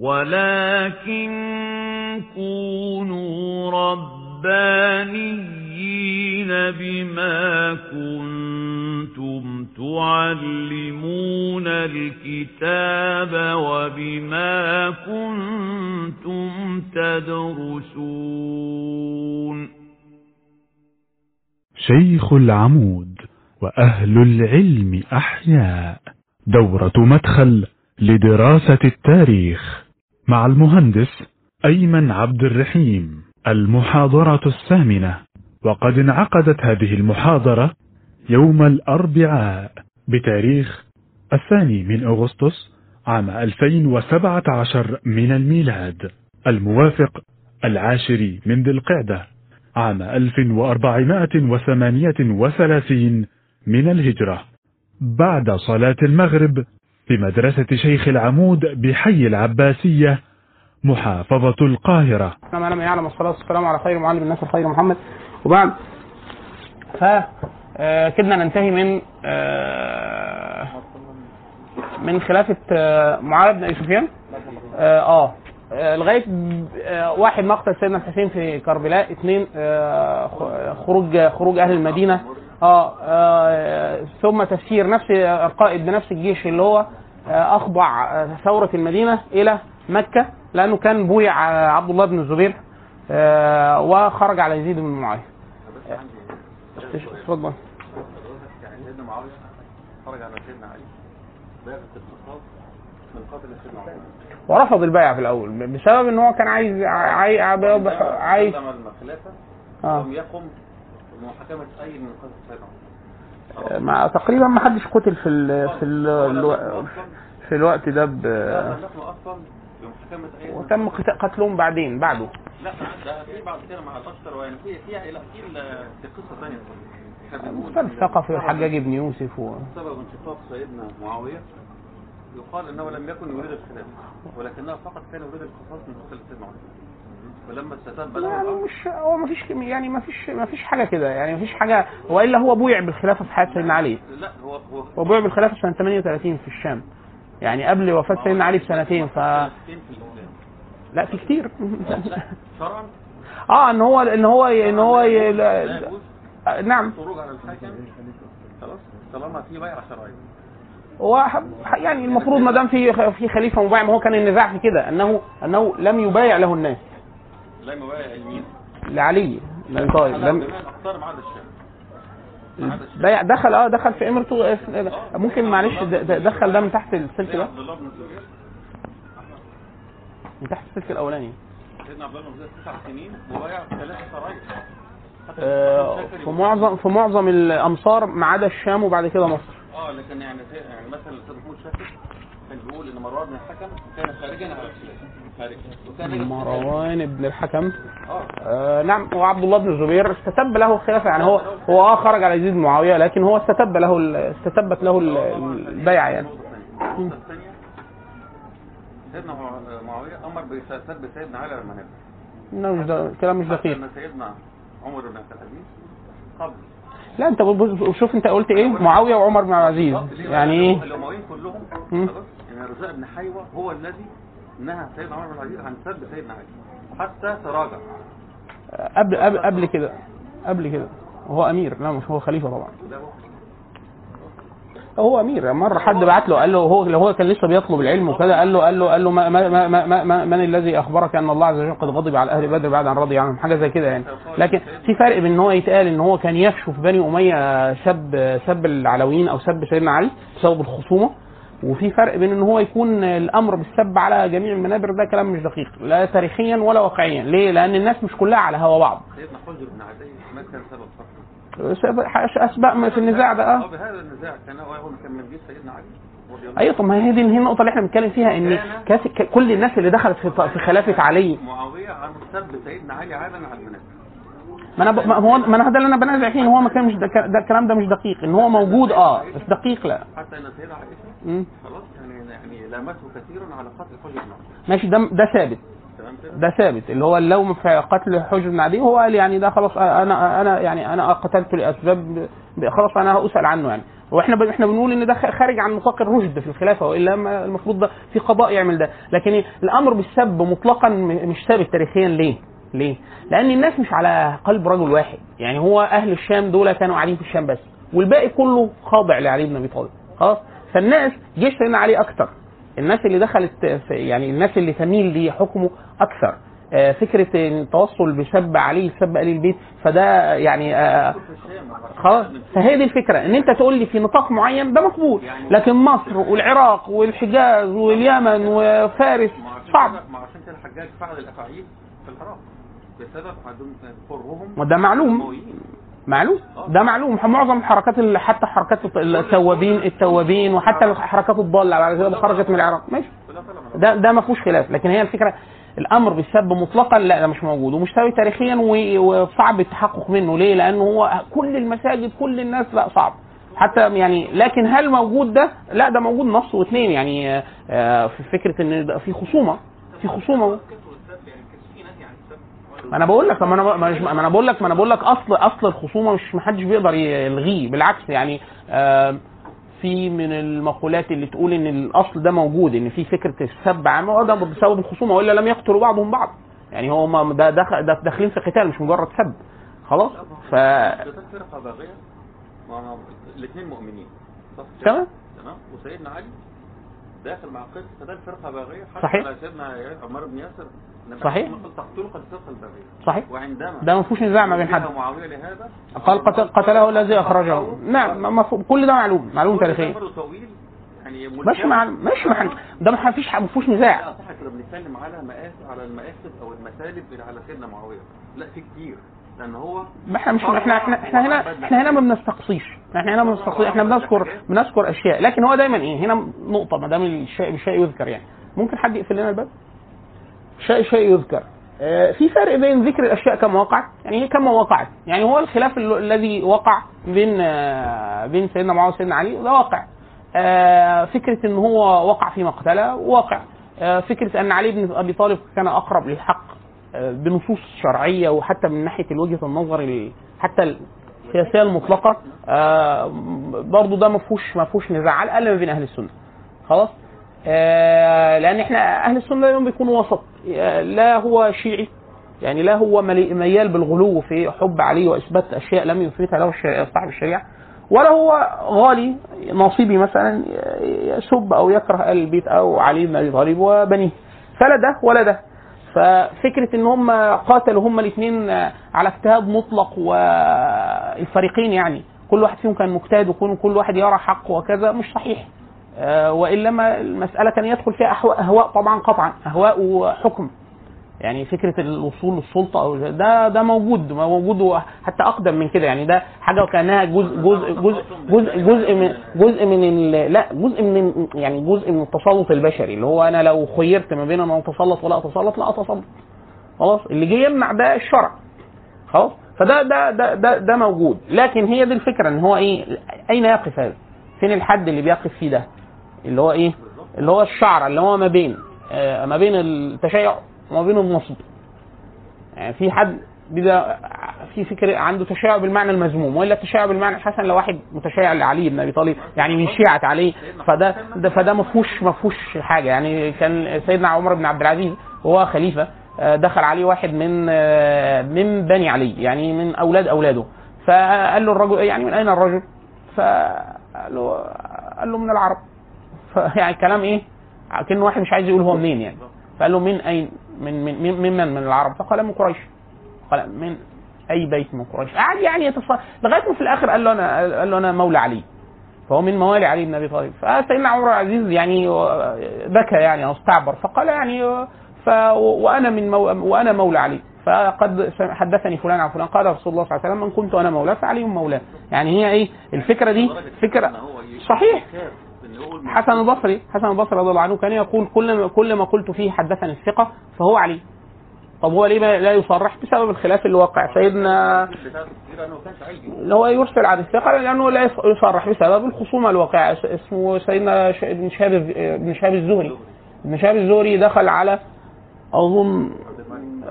ولكن كونوا ربانيين بما كنتم تعلمون الكتاب وبما كنتم تدرسون شيخ العمود وأهل العلم أحياء. دورة مدخل لدراسة التاريخ. مع المهندس أيمن عبد الرحيم المحاضرة الثامنة. وقد انعقدت هذه المحاضرة يوم الأربعاء بتاريخ الثاني من أغسطس عام 2017 من الميلاد الموافق العاشر من ذي القعدة عام 1438 من الهجرة. بعد صلاة المغرب في مدرسة شيخ العمود بحي العباسية محافظة القاهرة. كما لم يعلم الصلاة والسلام على خير معلم الناس الخير محمد. وبعد ف آه، كدنا ننتهي من آه، من خلافة آه، معاوية بن أبي سفيان. آه لغاية واحد مقتل سيدنا الحسين في كربلاء اثنين خروج خروج أهل المدينة. آه, آه ثم تسيير نفس القائد بنفس الجيش اللي هو آه، أخضع آه، ثورة المدينة إلى مكة لأنه كان بويع آه، عبد الله بن الزبير آه، وخرج على يزيد بن معاوية اتفضل يعني سيدنا معاويه خرج على سيدنا علي بيعة القصاص من قتل سيدنا عمر ورفض البيعة في الأول بسبب إن هو كان عايز عايز عايز لما الخلافة آه. لم يقم بمحاكمه أي من قتل عمر مع تقريبا ما حدش قتل في ال في ال الو- في الوقت ده ب وتم قت- قتلهم بعدين بعده. لا ده في بعد كده مع الاشتر ويعني في في لا في ال- في قصه ثانية كان الثقفي والحجاج بن يوسف و... سبب انشقاق سيدنا معاوية يقال إنه لم يكن يريد الخلافه ولكنه فقط كان يريد القصاص من قتل سيدنا عمر ولما استتاب له يعني مش هو ما فيش يعني ما فيش ما فيش حاجة كده. يعني ما فيش حاجة. والا هو بويع بالخلافة في حياة سيدنا علي. لا هو هو هو بويع بالخلافة سنة 38 في الشام. يعني قبل وفاة سيدنا علي بسنتين ف لا في كتير. شرعا. آه إن هو إن هو إن هو يجوز نعم. الخروج على الحاكم. خلاص طالما في بيعه شرعيه يعني المفروض ما دام في في خليفة مبايع ما هو كان النزاع في كده. انه أنه لم يبايع له الناس. لا مبايع يمين لعلي طيب لم دخل آه دخل في إمرته ممكن معلش د- د- دخل ده من تحت السلك ده؟ من تحت السلك الأولاني. سيدنا عبد الله بن تسع سنين وبايع ثلاث سرايا آه، في معظم في معظم الأمصار ما عدا الشام وبعد كده مصر. آه لكن يعني يعني مثلا الاستاذ محمود شاكر كان بيقول إن مروان بن الحكم كان خارجا على يجب- مروان بن الحكم آه آه نعم وعبد الله بن الزبير استتب له الخلافه يعني هو هو آه خرج على يزيد معاويه لكن هو استتب له استتبت له ال- البيعه يعني سيدنا مع- معاوية أمر بسلب سيدنا علي المنابر إنه مش ده كلام مش دقيق سيدنا عمر بن عبد العزيز قبل لا انت بص- شوف انت قلت إيه معاويه وعمر بن عبد العزيز يعني إيه الأمويين كلهم. خلاص يعني رزاق بن حيوة هو الذي نهى سيدنا عمر بن العزيز عن سب سيدنا علي. حتى تراجع. قبل قبل قبل كده. قبل كده. هو أمير. لا مش هو خليفة طبعا. هو أمير. مرة حد بعت له قال له هو لو هو كان لسه بيطلب العلم وكده قال له قال له قال له ما ما ما ما ما من الذي أخبرك أن الله عز وجل قد غضب على أهل بدر بعد أن رضي عنهم؟ حاجة زي كده يعني. لكن في فرق بين إن هو يتقال إن هو كان يفشو في بني أمية سب سب العلويين أو سب سيدنا علي بسبب الخصومة وفي فرق بين إن هو يكون الأمر بالسب على جميع المنابر ده كلام مش دقيق لا تاريخيا ولا واقعيا. ليه؟ لأن الناس مش كلها على هوا بعض. سيدنا حجر بن عدي ما كان سبب أسباب ما في النزاع ده آه. بهذا النزاع كان كان من سيدنا علي. أيوه طب ما هي دي هي النقطة اللي إحنا بنتكلم فيها إن كل الناس اللي دخلت في خلافة علي. معاوية عن سب سيدنا علي عادا على المنابر ما أنا ب... ما هو ما أنا ده اللي أنا بنازع فيه ان هو ما كان مش ده, ده الكلام ده مش دقيق إن هو موجود آه بس دقيق لا. حتى إن سيدنا عائشة مم. خلاص يعني يعني لامته كثيرا على قتل حجر بن عدي ماشي ده ده ثابت. ده ثابت اللي هو اللوم في قتل حجر بن عدي هو قال يعني ده خلاص أنا أنا يعني أنا قتلته لأسباب خلاص أنا أسأل عنه يعني. وإحنا إحنا بنقول إن ده خارج عن نطاق الرشد في الخلافة وإلا المفروض ده في قضاء يعمل ده. لكن الأمر بالسب مطلقا مش ثابت تاريخيا ليه؟ ليه؟ لأن الناس مش على قلب رجل واحد. يعني هو أهل الشام دول كانوا قاعدين في الشام بس. والباقي كله خاضع لعلي بن أبي طالب. خلاص؟ فالناس جيش سيدنا علي أكتر. الناس اللي دخلت يعني الناس اللي تميل لحكمه أكثر آه، فكرة إن التوصل بسب علي سب ال البيت فده يعني آه، خلاص؟ فهي دي الفكرة. إن أنت تقول لي في نطاق معين ده مقبول. لكن مصر والعراق والحجاز واليمن وفارس صعب. ما عشان الحجاج فعل الأفاعيل في العراق. بسبب عدم قرهم وده معلوم. معلوم. ده معلوم. معظم الحركات اللي حتى حركات التوابين التوابين وحتى الحركات الضالة بعد كده خرجت من العراق. ماشي. ده ده ما فيهوش خلاف. لكن هي الفكرة الأمر بالسب مطلقا لا ده مش موجود. ومش ثابت تاريخيا وصعب التحقق منه. ليه؟ لأنه هو كل المساجد كل الناس لا صعب. حتى يعني لكن هل موجود ده؟ لا ده موجود نص واثنين يعني آه، في فكرة إن ده في خصومة. في خصومة. ما أنا بقول لك ما أنا ما أنا بقول لك ما أنا بقول لك أصل أصل الخصومة مش ما حدش بيقدر يلغيه بالعكس يعني آه، في من المقولات اللي تقول إن الأصل ده موجود إن في فكرة السب عامة وده بسبب الخصومة وإلا لم يقتلوا بعضهم بعض. يعني هو ما ده دخل ده داخلين في قتال مش مجرد سب. خلاص؟ ف ده الاثنين مؤمنين؟ تمام؟ تمام؟ وسيدنا علي داخل مع قصه فده الفرقه باغية حتى صحيح. على سيدنا عمر بن ياسر صحيح. قال تقتلق الفرقه الباغيه صحيح. وعندما ده ما فيهوش نزاع ما بين حد. وجه معاوية لهذا قال قتل قتله الذي أخرجه. نعم. كل ده معلوم معلوم تاريخيا. طويل يعني ماشي مع ماشي مع ده ما فيش ما فيهوش نزاع. صح كده بنتكلم على مقاس على المقاسب أو المسالب اللي على سيدنا معاوية. لا في كتير. لأن هو ما إحنا مش إحنا إحنا إحنا هنا إحنا هنا ما بنستقصيش. إحنا هنا ما بنستقصيش. إحنا بنذكر بنذكر أشياء. لكن هو دايما إيه؟ هنا نقطة ما دام الشيء بشيء يذكر يعني. ممكن حد يقفل لنا الباب؟ شيء شيء يذكر. آه، في فرق بين ذكر الأشياء كما وقعت يعني هي كما وقعت. يعني هو الخلاف ال- الذي وقع بين آه، بين سيدنا معاويه وسيدنا علي ده واقع. آه، فكرة إن هو وقع في مقتله واقع. آه، فكرة أن علي بن أبي طالب كان أقرب للحق. بنصوص شرعية وحتى من ناحية وجهه النظر ال- حتى السياسية المطلقة آه، برضو ده ما فيهوش ما فيهوش نزاع. على الأقل ما بين أهل السنة. خلاص؟ آه، لأن إحنا أهل السنة دايما بيكونوا وسط. آه، لا هو شيعي يعني لا هو ميال بالغلو في حب علي وإثبات أشياء لم يثبتها له صاحب الشريعة ولا هو غالي نصيبي مثلا يسب أو يكره ال البيت أو علي بن أبي طالب وبنيه. فلا ده ولا ده. ففكرة إن هم قاتلوا هم الاثنين على اجتهاد مطلق والفريقين يعني. كل واحد فيهم كان مجتهد وكل كل واحد يرى حق وكذا مش صحيح. آه، والا ما المسألة كان يدخل فيها أهواء طبعا قطعا أهواء وحكم. يعني فكرة الوصول للسلطة أو ده ده موجود موجود حتى أقدم من كده. يعني ده حاجة وكأنها جزء جزء جزء جزء جزء من جزء من لا جزء من يعني جزء من التسلط البشري اللي هو أنا لو خيرت ما بين ان أتسلط ولا أتسلط لا أتسلط. خلاص؟ اللي جه يمنع ده الشرع. خلاص؟ فده ده ده ده, ده موجود. لكن هي دي الفكرة إن هو إيه أين يقف هذا؟ فين الحد اللي بيقف فيه ده؟ اللي هو إيه؟ اللي هو الشعر اللي هو ما بين آه ما بين التشيع. وما بين النصب يعني في حد بيبقى في فكر عنده تشيع بالمعنى المذموم وإلا التشيع بالمعنى الحسن لو واحد متشيع لعلي بن أبي طالب يعني من شيعة علي فده ده فده ما فيهوش ما فيهوش حاجة. يعني كان سيدنا عمر بن عبد العزيز وهو خليفة آه، دخل عليه واحد من آه، من بني علي يعني من أولاد أولاده. فقال له الرجل يعني من أين الرجل؟ فقال له قال له من العرب. فيعني الكلام إيه؟ كأنه واحد مش عايز يقول هو منين يعني. فقال له من أين؟ من من من ممن من؟ العرب؟ فقال من قريش. قال من أي بيت من قريش؟ قعد يعني يتصل لغاية ما في الآخر قال له أنا قال له أنا مولى علي. فهو من موالي علي بن أبي طالب. فسيدنا عمر العزيز يعني بكى يعني أو استعبر. فقال يعني ف وأنا من مو وأنا مولى علي. فقد حدثني فلان عن فلان. قال رسول الله صلى الله عليه وسلم من كنت أنا مولاه فعلي مولاه. يعني هي إيه؟ الفكرة دي فكره صحيح. حسن البصري حسن البصري رضي الله عنه كان يقول كل ما كل ما قلت فيه حدثني الثقة فهو علي. طب هو ليه لا يصرح؟ بسبب الخلاف اللي وقع. سيدنا اللي هو يرسل عن الثقة لأنه لا يصرح بسبب الخصومة الواقعة. اسمه سيدنا ابن شهاب ابن شهاب الزهري. ابن شهاب الزهري دخل على أظن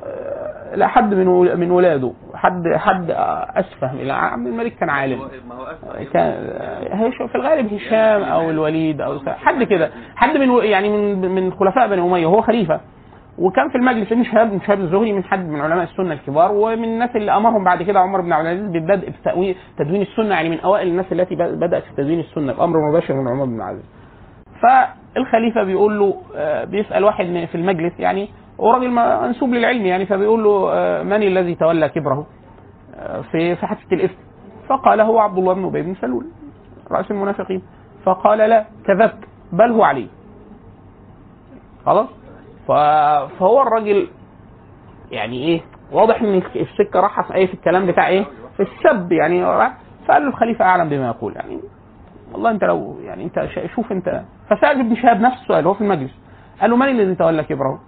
آه، لا حد من من ولاده. حد حد أسفه لا، عبد الملك كان عالم. كان في الغالب هشام أو الوليد أو حد كده. حد من يعني من من خلفاء بني أمية هو خليفة. وكان في المجلس ابن شهاب بن شهاب الزهري من حد من علماء السنة الكبار ومن الناس اللي أمرهم بعد كده عمر بن عبد العزيز ببدء بتأويل تدوين السنة يعني من أوائل الناس التي بدأت في تدوين السنة بأمر مباشر من عمر بن عبد العزيز. فالخليفة بيقول له آه، بيسأل واحد من- في المجلس يعني وراجل منسوب للعلم يعني فبيقول له آه، من الذي تولى كبره؟ آه، في في حادثة الإفك. فقال هو عبد الله بن أبي بن سلول رأس المنافقين. فقال لا كذبت بل هو علي. خلاص؟ فهو الراجل يعني إيه واضح إن السكة رايحه في إيه في الكلام بتاع إيه في السب يعني فقال له الخليفة أعلم بما يقول. يعني والله أنت لو يعني أنت شوف أنت. فسأل ابن شهاب نفس السؤال هو في المجلس. قال له من الذي تولى كبره؟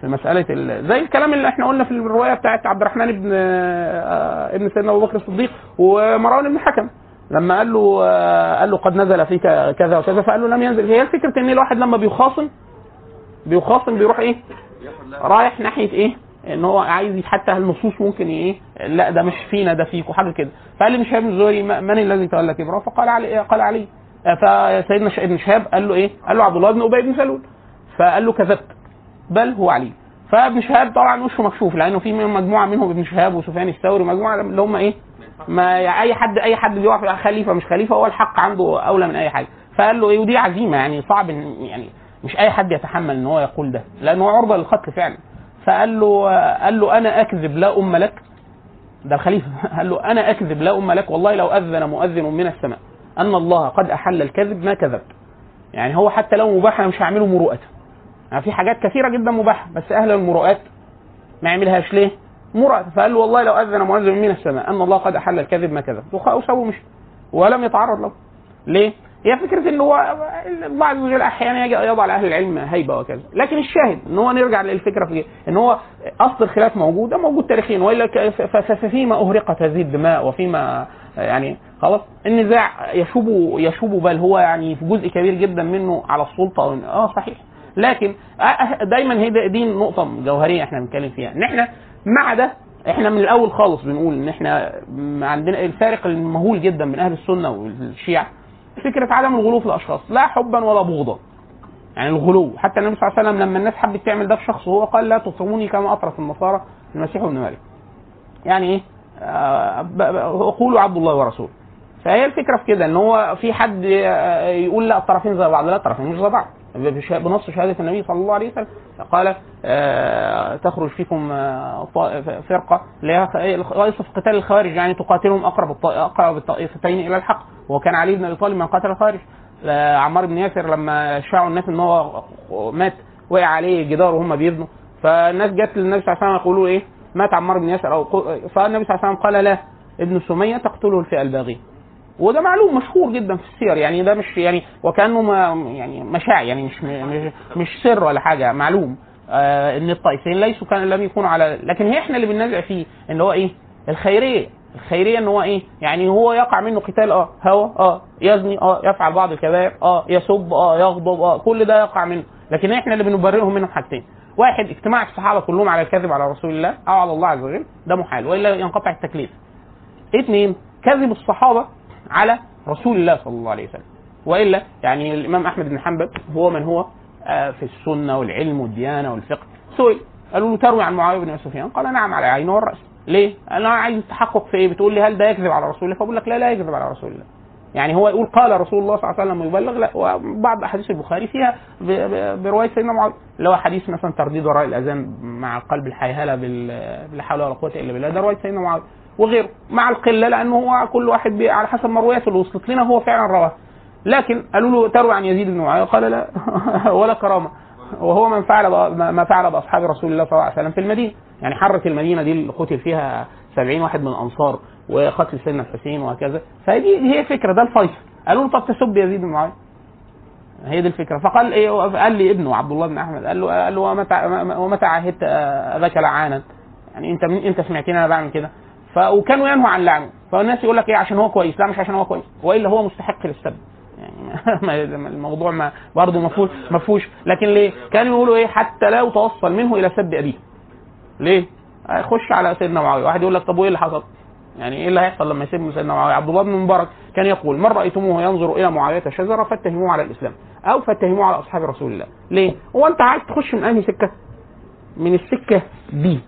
في مسألة ال... زي الكلام اللي إحنا قلنا في الرواية بتاعت عبد الرحمن بن آه، ابن سيدنا أبو بكر الصديق ومروان بن الحكم لما قال له آه، قال له قد نزل فيك كذا وكذا فقال له لم ينزل هي الفكرة إن الواحد لما بيخاصم بيخاصم بيروح إيه؟ رايح ناحية إيه؟ إن هو عايز حتى النصوص ممكن إيه؟ لا ده مش فينا ده فيك وحاجه كده فقال لي مش شهاب الزهري من الذي تولى كبره؟ فقال علي قال علي آه، فسيدنا ابن شهاب قال له إيه؟ قال له عبد الله بن أبي بن سلول فقال له كذبت بل هو علي. فابن شهاب طبعا وشه مكشوف لأنه في من- مجموعة منهم ابن شهاب وسفيان الثوري مجموعة اللي هم إيه؟ ما يعني أي حد أي حد بيقع خليفة مش خليفة هو الحق عنده أولى من أي حاجة. فقال له إيه؟ ودي عزيمة يعني صعب إن- يعني مش أي حد يتحمل إن هو يقول ده لأنه عرضة للقتل فعلا. فقال له قال له أنا أكذب لا أم لك. ده الخليفة. قال له أنا أكذب لا أم لك. والله لو أذن مؤذن من السماء أن الله قد أحل الكذب ما كذبت. يعني هو حتى لو مباح أنا مش هعمله مروءة. يعني في حاجات كثيرة جدا مباحة بس أهل المروءات ما يعملهاش ليه؟ مروءه فقال له والله لو أذن مؤذن من السماء أن الله قد أحل الكذب ما كذب. وسووا مش ولم يتعرض له. ليه؟ هي فكرة ان هو أحيانا يجي- يضع لأهل العلم هيبة وكذا، لكن الشاهد إن هو نرجع للفكرة في إن هو أصل الخلاف موجود ده موجود تاريخيا. وإلا ففيما اهرقت هذه الدماء وفيما يعني خلاص النزاع يشوب يشوب بل هو يعني في جزء كبير جدا منه على السلطة. آه صحيح. لكن آه، دايما هي دي- نقطة جوهرية إحنا بنتكلم فيها. إن إحنا مع ده إحنا من الأول خالص بنقول إن إحنا عندنا الفارق المهول جدا بين أهل السنة والشيعة فكرة عدم الغلو في الأشخاص. لا حبا ولا بغضا. يعني الغلو. حتى النبي صلى الله عليه وسلم لما الناس حبت تعمل ده في شخص هو قال لا تطعموني كما أطرف النصارى المسيح ابن مريم. يعني إيه؟ آه، قولوا عبد الله ورسوله. فهي الفكرة في كده إن هو في حد يقول لا الطرفين زي بعض. لا الطرفين مش زي بعض. بنص شهادة النبي صلى الله عليه وسلم. قال آه، تخرج فيكم آه، فرقة اللي هي يصف قتال الخوارج يعني تقاتلهم أقرب أقرب الطائفتين إلى الحق. وكان علي بن أبي طالب من قاتل الخوارج. آه، عمار بن ياسر لما شاعوا الناس إن هو مات وقع عليه جدار وهم بيبنوا. فالناس جت للنبي صلى الله عليه وسلم يقولوا إيه؟ مات عمار بن ياسر أو فالنبي صلى الله عليه وسلم قال لا ابن سمية تقتله الفئة الباغية. وده معلوم مشهور جدا في السير يعني ده مش يعني وكأنه ما يعني مشاع يعني مش مش, مش سر ولا حاجة معلوم. آه إن الطائفين ليسوا كان لم يكونوا على لكن هي إحنا اللي بننازع فيه إن هو إيه؟ الخيرية. الخيرية إن هو إيه؟ يعني هو يقع منه قتال آه هوى آه يزني آه يفعل بعض الكبائر آه يسب آه يغضب آه كل ده يقع منه. لكن إحنا اللي بنبرئهم منهم حاجتين. واحد اجتماع الصحابة كلهم على الكذب على رسول الله أو على الله عز وجل ده محال وإلا ينقطع التكليف. اثنين كذب الصحابة على رسول الله صلى الله عليه وسلم وإلا يعني الإمام أحمد بن حنبل هو من هو آه، في السنة والعلم والديانة والفقه سئل قالوا له تروي عن معاوية بن سفيان قال نعم على عينه والرأس ليه؟ أنا عايز التحقق في إيه؟ بتقول لي هل ده يكذب على رسول الله؟ فبقول لك لا لا يكذب على رسول الله. يعني هو يقول قال رسول الله صلى الله عليه وسلم يبلغ لا وبعض أحاديث البخاري فيها برواية سيدنا معاوية اللي هو حديث مثلا ترديد وراء الأذان مع قلب الحيهلة بال- بلا حول ولا قوة إلا بالله ده رواية سيدنا معاوية وغيره مع القلة لأنه هو كل واحد على حسب ما روايته اللي وصلت لنا هو فعلا رواه. لكن قالوا له تروي عن يزيد بن معاويه قال لا ولا كرامة. وهو من فعل ما فعل بأصحاب رسول الله صلى الله عليه وسلم في المدينة. يعني حرة المدينة دي اللي قتل فيها 70 واحد من الأنصار وقتل سيدنا الحسين وهكذا. فدي هي فكره ده الفيصل. قالوا له طب تسب يزيد بن معاويه هي دي الفكرة. فقال إيه قال لي ابنه عبد الله بن أحمد قال له قال له ومتى ومتى عهدت أباك لعانا؟ يعني أنت أنت سمعتني أنا بعمل كده. ف وكانوا ينهوا عن لعنه فالناس يقول لك إيه عشان هو كويس لا مش عشان هو كويس وإلا هو مستحق للسب يعني الموضوع ما برضه ما فيهوش لكن ليه؟ كانوا يقولوا إيه حتى لا يتوصل منه إلى سب أبيه ليه؟ خش على سيدنا معاوية واحد يقول لك طب وإيه اللي حصل؟ يعني إيه اللي هيحصل لما يسب سيدنا معاوية؟ عبد الله بن مبارك كان يقول من رأيتموه ينظر إلى معاوية شجرة فاتهموه على الإسلام أو فاتهموه على أصحاب رسول الله ليه؟ هو أنت عايز تخش من أنهي سكة؟ من السكة دي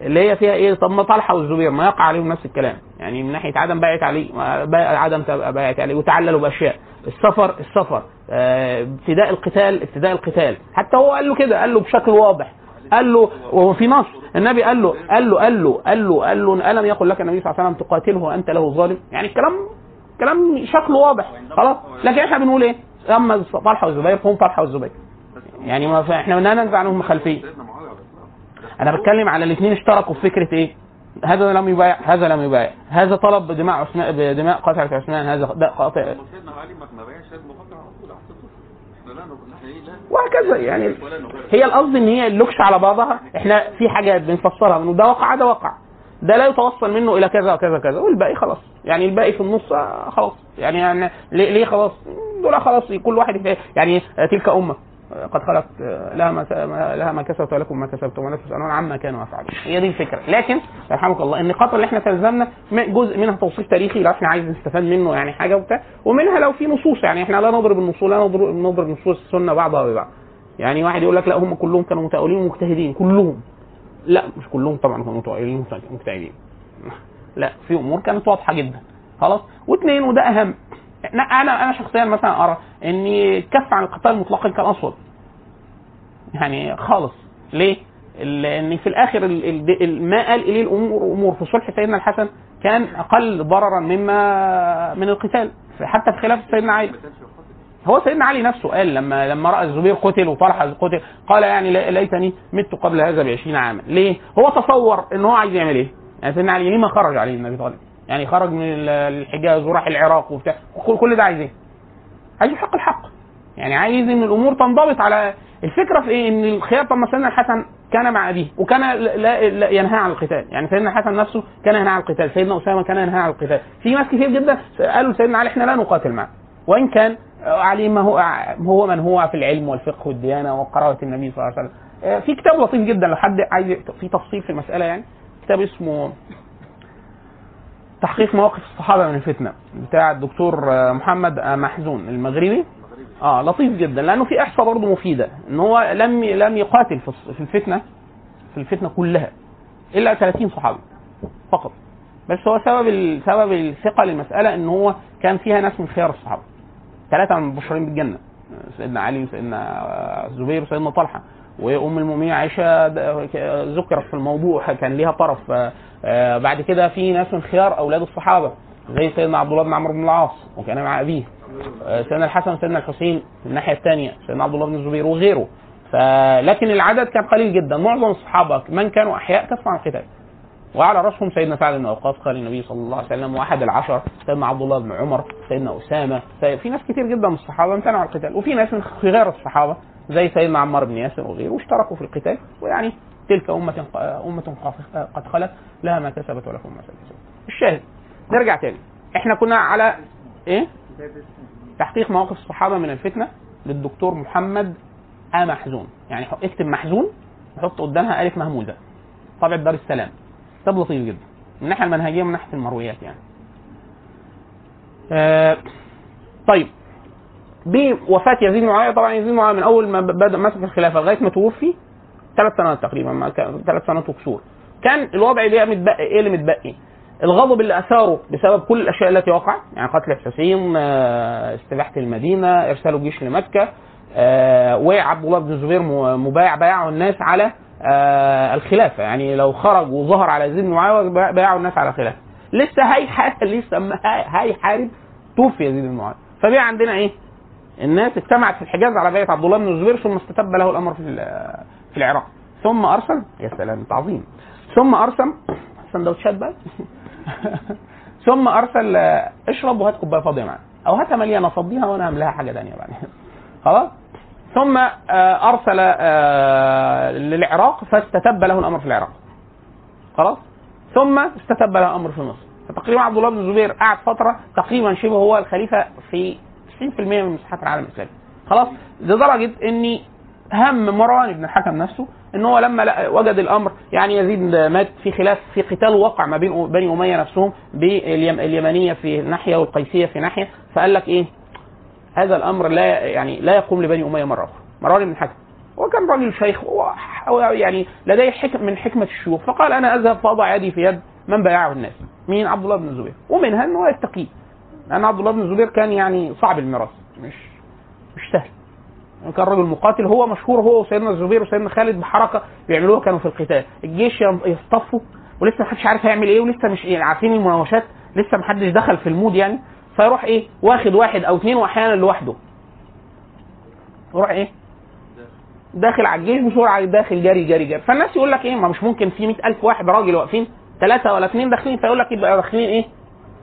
اللي هي فيها إيه؟ طب ما طلحة والزبير ما يقع عليهم نفس الكلام. يعني من ناحية عدم بايعت عليه عدم بايعت عليه وتعللوا بأشياء. السفر السفر. آه، ابتداء القتال ابتداء القتال. حتى هو قال له كده قال له بشكل واضح. قال له وهو في نص. النبي قال له قال له قال له قال له قال له ألم يقل لك النبي صلى الله عليه وسلم تقاتله وأنت له ظالم؟ يعني الكلام كلام شكله واضح. خلاص؟ لكن إحنا بنقول إيه؟ أما طلحة والزبير فهم طلحة والزبير. يعني ما إحنا لا ننزع عنهم خلفية سيدنا معاويه عليه السلام أنا بتكلم على الاثنين اشتركوا في فكرة إيه؟ هذا لم يبايع هذا لم يبايع. هذا طلب بدماء عثمان بدماء قتلة عثمان هذا ده قاطع. لا وهكذا يعني. هي القصد إن هي اللوكش على بعضها إحنا في حاجات بنفسرها إنه ده وقع ده وقع ده لا يتوصل منه إلى كذا وكذا كذا والباقي خلاص. يعني الباقي في النص آه، خلاص. يعني, يعني ليه, خلاص؟ دول خلاص كل واحد. يعني تلك أمة. قد خلت لها ما لها ما كسبت ولكم ما كسبتم ولا تسالون عما كانوا يفعلون. هي دي الفكرة. لكن يرحمك الله النقاط اللي إحنا تلزمنا جزء منها توصيف تاريخي لو إحنا عايز نستفاد منه يعني حاجة وبتاع ومنها لو في نصوص يعني إحنا لا نضرب النصوص لا نضرب نضرب نصوص السنة بعضها ببعض. يعني واحد يقول لك لا هم كلهم كانوا متأولين ومجتهدين كلهم. لا مش كلهم طبعا كانوا متأولين ومجتهدين لا في أمور كانت واضحة جدا. خلاص؟ واثنين وده أهم. أنا أنا شخصيا مثلا أرى ان الكف عن القتال مطلقا كان اسود يعني خالص. ليه؟ لأن في الآخر ال- ال- ال- ما قال إليه الأمور أمور. في صلح سيدنا الحسن كان أقل ضررا مما من القتال. حتى في خلاف سيدنا علي. هو سيدنا علي نفسه قال لما لما رأى الزبير قتل وطلحه قتل قال يعني لي- ليتني مت قبل هذا ب 20 عاما. ليه؟ هو تصور إن هو عايز يعمل إيه؟ يعني سيدنا علي ليه ما خرج عليه النبي طالب؟ يعني خرج من ال- الحجاز وراح العراق وبتاع. كل ده عايز إيه؟ عايز يحق الحق. يعني عايز إن الأمور تنضبط على الفكرة في إيه؟ إن الخيار طب ما سيدنا الحسن كان مع أبيه وكان لا, لا, ينهى عن القتال. يعني سيدنا الحسن نفسه كان ينهى عن القتال سيدنا أسامة كان ينهى عن القتال. في ناس كتير جدا قالوا لسيدنا علي إحنا لا نقاتل معه. وإن كان علي ما هو هو من هو في العلم والفقه والديانة وقراءة النبي صلى الله عليه وسلم. آه، في كتاب لطيف جدا لو حد عايز في تفصيل في المسألة يعني. كتاب اسمه تحقيق مواقف الصحابة من الفتنة بتاع الدكتور آه، محمد آه، محزون المغربي. آه لطيف جدا لأنه في إحصاء برضه مفيدة إن هو لم لم يقاتل في الفتنة في الفتنة كلها إلا 30 صحابي فقط. بس هو سبب سبب الثقة للمسألة إن هو كان فيها ناس من خيار الصحابة. ثلاثة من المبشرين بالجنة سيدنا علي وسيدنا الزبير وسيدنا طلحة وأم المؤمنين عائشة ذكرت في الموضوع كان ليها طرف آه، آه، بعد كده في ناس من خيار أولاد الصحابة. زي سيدنا عبد الله بن عمرو بن العاص وكان مع أبيه. آه، سيدنا الحسن وسيدنا الحسين في الناحية الثانية سيدنا عبد الله بن الزبير وغيره. فلكن العدد كان قليل جدا. معظم الصحابة من كانوا أحياء كفوا عن القتال. وعلى رأسهم سيدنا سعد بن وقاص قال النبي صلى الله عليه وسلم وأحد العشر سيدنا عبد الله بن عمر سيدنا أسامة سي- في ناس كتير جدا من الصحابة امتنعوا عن القتال. وفي ناس من غير الصحابة زي سيدنا عمار بن ياسر وغيره اشتركوا في القتال. ويعني تلك أمة أمة قاف- قد خلت لها ما كسبت ولكم ما كسبت الشاهد. نرجع تاني. إحنا كنا على إيه؟ تحقيق مواقف الصحابة من الفتنة للدكتور محمد آ محزون. يعني اكتب محزون وحط قدامها ألف مهموزة. طبعة دار السلام. كتاب لطيف جدا. من الناحيه المنهجية ومن ناحية المرويات يعني. آه طيب. بوفاة يزيد بن معاوية طبعا يزيد بن معاوية من أول ما بدأ مسك الخلافة لغاية ما توفي ثلاث سنوات تقريبا ثلاث سنوات وكسور. كان الوضع اللي متبقي إيه اللي متبقي؟ الغضب اللي أثاره بسبب كل الأشياء التي وقع يعني قتل الحسين آه، استباحه المدينة إرسال الجيش لمكة آه، وعبد الله بن الزبير مبايع بايعوا الناس على آه، الخلافة. يعني لو خرج وظهر على يزيد بن معاوية بايع- بايعوا الناس على الخلافة. لسه هيحارب لسه هيحارب توفي يزيد بن معاوية. فبقى عندنا إيه؟ الناس اجتمعت في الحجاز على بيعة عبد الله بن الزبير ثم استتب له الأمر في في العراق. ثم أرسل يا سلام تعظيم. ثم أرسل سندوتشات بقى. ثم أرسل اشرب وهات كوباية فاضية معاك. أو هاتها مليانه افضيها وأنا اعملها حاجة ثانية بعد خلاص؟ ثم آه، أرسل آه، للعراق فاستتب له الأمر في العراق. خلاص؟ ثم استتب له الأمر في مصر. فتقريبا عبد الله بن الزبير قعد فترة تقريبا شبه هو الخليفة في 90% من مساحات العالم الإسلامي. خلاص؟ لدرجة ان هم مروان بن الحكم نفسه إن هو لما وجد الأمر يعني يزيد مات في خلاف في قتال وقع ما بين بني أمية نفسهم باليمنيه في ناحية والقيسية في ناحية فقال لك إيه؟ هذا الأمر لا يعني لا يقوم لبني أمية مرة أخرى. مروان بن الحكم. وكان راجل شيخ يعني لديه حكم من حكمة الشيوخ. فقال أنا أذهب فأضع يدي في يد من بايعه الناس مين عبد الله بن الزبير. ومنها ان هو يتقيه لأن عبد الله بن الزبير كان يعني صعب الميراث مش مش سهل. كان راجل مقاتل هو مشهور هو وسيدنا الزبير وسيدنا خالد بحركة بيعملوها كانوا في القتال. الجيش يصطفوا ولسه محدش عارف هيعمل إيه ولسه مش يعني عارفين المناوشات لسه محدش دخل في ال mood يعني. فيروح إيه واخد واحد أو اثنين وأحيانا لوحده. يروح إيه؟ داخل على الجيش بسرعة داخل جري جري جري. فالناس يقول لك إيه ما مش ممكن في 100000 واحد راجل واقفين ثلاثة ولا اثنين داخلين فيقول لك يبقى داخلين إيه؟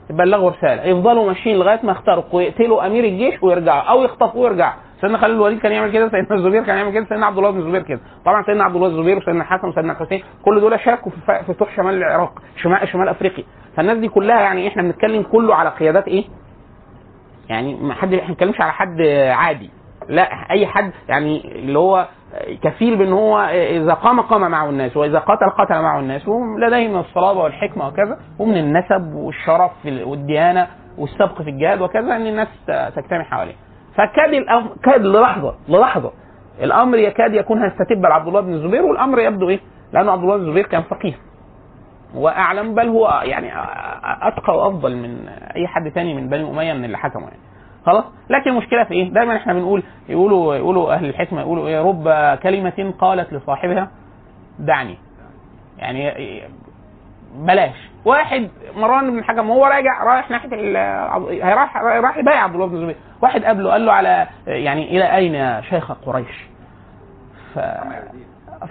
يبلغوا رسالة. يفضلوا ماشيين لغاية ما يخترقوا ويقتلوا أمير الجيش ويرجعوا أو يخطفوه ويرجعوا. سيدنا خالد الوليد كان يعمل كده سيدنا الزبير كان يعمل كده سيدنا عبد الله بن الزبير كده. طبعا سيدنا عبد الله الزبير وسيدنا الحسن وسيدنا الحسين كل دول شاركوا في فتوح شمال العراق شمال شمال أفريقيا. فالناس دي كلها يعني إحنا بنتكلم كله على قيادات إيه؟ يعني ما حد إحنا بنتكلمش على حد عادي. لا أي حد يعني اللي هو كفيل بإن هو إذا قام قام معه الناس وإذا قتل قتل معه الناس. ولديه من الصلابة والحكمة وكذا. ومن النسب والشرف والديانة والسبق في الجهاد وكذا إن الناس تجتمع حواليه. فكاد الامر كاد للحظة للحظة. الأمر يكاد يكون هيستتب لعبد الله بن الزبير والأمر يبدو إيه؟ لأن عبد الله بن الزبير كان فقيه. وأعلم بل هو يعني أتقى وأفضل من أي حد تاني من بني أمية من اللي حكموا يعني. خلاص؟ لكن المشكلة في إيه؟ دايما إحنا بنقول يقولوا يقولوا أهل الحكمة يقولوا إيه؟ رب كلمة قالت لصاحبها دعني. يعني بلاش. واحد مروان بن الحكم وهو راجع رايح ناحية ال- راح يبايع عبد الله بن الزبير واحد قابله قال له على يعني إلى أين يا شيخ قريش؟ ف...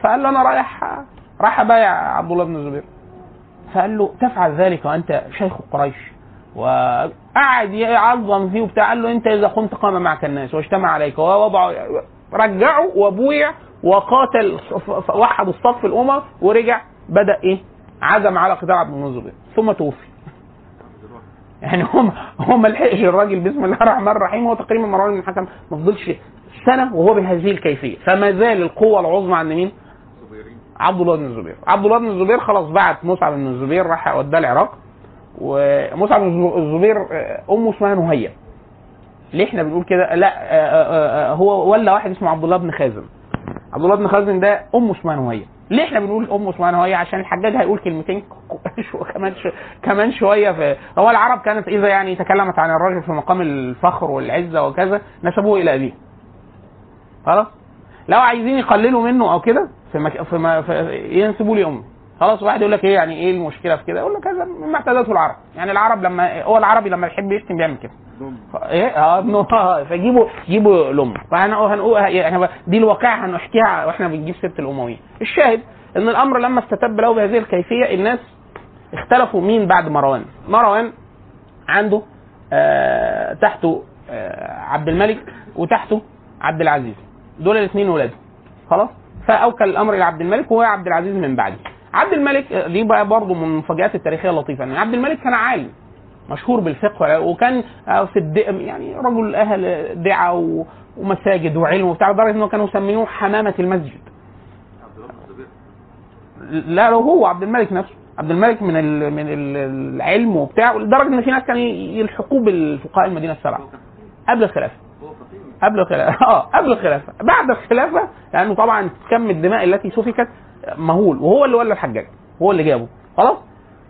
فقال له أنا رايح راح ابايع عبد الله بن الزبير فقال له تفعل ذلك وأنت شيخ قريش. وقعد يعظم فيه وبتاع قال له أنت إذا قمت قام معك الناس واجتمع عليك. ووضعوا رجعوا وبويع وقاتل صف- وحد الصف الامم ورجع بدأ إيه؟ عزم على قتال عبد الزبير ثم توفي. يعني هم هم ما لحقش الراجل بسم الله الرحمن الرحيم هو تقريبا مروان بن الحكم ما فضلش سنة وهو بهذه الكيفية. فما زال القوة العظمى عند مين؟ عبد الله بن الزبير. عبد الله بن الزبير خلاص بعت مصعب بن الزبير راح وداه العراق. ومصعب بن الزبير امه اسمها نهيه ليه إحنا بنقول كده؟ لا آه، آه، آه، هو ولا واحد اسمه عبد الله بن خازم. عبد الله بن خازم ده امه اسمها نهيه ليه إحنا بنقول امه اسمها نهيه عشان الحجاج هيقول كلمتين كمان شو كمان شوية في هو العرب كانت إذا يعني تكلمت عن الرجل في مقام الفخر والعزة وكذا نسبوه إلى أبيه. خلاص؟ لو عايزين يقللوا منه أو كده في, مك... في, ما... في ينسبوا لي امه خلاص واحد يقول لك إيه يعني إيه المشكلة في كده؟ أقول لك هذا مما اعتادته العرب. يعني العرب لما هو العربي لما يحب يشتم بيعمل كده. إيه؟ آه ابنه فجيبوا جيبوا لامه فهنقول هنقول يعني دي الواقعة هنحكيها وإحنا بنجيب سيرة الامويين الشاهد إن الأمر لما استتب له بهذه الكيفية الناس اختلفوا مين بعد مروان. مروان عنده آه تحته آه عبد الملك وتحته عبد العزيز. دول الاثنين ولاده. خلاص؟ فأوكل الأمر إلى عبد الملك وهو عبد العزيز من بعده. عبد الملك دي بقى برضه من المفاجآت التاريخية اللطيفة. ان عبد الملك كان عالم مشهور بالفقه وكان آه، في الد... يعني رجل أهل دعاء ومساجد وعلم وبتاع لدرجة إنه كانوا يسميوه حمامة المسجد. لا لو هو عبد الملك نفسه. عبد الملك من من ال العلم وبتاع لدرجة إن في ناس كانوا يلحقوه بالفقهاء المدينة السبعة. قبل الخلافة. قبل الخلافة. آه قبل الخلافة. بعد الخلافة لأنه طبعا كم الدماء التي سفكت مهول وهو اللي ولى الحجاج هو اللي جابه خلاص؟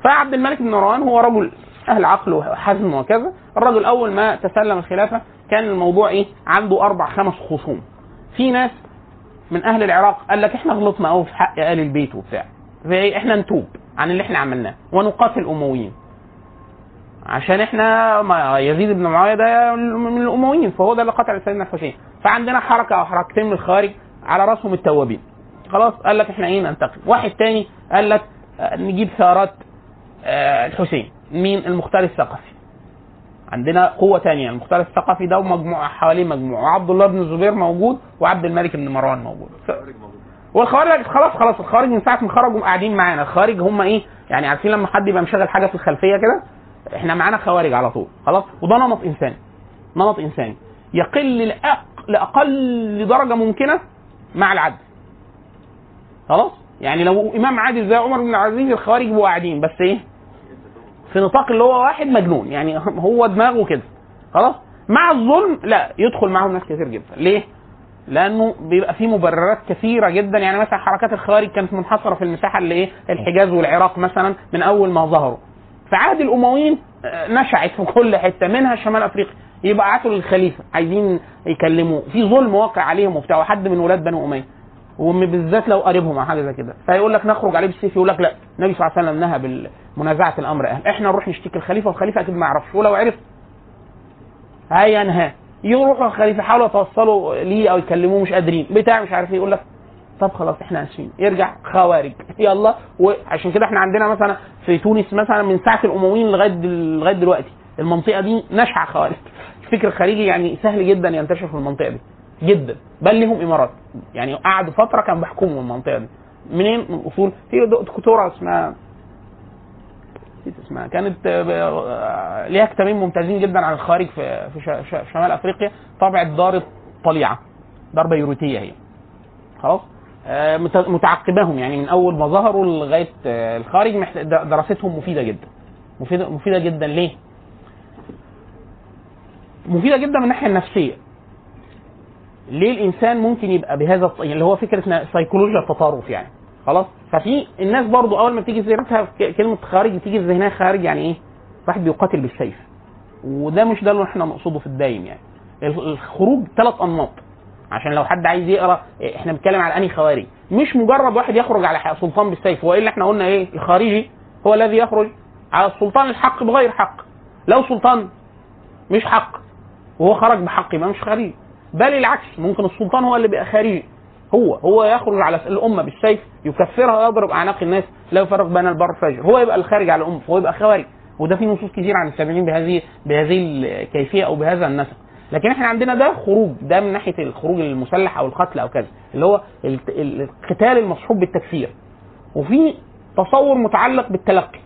فعبد الملك بن مروان هو رجل أهل عقل وحزم وكذا الرجل أول ما تسلم الخلافة كان الموضوع إيه؟ عنده أربع خمس خصوم. في ناس من أهل العراق قال لك إحنا غلطنا قوي في حق آل البيت وبتاع. فايه إحنا نتوب عن اللي إحنا عملناه ونقاتل الأمويين. عشان إحنا ما يزيد بن معاوية ده من الأمويين فهو ده اللي قتل سيدنا الحسين. فعندنا حركة أو حركتين من الخارج على رأسهم التوابين. خلاص قال لك إحنا إيه ننتقم واحد تاني قال لك آه، نجيب ثارات آه، الحسين مين؟ المختار الثقفي. عندنا قوة تانية المختار الثقفي ده ومجموعة حواليه مجموعة. وعبد الله بن الزبير موجود وعبد الملك بن مروان موجود. والخوارج خلاص خلاص الخوارج من ساعة ما خرجوا قاعدين معانا. الخوارج هم إيه؟ يعني عارفين لما حد يبقى مشغل حاجة في الخلفية كده؟ إحنا معانا خوارج على طول خلاص؟ وده نمط إنساني نمط إنساني. يقل لأق... لأقل درجة ممكنة مع العدل. خلاص؟ يعني لو إمام عادل زي عمر بن العزيز الخوارج بيبقوا قاعدين بس إيه؟ في نطاق اللي هو واحد مجنون يعني هو دماغه كده خلاص؟ مع الظلم لا يدخل معاهم ناس كتير جدا. ليه؟ لأنه بيبقى في مبررات كثيرة جدا. يعني مثلا حركات الخوارج كانت منحصرة في المساحة اللي إيه؟ الحجاز والعراق مثلا من أول ما ظهروا. في عهد الأمويين آه، نشعت في كل حتة منها شمال أفريقيا. يبقى عاتوا للخليفه عايزين يكلموه. في ظلم واقع عليهم وبتاع وحد من ولاد بنو أمية. وبالذات لو قريبهم أو حاجة زي كده. فيقول لك نخرج عليه بالسيف يقول لك لا. النبي صلى الله عليه وسلم نهى بالمنازعه الأمر. أهل إحنا نروح نشتكي الخليفة والخليفة أكيد ما يعرفش ولو عرف. هينهى يروحوا الخليفة يحاولوا يتوصلوا ليه أو يكلموه مش قادرين. بتاع مش عارف إيه يقول لك طب خلاص إحنا اسفين يرجع خوارج. يلا. وعشان كده إحنا عندنا مثلا في تونس مثلا من ساعة الأمويين لغاية لغاية دلوقتي. المنطقة دي نشعه خوارج. الفكر الخارجي يعني سهل جدا ينتشر في المنطقة دي. جدا. بل لهم إمارات. يعني قعدوا فترة كانوا بيحكموا المنطقة دي. منين؟ من أصول. في دكتورة اسمها نسيت اسمها. كانت آه، ليها كتابين ممتازين جدا عن الخارج في في شمال أفريقيا. طبعت دار الطليعة. دار بيروتية هي. خلاص؟ آه، مت- متعقباهم. يعني من أول ما ظهروا لغاية آه، الخارج دراستهم مفيدة جدا. مفيده مفيدة جدا. ليه؟ مفيدة جدا من الناحية النفسية. ليه الإنسان ممكن يبقى بهذا الط- اللي هو فكرة سيكولوجيا التطرف يعني خلاص؟ ففي الناس برضو أول ما بتيجي سيرتها ك- كلمة خارج بتيجي في ذهنها خارج يعني إيه؟ واحد بيقاتل بالسيف. وده مش ده اللي إحنا نقصده في الدايم يعني. ال- الخروج ثلاث أنماط. عشان لو حد عايز يقرأ إيه، إحنا بنتكلم على أنهي خوارج. مش مجرد واحد يخرج على سلطان بالسيف. والا إحنا قلنا إيه؟ الخارجي هو الذي يخرج. على السلطان الحق بغير حق. لو سلطان مش حق وهو خرج بحق يبقى مش خارجي. بل العكس ممكن السلطان هو اللي بيبقى خارجي. هو هو يخرج على الأمة بالسيف يكفرها ويضرب أعناق الناس. لا يفرق بين البر والفجر. هو يبقى الخارج على الأمة هو يبقى خوارج وده في نصوص كتير عن التابعين بهذه بهذه الكيفية أو بهذا النسق. لكن إحنا عندنا ده خروج ده من ناحية الخروج المسلح أو القتل أو كذا اللي هو القتال المصحوب بالتكفير. وفي تصور متعلق بالتلقي.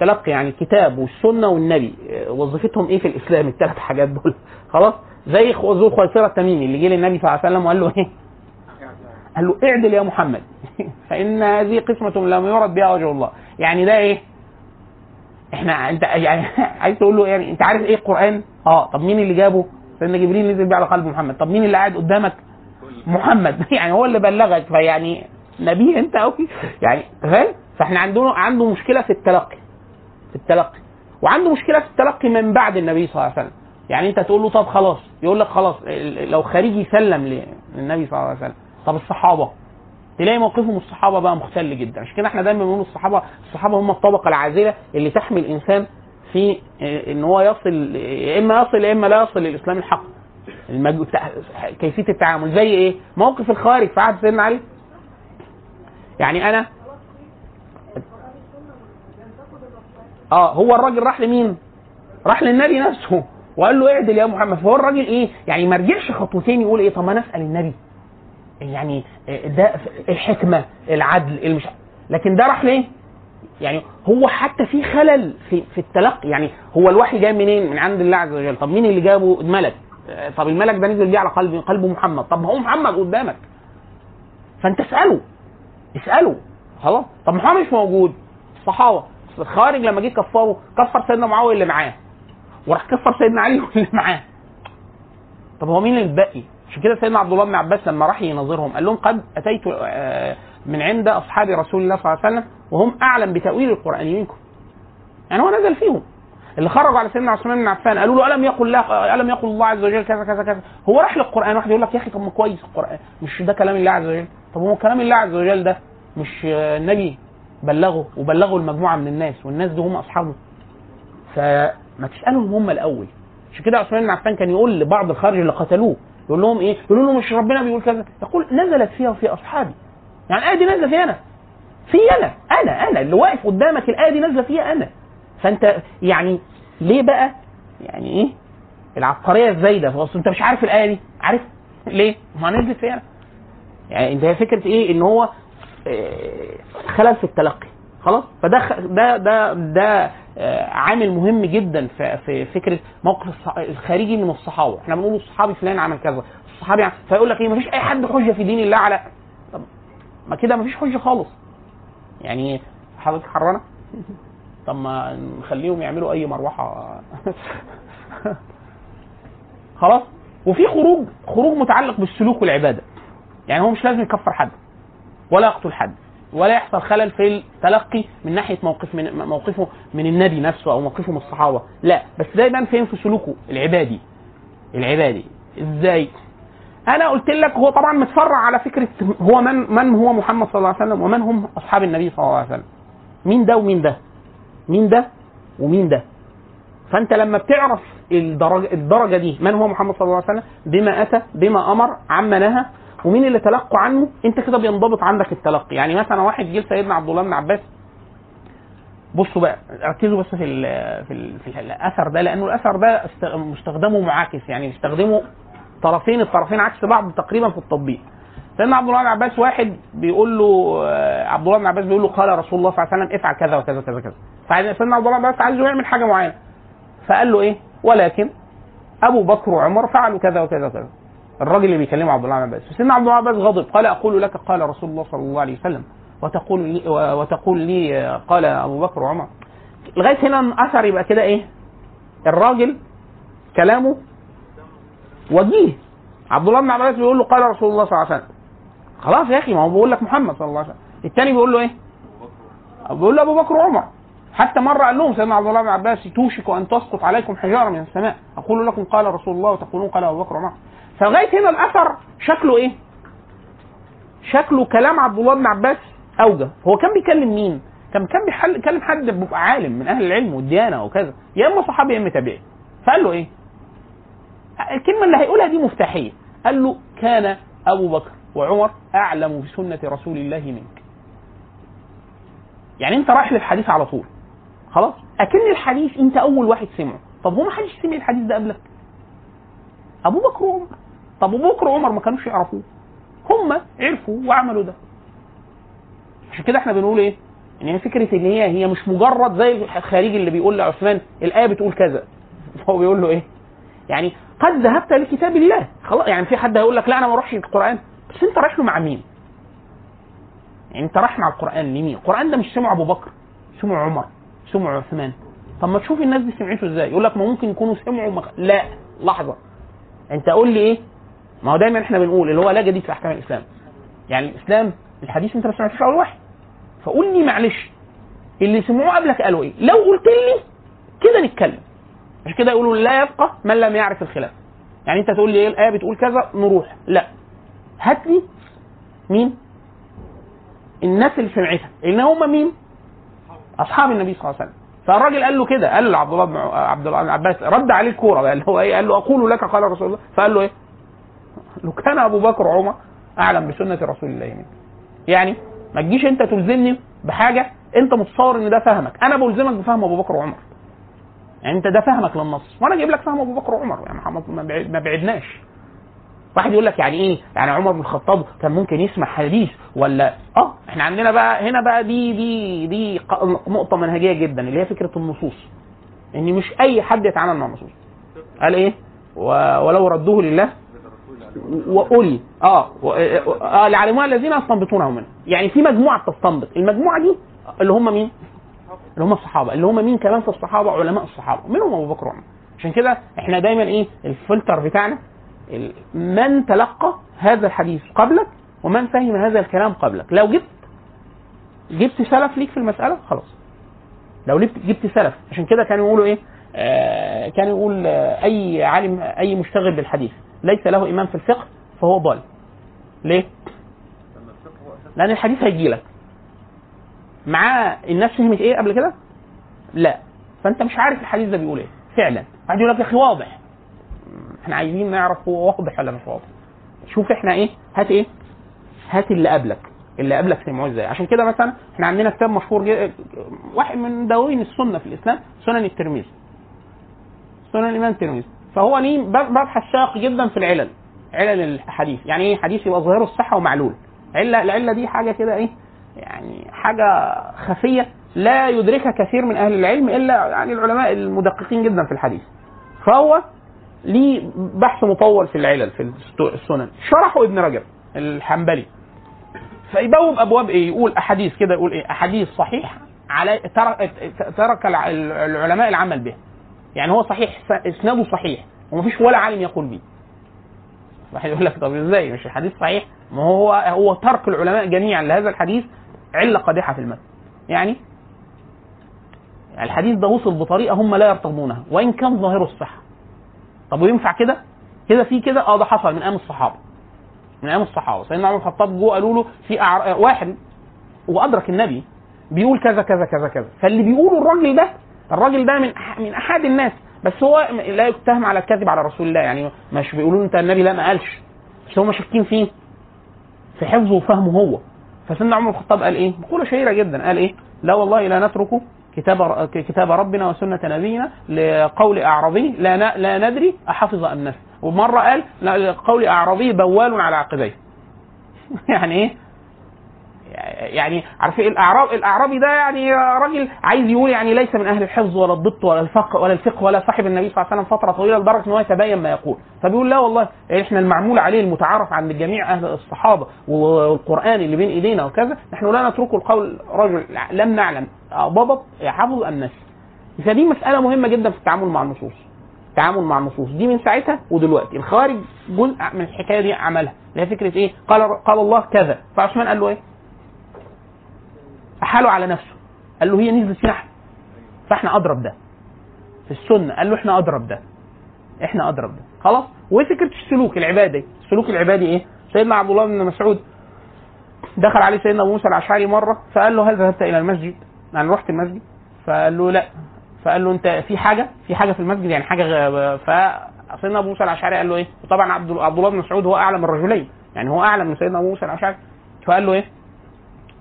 تلقي يعني الكتاب والسنة والنبي. آه، وظيفتهم إيه في الإسلام؟ الثلاث حاجات دول. خلاص؟ زي ذو الخيصره التميمي اللي جه للنبي صلى الله عليه وسلم وقال له إيه؟ قال له اعدل يا محمد فإن هذه قسمة لم يرد بها وجه الله يعني ده إيه؟ إحنا أنت يعني عايز تقول له يعني أنت عارف إيه القرآن؟ آه طب مين اللي جابه؟ سيدنا جبريل نزل بيه على قلب محمد طب مين اللي قاعد قدامك؟ محمد يعني هو اللي بلغك فيعني نبي أنت قوي يعني فاهم؟ فإحنا عندنا عنده مشكلة في التلقي في التلقي وعنده مشكلة في التلقي من بعد النبي صلى الله عليه وسلم يعني انت تقول له طب خلاص يقول لك خلاص لو خارجي سلم للنبي صلى الله عليه وسلم. طب الصحابة؟ تلاقي موقفهم الصحابة بقى مختل جدا. عشان كده إحنا دايما بنقول الصحابة الصحابة هم الطبقة العازلة اللي تحمي الإنسان في إن هو يصل يا إما يصل يا إما لا يصل للإسلام الحق. المج... كيفية التعامل. زي إيه؟ موقف الخارج في عهد سيدنا علي يعني أنا آه هو الراجل راح لمين؟ راح للنبي نفسه. وقال له اعدل يا محمد. فهو الراجل إيه؟ يعني ما رجعش خطوتين يقول إيه؟ طب ما أنا اسأل النبي. يعني ده الحكمة العدل المش لكن ده راح ليه؟ يعني هو حتى في خلل في في التلقي. يعني هو الوحي جاي منين؟ من عند الله عز وجل. طب مين اللي جابه؟ الملك. طب الملك ده نزل بيه على قلب قلب محمد. طب ما هو محمد قدامك. فانت اسأله. اسأله. خلاص. طب محمد مش موجود. الصحابه الخارج لما جه كفره كفر سيدنا معاوية اللي معاه. وراح كفر سيدنا علي واللي معاه طب هو مين الباقي؟ عشان كده سيدنا عبد الله بن عباس لما راح يناظرهم قال لهم قد أتيت آه، من عند أصحاب رسول الله صلى الله عليه وسلم وهم أعلم بتأويل القرآن منكم. يعني هو نزل فيهم. اللي خرجوا على سيدنا عثمان بن عفان قالوا له ألم يقل الله ألم يقل الله عز وجل كذا كذا كذا هو راح للقرآن واحد يقول لك يا أخي طب ما كويس القرآن مش ده كلام الله عز وجل طب هو كلام الله عز وجل ده مش آه، النبي بلغه وبلغه المجموعة من الناس والناس دي هم أصحابه فما تسألهم هم الأول. عشان كده عثمان بن عفان كان يقول لبعض الخارج اللي قتلوه يقول لهم إيه؟ يقولوا له مش ربنا بيقول كذا. يقول نزلت فيها وفي أصحابي. يعني الايه دي نازله في أنا. في أنا أنا أنا. اللي واقف قدامك الايه دي نازله فيها أنا. فأنت يعني ليه بقى؟ يعني إيه؟ العبقرية الزايدة. فاصل أنت مش عارف الآية دي. عارف؟ ليه؟ ما نزلت فيها أنا. يعني أنت هي فكرة إيه؟ إن هو آه، خلل في التلقي. خلاص؟ فده ده ده ده عامل مهم جدا في فكرة موقف الخارجي من الصحابة. إحنا بنقول الصحابي فلان عمل كذا الصحابي فيقول لك إيه مفيش أي حد حجه في دين الله على طب ما كده مفيش حجه خالص. يعني حضرتك حرانة؟ طب ما نخليهم يعملوا أي مروحة. خلاص؟ وفي خروج خروج متعلق بالسلوك والعبادة. يعني هو مش لازم يكفر حد ولا يقتل حد. ولا يحصل خلل في التلقي من ناحية موقف من موقفه من النبي نفسه أو موقفه من الصحابة. لا بس ده يبان فين في سلوكه؟ العبادي. العبادي. إزاي؟ أنا قلت لك هو طبعا متفرع على فكرة هو من من هو محمد صلى الله عليه وسلم ومن هم أصحاب النبي صلى الله عليه وسلم. مين ده ومين ده؟ مين ده ومين ده؟ فأنت لما بتعرف الدرجه الدرجة دي من هو محمد صلى الله عليه وسلم؟ بما أتى بما أمر عما نهى ومين اللي تلقوا عنه؟ انت كده بينضبط عندك التلقي. يعني مثلا واحد جه سيدنا عبد الله بن عباس. بصوا بقى ركزوا بس في ال في ال في الأثر ده لأنه الأثر ده مستخدمه معاكس. يعني بيستخدمه طرفين الطرفين عكس بعض تقريبا في التطبيق. سيدنا عبد الله بن عباس واحد بيقول له آه، عبد الله بن عباس بيقول له قال رسول الله صلى الله عليه وسلم افعل كذا وكذا وكذا كذا فسيدنا عبد الله بن عباس عايزه يعمل حاجة معينة. فقال له إيه؟ ولكن أبو بكر وعمر فعلوا كذا وكذا وكذا. الراجل اللي بيكلمه عبد الله بن عباس. فسيدنا عبد الله بن عباس غضب. قال أقول لك قال رسول الله صلى الله عليه وسلم وتقول لي وتقول لي قال أبو بكر وعمر. لغاية هنا الأثر يبقى كده إيه؟ الراجل كلامه وجيه. عبد الله بن عباس بيقول له قال رسول الله صلى الله عليه وسلم. خلاص يا أخي ما هو بيقول لك محمد صلى الله عليه وسلم. الثاني بيقول له إيه؟ بيقول له أبو بكر وعمر. حتى مرة قال لهم سيدنا عبد الله بن عباس توشك أن تسقط عليكم حجارة من السماء. أقول لكم قال رسول الله وتقولون قال أبو بكر وعمر. فلغاية هنا الأثر شكله إيه؟ شكله كلام عبد الله بن عباس أوجه. هو كان بيكلم مين؟ كان كان بيكلم حد بيبقى عالم من أهل العلم والديانة وكذا. يا إما صحابي يا إما تابعي. فقال له إيه؟ الكلمة اللي هيقولها دي مفتاحية. قال له كان أبو بكر وعمر أعلم بسنة رسول الله منك. يعني أنت رايح للحديث على طول. خلاص؟ أكن الحديث أنت أول واحد سمعه. طب هو ما حدش سمع الحديث ده قبلك؟ أبو بكر وعمر. طب ابو بكر وعمر ما كانوش يعرفوه. هم عرفوا وعملوا ده. عشان كده إحنا بنقول إيه؟ ان هي فكرة ان هي هي مش مجرد زي الخارجي اللي بيقول لعثمان الآية بتقول كذا. هو بيقول له إيه؟ يعني قد ذهبت لكتاب الله. خلاص يعني في حد هيقول لك لا أنا ما اروحش القرآن. بس انت رايح له مع مين؟ يعني انت رايح مع القرآن لمين؟ القرآن ده مش سمع أبو بكر سمع عمر سمع عثمان. طب ما تشوف الناس دي سمعته إزاي؟ يقول لك ما ممكن يكونوا سمعوا مخ... لا لحظة. انت قول لي إيه؟ ما هو دايما إحنا بنقول اللي هو لا جديد في أحكام الإسلام. يعني الإسلام الحديث انت ما سمعتوش اول واحد. فقول لي معلش اللي سمعوه قبلك قالوا إيه؟ لو قلت لي كده نتكلم. عشان كده يقولوا لا يفقه من لم يعرف الخلاف. يعني أنت تقول لي إيه؟ الآية بتقول كذا نروح. لا. هات لي مين؟ الناس اللي سمعتها. إن هم مين؟ أصحاب النبي صلى الله عليه وسلم. فالراجل قال له كده. قال لعبد الله بن عبد الله بن عباس رد عليه الكورة. بقى اللي هو إيه؟ قال له أقول لك قال رسول الله. فقال له إيه؟ لو كان أبو بكر وعمر أعلم بسنة رسول الله منك يعني ما تجيش أنت تلزمني بحاجة أنت متصور إن ده فهمك. أنا بلزمك بفهم أبو بكر وعمر. يعني أنت ده فهمك للنص. وأنا جايب لك فهم أبو بكر وعمر. يعني ما بعد- ما بعدناش. واحد يقول لك يعني إيه؟ يعني عمر بن الخطاب كان ممكن يسمع حديث ولا؟ آه إحنا عندنا بقى هنا بقى دي دي دي نقطة منهجية جدا اللي هي فكرة النصوص. إن مش أي حد يتعامل مع النصوص. قال إيه؟ ولو ردوه لله واولي آه و- آه لعلموها الذين يستنبطونه منه. يعني في مجموعة بتستنبط المجموعة دي اللي هم مين؟ اللي هم الصحابة. اللي هم مين كمان في الصحابة؟ علماء الصحابة. منهم أبو بكر وعمر. عشان كده إحنا دايما إيه؟ الفلتر بتاعنا من تلقى هذا الحديث قبلك ومن فهم هذا الكلام قبلك. لو جبت جبت سلف ليك في المسألة خلاص. لو جبت سلف. عشان كده كانوا يقولوا إيه؟ آه كانوا يقول آه أي عالم أي مشتغل بالحديث. ليس له إمام في الفقه فهو ضال. ليه؟ لأن الحديث هيجي لك. معاه الناس فهمت إيه قبل كده؟ لا. فأنت مش عارف الحديث ده بيقول إيه. فعلا. واحد يقول لك يا أخي واضح. إحنا عايزين نعرف هو واضح ولا مش واضح. شوف إحنا إيه؟ هات إيه؟ هات اللي قبلك. اللي قبلك سمعوه إزاي. عشان كده مثلا إحنا عندنا كتاب مشهور جدا واحد من دواوين السنة في الإسلام سنن الترمذي. سنن الإمام الترمذي. فهو ليه مبحث شاق جدا في العلل علل الحديث. يعني إيه؟ حديث يبقى ظاهره الصحة ومعلول. عله العلة دي حاجة كده إيه؟ يعني حاجة خفية لا يدركها كثير من أهل العلم إلا يعني العلماء المدققين جدا في الحديث. فهو ليه بحث مطول في العلل في السنن. شرحه ابن رجب الحنبلي. فيبوب أبواب إيه؟ يقول أحاديث كده يقول إيه؟ أحاديث صحيح على ترك ترك الع- العلماء العمل به يعني هو صحيح إسناده صحيح ومفيش ولا عالم يقول به واحد يقول لك طب إزاي؟ مش الحديث صحيح؟ ما هو هو ترك العلماء جميعا لهذا الحديث عله قادحه في المتن يعني الحديث ده وصل بطريقة هم لا يرتضونها وإن كان ظاهره الصحة. طب وينفع كده؟ كده في كده آه ده حصل من أيام الصحابة. من أيام الصحابة. سيدنا عمر الخطاب جه قالوا له في أعر... واحد وأدرك النبي بيقول كذا كذا كذا كذا. فاللي بيقوله الراجل ده الراجل ده من من أحد الناس. بس هو لا يتهم على الكذب على رسول الله. يعني مش بيقولوا أنت النبي؟ لا ما قالش. بس هم شاكين فيه. في حفظه وفهمه هو. فسيدنا عمر الخطاب قال إيه؟ مقوله شهيرة جدا. قال إيه؟ لا والله لا نترك كتاب كتاب ربنا وسنة نبينا لقول أعرابي. لا لا ندري أحفظ أم نسي ومرة قال لقول أعرابي بوال على عقبيه. يعني إيه؟ يعني عارف إيه؟ الاعراب الأعرابي ده يعني راجل عايز يقول يعني ليس من أهل الحفظ ولا الضبط ولا الفقه ولا الفقه ولا صاحب النبي صلى الله عليه وسلم فترة طويلة لدرجة إن هو يتبين ما يقول. فبيقول لا والله إحنا المعمول عليه المتعارف عند جميع أهل الصحابة والقرآن اللي بين إيدينا وكذا نحن لا نترك القول رجل لم نعلم. ضبط يحفظ أم نسي؟ فدي مسألة مهمة جدا في التعامل مع النصوص. التعامل مع النصوص. دي من ساعتها ودلوقتي. الخوارج جزء من الحكاية دي عملها. اللي هي فكرة إيه؟ قال قال الله كذا. فعثمان قال له إيه؟ أحاله على نفسه. قال له هي نزلت فينا إحنا فإحنا أضرب ده. في السنة. قال له إحنا أضرب ده. إحنا أضرب ده. خلاص؟ وإيه فكرة السلوك العبادي؟ السلوك العبادي إيه؟ سيدنا عبد الله بن مسعود دخل عليه سيدنا أبو موسى الأشعري مرة فقال له هل ذهبت إلى المسجد؟ يعني رحت المسجد؟ فقال له لا. فقال له أنت في حاجة؟ في حاجة في المسجد؟ يعني حاجة غ... فسيدنا أبو موسى الأشعري قال له إيه؟ وطبعا عبد الله بن مسعود هو أعلم الرجلين. يعني هو أعلم من سيدنا أبو موسى الأشعري. فقال له إيه؟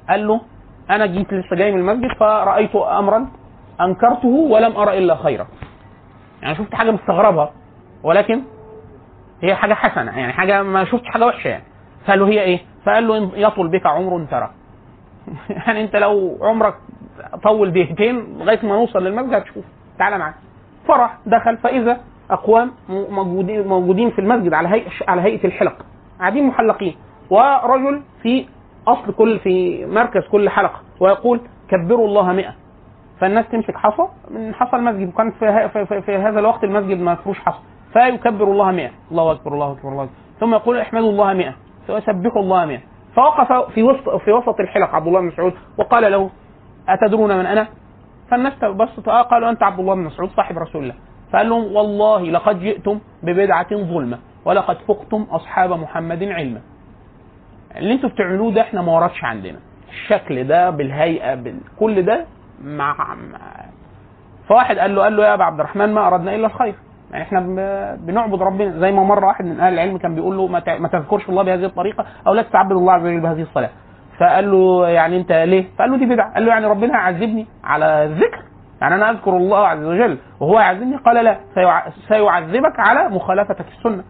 قال له أنا جيت لسه جاي من المسجد فرأيت امرا أنكرته ولم أرى إلا خيرا. يعني شفت حاجة مستغربها ولكن هي حاجة حسنة يعني حاجة ما شفتش حاجة وحشة يعني. فقال له هي إيه؟ فقال له يطول بك عمر ترى. يعني أنت لو عمرك طول دقيقتين لغاية ما نوصل للمسجد هتشوف. تعالى معايا. فرح دخل فإذا اقوام موجودين موجودين في المسجد على هيئه على هيئة الحلق. قاعدين محلقين. ورجل في أصل كل في مركز كل حلقة. ويقول كبروا الله مئة. فالناس تمسك حصى من حصى المسجد. وكان في, في, في, في هذا الوقت المسجد ما فيهوش حصى. فيكبر الله مئة. الله أكبر الله أكبر الله أكبر. ثم يقول احمدوا الله مئة. ويسبحوا الله مئة. فوقف في وسط في وسط الحلق عبد الله بن مسعود. وقال له أتدرون من أنا؟ فالناس بصت آه قالوا أنت عبد الله بن مسعود صاحب رسول الله. فقال لهم والله لقد جئتم ببدعة ظلمة ولقد فقتم أصحاب محمد علما. اللي أنتوا بتعملوه ده إحنا ما وردش عندنا. الشكل ده بالهيئة بكل ده مع فواحد قال له قال له يا ابا عبد الرحمن ما أردنا إلا الخير. يعني إحنا بنعبد ربنا. زي ما مرة واحد من أهل العلم كان بيقول له ما تذكرش الله بهذه الطريقة أو لا تعبد الله عز وجل بهذه الصلاة. فقال له يعني أنت ليه؟ فقال له دي بدعة. قال له يعني ربنا هيعذبني على الذكر. يعني أنا أذكر الله عز وجل وهو يعذبني؟ قال لا. سيع- سيعذبك على مخالفتك السنة.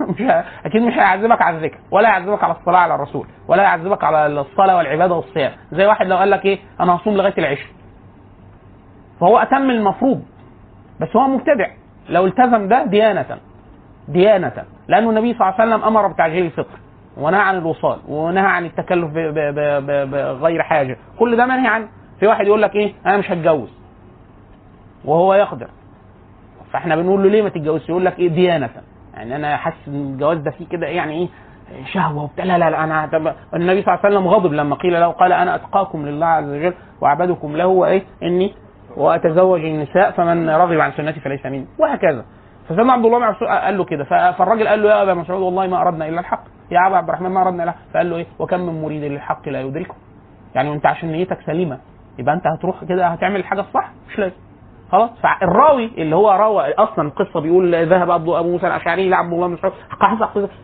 مش أكيد مش هيعذبك على الذكر ولا هيعذبك على الصلاة على الرسول ولا هيعذبك على الصلاة والعبادة والصيام. زي واحد لو قال لك إيه أنا هصوم لغاية العشاء. فهو أتم المفروض بس هو مبتدع. لو التزم ده ديانة ديانة. لأنه النبي صلى الله عليه وسلم أمر بتعجيل الفطر ونهى عن الوصال ونهى عن التكلف بغير حاجة. كل ده منهي عنه. في واحد يقول لك إيه أنا مش هتجوز. وهو يقدر. فإحنا بنقول له ليه ما تتجوزش؟ يقول لك إيه ديانة. يعني أنا حاسس إن الجواز ده فيه كده يعني إيه شهوة وبتاع. لا لا لا أنا هتب... النبي صلى الله عليه وسلم غضب لما قيل له قال أنا أتقاكم لله عز وجل وأعبدكم له وإيه إني وأتزوج النساء فمن رغب عن سنتي فليس مني. وهكذا. فسيدنا عبد الله بن مسعود قال له كده. فالراجل قال له يا أبا مسعود والله ما أردنا إلا الحق. يا أبا عبد الرحمن ما أردنا إلا الحق. فقال له إيه وكم من مريد للحق لا يدركه. يعني أنت عشان نيتك سليمة يبقى أنت هتروح كده هتعمل الحاجة الصح. مش لازم. خلاص؟ فالراوي اللي هو روى أصلا القصة بيقول ذهب ابو موسى الأشعري إلى عبد الله بن مسعود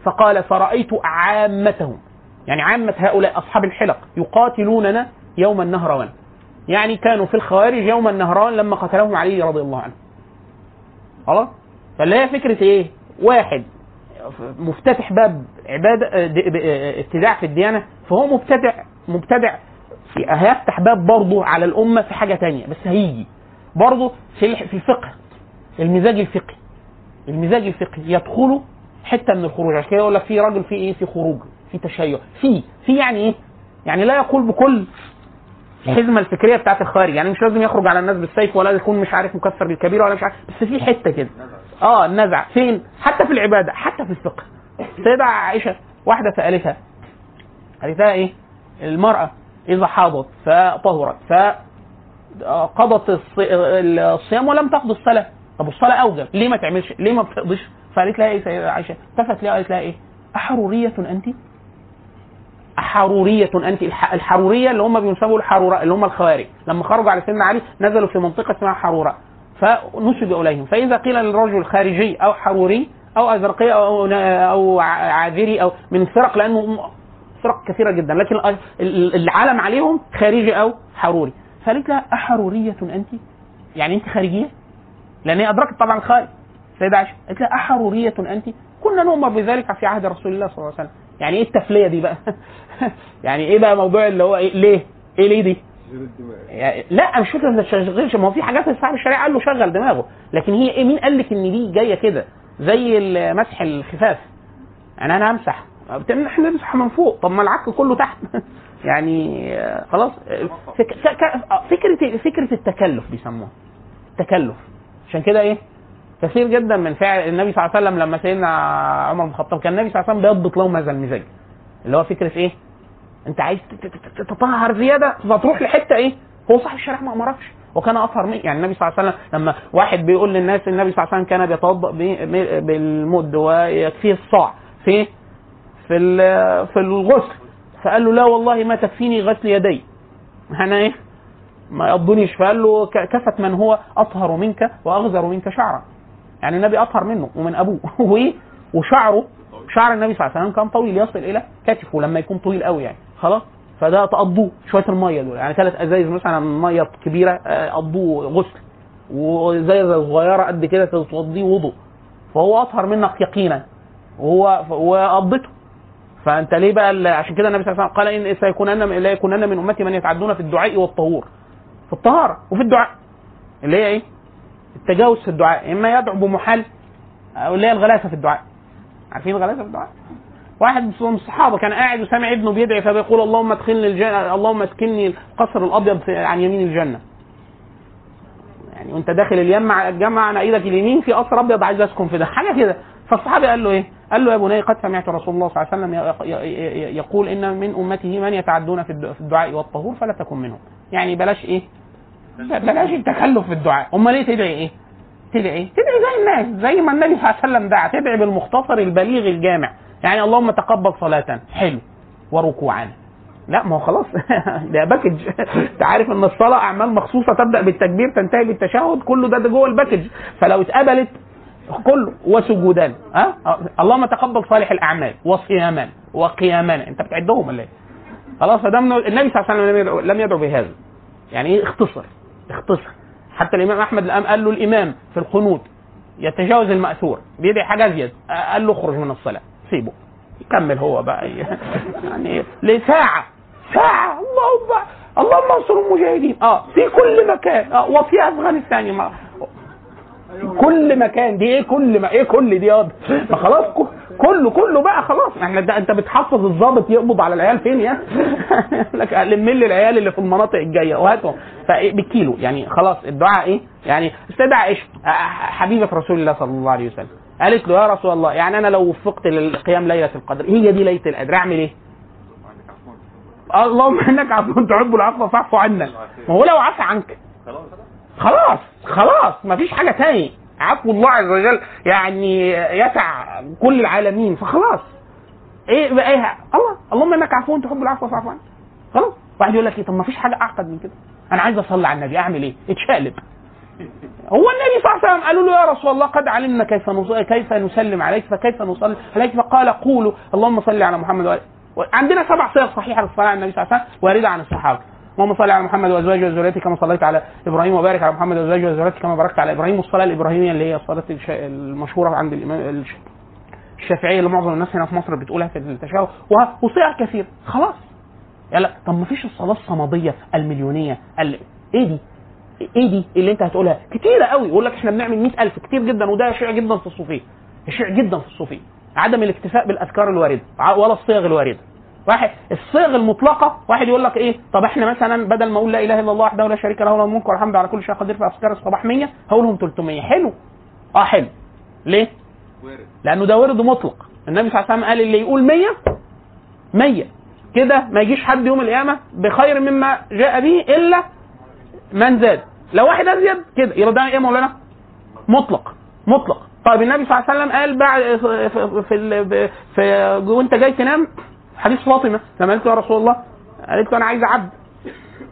فقال فرأيت عامتهم. يعني عامة هؤلاء أصحاب الحلق يقاتلوننا يوم النهروان. يعني كانوا في الخوارج يوم النهروان لما قتلهم علي رضي الله عنه. خلاص؟ فاللي هي فكرة إيه؟ واحد مفتتح باب عبادة د- ب- ابتداع في الديانة فهو مبتدع مبتدع هيفتح باب برضه على الأمة في حاجة تانية بس هيجي. برضه في في الفقه المزاج الفقهي المزاج الفقهي. يدخله حتة من الخروج. عشان كده يقول لك في راجل في إيه؟ في خروج في تشيع. في في يعني إيه؟ يعني لا يقول بكل الحزمه الفكرية بتاعت الخارج. يعني مش لازم يخرج على الناس بالسيف ولا يكون مش عارف مكفر بالكبيره ولا مش عارف. بس في حتة كده. آه النزع فين؟ حتى في العبادة حتى في الفقه. السيده عائشة واحدة سألتها قالت لها إيه؟ المرأة إذا حاضت فطهرت فقضت الص- الصيام ولم تقضي الصلاة. طب الصلاة أوجب. ليه ما تعملش؟ ليه ما بتقضيش؟ فقالت لها إيه سيدة عائشة؟ التفت لها قالت لها إيه؟ أحرورية انت؟ حرورية أنت. الح- الحرورية اللي هم بينسبوا الحرورة اللي هم الخوارج. لما خرجوا على سيدنا علي نزلوا في منطقة اسمها حرورة. فنسبوا إليهم. فإذا قيل للرجل خارجي أو حروري أو أزرقي أو أو عاذري أو من فرق لأنه فرق كثيرة جدا. لكن ال- ال- العالم عليهم خارجي أو حروري. فقالت لها أحرورية أنت. يعني أنت خارجية؟ لأن هي أدركت طبعا الخارج سيدة عائشة قالت لها أحرورية أنت. كنا نؤمر بذلك في عهد رسول الله صلى الله عليه وسلم. يعني إيه التفلية دي بقى؟ يعني إيه بقى موضوع اللي هو إيه ليه؟ إيه ليه دي؟ يعني لا مش فكره ما تشغلش. ما هو في حاجات صاحب الشريعه قال له شغل دماغه. لكن هي إيه؟ مين قال لك إن دي جاية كده؟ زي مسح الخفاف. يعني أنا همسح إحنا نمسح من فوق. طب ما العك كله تحت. يعني آه، خلاص آه،. آه، فكرة فكرة التكلف بيسموها. التكلف. عشان كده إيه؟ كثير جدا من فعل النبي صلى الله عليه وسلم لما سيدنا عمر بن الخطاب كان النبي صلى الله عليه وسلم بيضبط لهم هذا المزاج اللي هو فكرة إيه؟ أنت عايز ت- ت- ت- تطهر زيادة فتروح لحتة إيه؟ هو صاحب الشريعه ما أمركش. وكان أطهر من يعني النبي صلى الله عليه وسلم لما واحد بيقول للناس النبي صلى الله عليه وسلم كان بيتوضأ بالمد ويكفيه الصاع. في في في الغسل. فقال له لا والله ما تكفيني غسل يدي. أنا إيه؟ ما يقضنيش فقال له كفت من هو أطهر منك وأغزر منك شعرا. يعني النبي أطهر منه ومن أبوه. وايه وشعره شعر النبي صلى الله عليه وسلم كان طويل يصل إلى كتفه لما يكون طويل قوي يعني. خلاص؟ فده تقضوه شوية المية دول. يعني ثلاث أزايز مثلا مية كبيرة آه، قضوه غسل. وزايزه صغيرة قد كده تقضيه وضوء. فهو أطهر منك يقينا. وهو وقضته فأنت ليه بقى عشان كده النبي صلى الله عليه وسلم قال إن سيكونن لا يكونن من أمتي من يتعدون في الدعاء والطهور. في الطهارة وفي الدعاء. اللي هي إيه؟ التجاوز في الدعاء. إما يدعو بمحال أو اللي هي الغلاسه في الدعاء. عارفين الغلاسه في الدعاء؟ واحد من الصحابة كان قاعد وسامع ابنه بيدعي فبيقول اللهم ادخلني الجنة اللهم اسكنني القصر الأبيض عن يمين الجنة. يعني وأنت داخل اليمع الجامعة عن إيدك اليمين في قصر أبيض عايز أسكن في ده. حاجة كده. فالصحابي قال له إيه؟ قال له يا بني قد سمعت رسول الله صلى الله عليه وسلم يقول إن من أمته من يتعدون في الد- في الدعاء والطهور فلا تكن منهم. يعني بلاش إيه؟ بلاش التكلف في الدعاء. أمال ليه تدعي إيه؟ تدعي إيه؟ تدعي زي الناس زي ما النبي صلى الله عليه وسلم دعا. تدعي بالمختصر البليغ الجامع. يعني اللهم تقبل صلاة. حلو. وركوعا لا ما هو خلاص. ده package انت عارف إن الصلاة أعمال مخصوصة تبدأ بالتكبير تنتهي بالتشهد. كله ده, ده جوه ال package فلو اتقبلت كله وسجودا ها؟ أه؟ اللهم تقبل صالح الأعمال وصياما وقياما أنت بتعدهم ولا إيه؟ خلاص فده من النبي صلى الله عليه وسلم لم يدعو, بهذا. يعني إيه؟ اختصر اختصر. حتى الإمام أحمد الآن قال له الإمام في القنوت يتجاوز المأثور بيدعي حاجة أزيد قال له اخرج من الصلاة سيبه. يكمل هو بقى. يعني لساعه ساعة. اللهم اللهم انصر المجاهدين. آه في كل مكان. آه وفي أفغانستان. كل مكان دي إيه؟ كل ما إيه؟ كل دي ياض ما خلاص كله كله بقى خلاص. إحنا ده انت بتحفظ الضابط يقبض على العيال فين يا؟ لك لم لي العيال اللي في المناطق الجاية. وهاتهم. بالكيلو يعني خلاص الدعاء إيه؟ يعني استدعى عائشه حبيبة رسول الله صلى الله عليه وسلم. قالت له يا رسول الله يعني أنا لو وفقت للقيام ليلة القدر هي دي ليلة القدر أعمل إيه؟ اللهم إنك عفو تحب العفو فاعف عنا. ما هو لو عفى عنك. خلاص. خلاص خلاص ما فيش حاجة تاني. عفو الله عز وجل يعني يسع كل العالمين فخلاص. إيه بقى إيه؟ الله اللهم إنك عفو تحب العفو فاعف عني. خلاص. واحد يقول لك إيه؟ طب ما فيش حاجة أعقد من كده؟ أنا عايز أصلي على النبي أعمل إيه؟ اتشقلب. هو النبي صلى الله عليه وسلم قالوا له يا رسول الله قد علمنا كيف كيف نسلم عليك فكيف نصلي عليك؟ فقال قولوا اللهم صل على محمد وآله عندنا سبع صيغ صحيحة للصلاه على النبي صلى الله عليه وسلم وارده عن الصحابه اللهم صل على محمد وأزواجه وذريته كما صليت على إبراهيم وبارك على محمد وأزواجه وذريته كما باركت على إبراهيم. والصلاه الإبراهيمية اللي هي الصلاة المشهورة عند الإمام الش- الشافعية اللي معظم الناس هنا في مصر بتقولها في التشهد وه- وصيغ كثير. خلاص. لك طب ما فيش الصلاة الصمدية المليونية ال... إيه دي؟ إيه دي اللي أنت هتقولها؟ كتيرة قوي. يقول لك إحنا بنعمل 100000 كتير جدا. وده شيع جدا في الصوفية. شيع جدا في الصوفية. عدم الاكتفاء بالأذكار الواردة. ولا الصيغ الواردة. واحد الصيغ المطلقة واحد يقول لك إيه؟ طب إحنا مثلا بدل ما أقول لا إله إلا الله وحده لا شريك له له الملك والحمد على كل شيء قدير في اذكار الصباح 100 هقولهم 300 حلو. آه حلو. ليه؟ وارد. لأنه ده ورد مطلق. النبي صلى الله عليه وسلم قال اللي يقول 100 100 كده ما يجيش حد يوم القيامة بخير مما جاء به إلا من زاد. لو واحد أزيد كده يبقى ده إيه مولانا؟ مطلق. مطلق. طيب النبي صلى الله عليه وسلم قال بعد في في, في وأنت جاي تنام حديث فاطمة لما قالت يا رسول الله. قالت له أنا عايزه عبد.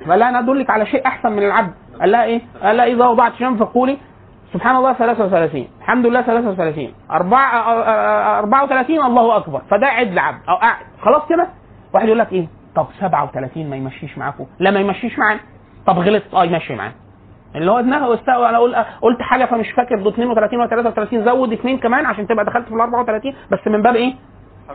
فقال لها أنا أدلك على شيء أحسن من العبد. قال لها إيه؟ قال لها إذا وضعت شيئا فقولي. سبحان الله 33 الحمد لله 33 4 34 الله أكبر. فده عدل عبد أو قاعد. خلاص كده؟ واحد يقول لك إيه؟ طب 37 ما يمشيش معاكم لا ما يمشيش معانا طب غلط آه يمشي معانا اللي هو دماغه واستوى. أنا أقول قلت حاجة فمش فاكر. ده 32 ولا 33 زود اثنين كمان عشان تبقى دخلت في ال 34 بس من باب إيه؟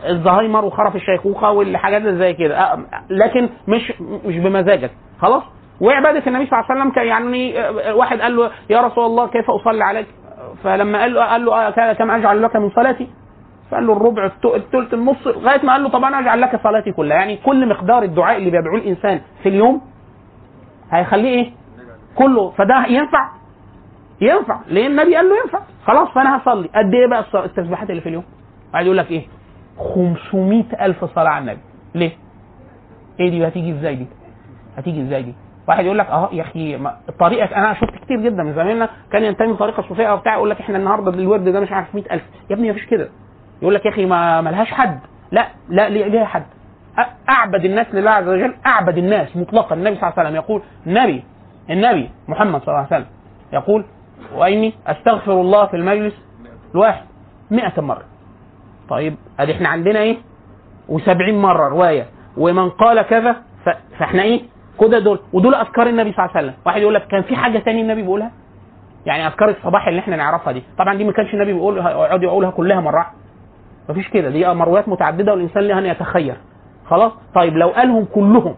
الزهايمر وخرف الشيخوخة والحاجات اللي زي كده لكن مش مش بمزاجك خلاص وعباده النبي صلى الله عليه وسلم كان يعني آه، واحد قال له يا رسول الله كيف أصلي عليك؟ فلما قال له قال له آه، كم أجعل لك من صلاتي؟ فقال له الربع الثلث النص لغاية ما قال له طب أنا أجعل لك صلاتي كلها يعني كل مقدار الدعاء اللي بيدعوه الإنسان في اليوم هيخليه إيه؟ كله فده ينفع؟ ينفع ليه النبي قال له ينفع خلاص فأنا هصلي قد إيه بقى التسبيحات اللي في اليوم؟ قاعد يقول لك إيه؟ 500 ألف صلاة على النبي. ليه؟ إيه دي؟ هتيجي إزاي دي؟ هتيجي إزاي دي؟ واحد يقول لك آه يا أخي الطريقة أنا شفت كتير جدا من زمايلنا كان ينتمي لطريقه صوفية أو بتاع يقول لك إحنا النهارده الورد ده مش عارف 100000 يا ابني مفيش كده. يقول لك يا أخي ما ملهاش حد. لا لا ليه- ليها حد؟ أعبد الناس لله عز وجل أعبد الناس مطلقا. النبي صلى الله عليه وسلم يقول النبي النبي محمد صلى الله عليه وسلم يقول وإني أستغفر الله في المجلس الواحد 100 مرة. طيب ادي إحنا عندنا إيه؟ و70 مرة رواية. ومن قال كذا فإحنا إيه؟ كده دول. ودول اذكار النبي صلى الله عليه وسلم. واحد يقول لك كان في حاجة تاني النبي بيقولها؟ يعني اذكار الصباح اللي إحنا نعرفها دي. طبعا دي ما كانش النبي بيقولها يقعد يقولها كلها مرة. واحدة مفيش كده. دي مرويات متعددة والإنسان له أن يتخير خلاص؟ طيب لو قالهم كلهم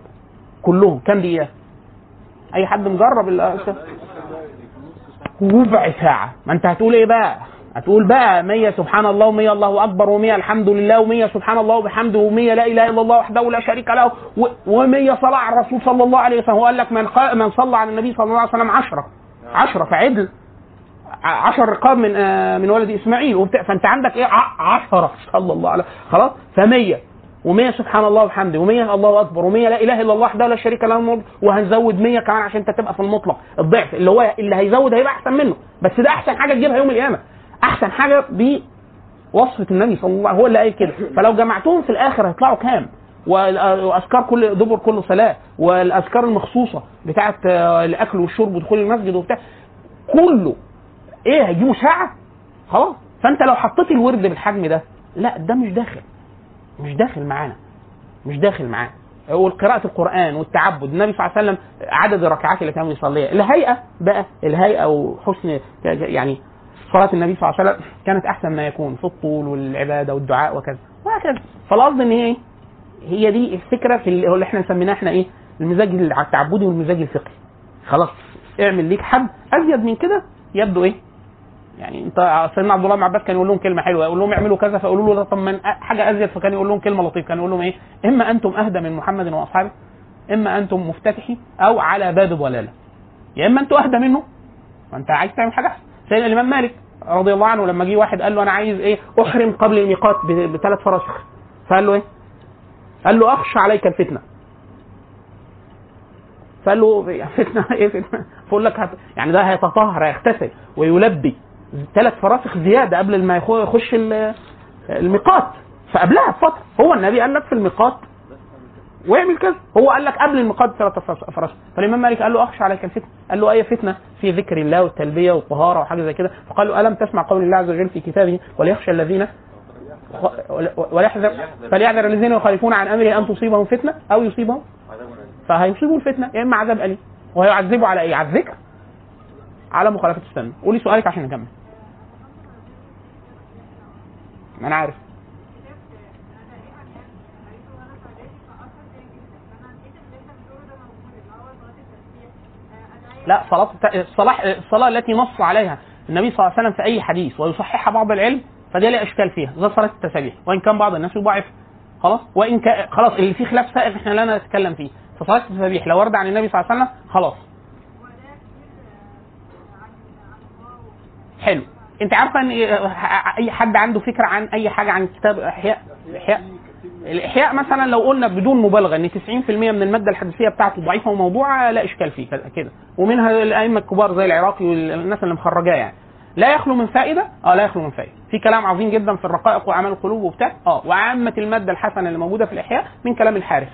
كلهم كام دقيقه أي حد مجرب ربع ساعة. ما أنت هتقول إيه بقى؟ هتقول بقى 100 سبحان الله و100 الله أكبر و100 الحمد لله و100 سبحان الله وبحمده و100 لا إله إلا الله وحده لا شريك له و100 صلاة على الرسول صلى الله عليه وسلم. هو قال لك من من صلى على النبي صلى الله عليه وسلم 10 10 فعدل 10 رقاب من آه، من ولد إسماعيل. فأنت عندك إيه؟ 10 صلى الله عليه خلاص؟ ف100 و100 سبحان الله وبحمده. و100 الله أكبر. و100 لا إله إلا الله وحده لا شريك له. وهنزود 100 كمان عشان أنت تبقى في المطلق. الضعف. اللي هو اللي هيزود هيبقى أحسن منه. بس ده أحسن حاجة تجيبها يوم القيامة. أحسن حاجة بوصفة النبي صلى الله عليه وسلم. هو اللي قال كده. فلو جمعتهم في الآخر هيطلعوا كام؟ واذكار كل دبر كل صلاة. والأذكار المخصوصة بتاعه آه، الأكل والشرب ودخول المسجد وبتاع. كله. إيه هيجيبوا ساعه خلاص. فأنت لو حطيت الورد بالحجم ده لا ده مش داخل. مش داخل معانا. مش داخل معانا. وقراءة القرآن والتعبد. النبي صلى الله عليه وسلم عدد الركعات اللي كان بيصليها الهيئة بقى. الهيئة وحسن يعني صلاة النبي صلى الله عليه وسلم كانت أحسن ما يكون في الطول والعبادة والدعاء وكذا. وهكذا. فالقصد إن هي؟ هي دي الفكرة في اللي إحنا سميناه إحنا إيه؟ المزاج التعبدي والمزاج الفقهي. خلاص. اعمل ليك حد أزيد من كده يبدو إيه؟ يعني أنت سيدنا عبد الله بن عباس كان يقول لهم كلمة حلوة يقول لهم اعملوا كذا فيقولوا له طب من حاجة أزيد فكان يقول لهم كلمة لطيفة كان يقول لهم إيه؟ إما أنتم أهدى من محمد وأصحابه إما أنتم مفتتحي أو على باب ضلالة. يا إما أنتم أهدى منه فانت عايز تعمل حاجة أحسن. سيدنا الإمام مالك رضي الله عنه لما جه واحد قال له أنا عايز إيه؟ أحرم قبل الميقات بثلاث فراسخ فقال له إيه؟ قال له اخشى عليك الفتنة. فقال له يا فتنة؟ إيه فتنة؟ فقول لك هت... يعني ده هيتطهر هيغتسل ويلبي ثلاث فراسخ زيادة قبل ما يخش ال- الميقات. فقبلها بفترة. هو النبي قال لك في الميقات واعمل كذا. هو قال لك قبل ثلاث فراسخ فالإمام مالك قال له اخشى عليك الفتنه قال له أي فتنة؟ في ذكر الله والتلبية والطهارة وحاجة زي كده. فقال له ألم تسمع قول الله عز وجل في كتابه وليخشى الذين وليحذر فليحذر الذين يخالفون عن أمره أن تصيبهم فتنة أو يصيبهم فهيصيبوا الفتنة يا إما عذاب أليم. وهيعذبوا على إيه؟ على الذكر. على مخالفة السنة. قولي سؤالك عشان نكمل ما أنا عارف. لا الصلاح الصلاة التي نص عليها النبي صلى الله عليه وسلم في أي حديث ويصححها بعض العلم فدي لا إشكال فيها زي صلاه التسابيح وإن كان بعض الناس يضعف خلاص وإن كان خلاص اللي فيه خلاف سائغ إحنا لا نتكلم فيه فصلاة التسابيح لو ورد عن النبي صلى الله عليه وسلم خلاص. حلو. أنت عارفة إن أي حد عنده فكرة عن أي حاجة عن كتاب إحياء؟ الاحياء الإحياء مثلا لو قلنا بدون مبالغة إن 90% من المادة الحديثية بتاعته ضعيفة وموضوعة لا إشكال فيه كده- ومنها الأئمة الكبار زي العراقي والناس اللي مخرجاه يعني. لا يخلو من فائدة؟ آه لا يخلو من فائدة. في كلام عظيم جدا في الرقائق وأعمال القلوب وبتاع. آه وعامة المادة الحسنة اللي موجودة في الإحياء من كلام الحارث.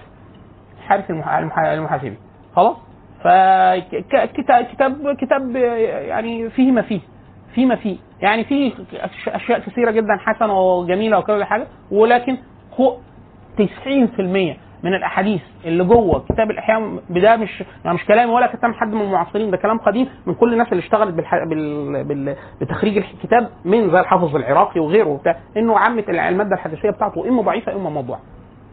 الحارث المح- المح- المحاسبي. خلاص؟ فكتاب كتاب كتاب يعني فيه ما فيه. فيه ما فيه. يعني فيه أشياء كثيرة جدا حسنة وجميلة وكل حاجة ولكن 90% من الأحاديث اللي جوه كتاب الإحياء ده مش يعني مش كلامي ولا كلام حد من المعاصرين ده كلام قديم من كل الناس اللي اشتغلت بالح... بال... بال... بتخريج الكتاب من زي الحافظ العراقي وغيره وبتاع إنه عامة المادة الحديثية بتاعته إما ضعيفة إما موضوعة.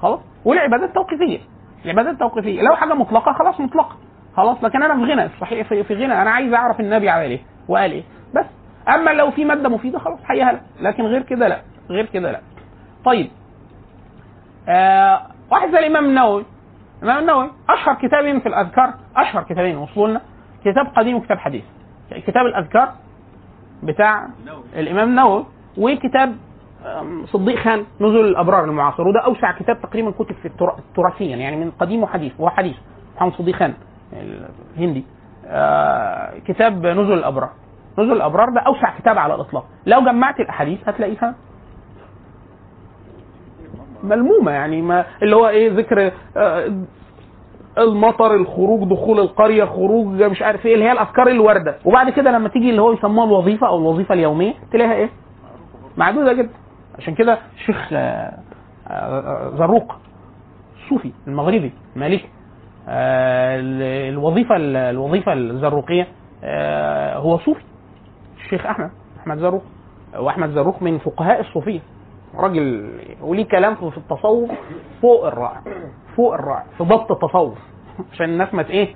خلاص؟ والعبادات توقيفية. العبادات توقيفية. لو حاجة مطلقة خلاص مطلقة. خلاص لكن أنا في غنى صحيح في, في غنى. أنا عايز أعرف النبي عمل إيه وقال إيه. بس أما لو في مادة مفيدة خلاص حيها لكن غير كده لا. غير كده لا. طيب. آه واحد زي الإمام النووي. الإمام النووي أشهر كتابين في الأذكار أشهر كتابين وصلوا لنا. كتاب قديم وكتاب حديث. كتاب الأذكار بتاع الإمام النووي وكتاب صديق خان نزل الأبرار المعاصر. وده أوسع كتاب تقريبا كتب في تراثيا يعني من قديم وحديث. وهو حديث محمد صديق خان الهندي. آه كتاب نزل الأبرار. نزل الأبرار ده أوسع كتاب على الإطلاق. لو جمعت الأحاديث هتلاقيها ملمومة يعني ما اللي هو إيه ذكر آه، المطر الخروج دخول القرية خروج مش عارف إيه اللي هي الأفكار الواردة. وبعد كده لما تيجي اللي هو يسموها الوظيفة أو الوظيفة اليومية تلاقيها إيه؟ معدودة جدا. عشان كده الشيخ آه، آه، زروق الصوفي المغربي المالكي ال- الوظيفة ال- الوظيفة الزروقية هو صوفي الشيخ أحمد أحمد زروق. وأحمد زروق من فقهاء الصوفية. راجل وليه كلام في التصوف فوق الرائع فوق الرائع في ضبط التصوف عشان الناس ما إيه؟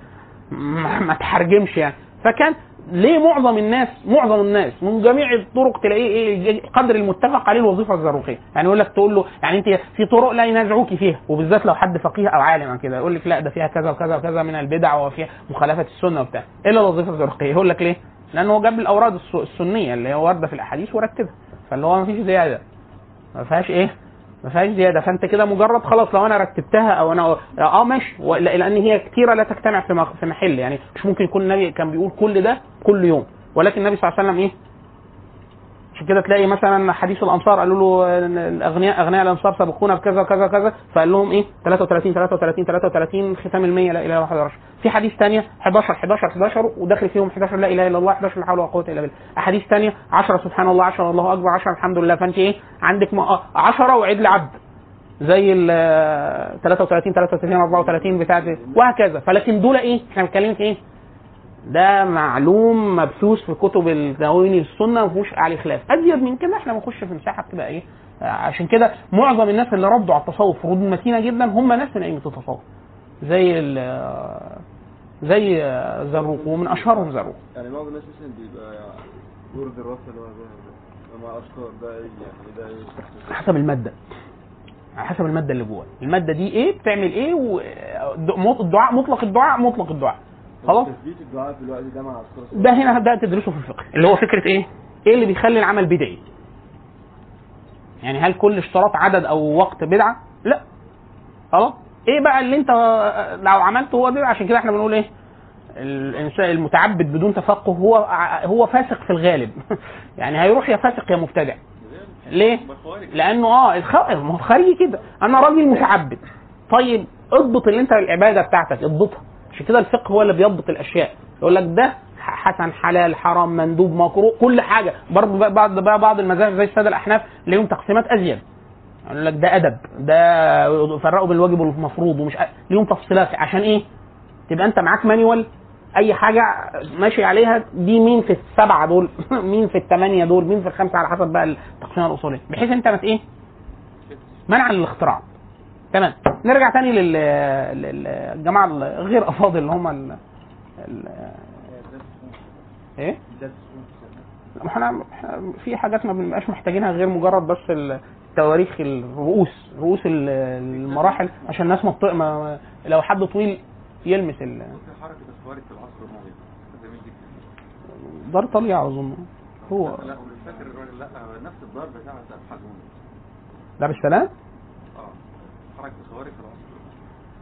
ما تحرجمش يعني. فكان ليه معظم الناس معظم الناس من جميع الطرق تلاقيه إيه؟ قدر المتفق عليه الوظيفة الزروقيه يعني يقول لك تقول له يعني أنت في طرق لا ينازعوك فيها وبالذات لو حد فقيه أو عالم كده يقول لك لا ده فيها كذا وكذا وكذا من البدع وفيها مخالفة السنة وبتاع. إلا الوظيفة الزروقيه يقول لك ليه؟ لأنه هو جاب الأوراد الس- السنية اللي هي واردة في الأحاديث ورتبها. فاللي هو ما فيش زيادة. ما فيهاش إيه؟ ما فيهاش زيادة. فأنت كده مجرد خلاص لو أنا رتبتها أو أنا آه ماشي. لأن هي كتيرة لا تجتمع في في محل. يعني مش ممكن يكون النبي كان بيقول كل ده كل يوم. ولكن النبي صلى الله عليه وسلم إيه؟ عشان كده تلاقي مثلا حديث الأنصار قالوا له الأغنياء أغنياء الأنصار سبقونا بكذا وكذا وكذا فقال لهم إيه؟ 33 33 33 ختام المية لا إله إلا الله 11 في حديث ثانية 11 11 11 وداخل فيهم 11 لا إله إلا الله 11 لا حول ولا قوة إلا بالله. أحاديث ثانية 10 سبحان الله 10 الله أكبر 10 الحمد لله. فأنت إيه؟ عندك 10 وعيد لعبد زي ال 33 33 34 بتاعت وهكذا. فلكن دول إيه؟ إحنا بنتكلم في إيه؟ ده معلوم مبثوث في كتب الدواوين السنة ما فيهوش عليه خلاف. ازيد من كده إحنا بنخش في مساحة بتبقى إيه؟ آه، عشان كده معظم الناس اللي ردوا على التصوف ردود متينة جدا هم ناس من أئمة التصوف. زي ال- آه، زي آه، زروق ومن أشهرهم زروق يعني بعض الناس مثلا بيبقى ورد الراس اللي هو مع ده يعني ده إيه حسب المادة. على حسب المادة اللي جوه المادة دي إيه؟ بتعمل إيه؟ والدعاء مطلق الدعاء مطلق الدعاء. خلاص؟ ده هنا هتبدا تدرسه في الفقه. اللي هو فكرة إيه؟ إيه اللي بيخلي العمل بدعي؟ يعني هل كل اشتراط عدد أو وقت بدعة؟ لا. خلاص؟ إيه بقى اللي أنت لو عملته هو بدعة؟ عشان كده إحنا بنقول إيه؟ الإنسان المتعبد بدون تفقه هو هو فاسق في الغالب. يعني هيروح يا فاسق يا مبتدع. ليه؟ لأنه آه الخارجي كده. أنا راجل متعبد. طيب اضبط اللي أنت العبادة بتاعتك اضبطها. عشان كده الفقه هو اللي بيضبط الأشياء. يقول لك ده حسن حلال حرام مندوب مكروه كل حاجة. برضه بعض بعض المذاهب زي السادة الأحناف ليهم تقسيمات أزيد. يقول لك ده أدب ده فرقوا بين الواجب والمفروض ومش ليهم تفصيلات. عشان إيه؟ تبقى أنت معاك مانيوال أي حاجة ماشي عليها دي مين في السبعة دول؟ مين في الثمانية دول؟ مين في الخمسة؟ على حسب بقى التقسيمة الأصولية. بحيث أنت ما إيه؟ منعا للاختراع. تمام. نرجع تاني لل- لل- للجماعة الغير أفاضل اللي هم ال... ال... إيه؟ ما إحنا في حاجات ما بنبقاش محتاجينها غير مجرد بس التواريخ الرؤوس رؤوس ال- المراحل عشان الناس ما ما لو حد طويل يلمس ال- دار طليعة أظن. هو لا ومش فاكر الراجل لا نفس الدار بتاعت حزون دار السلام؟ آه حركة الخوارج في العصر.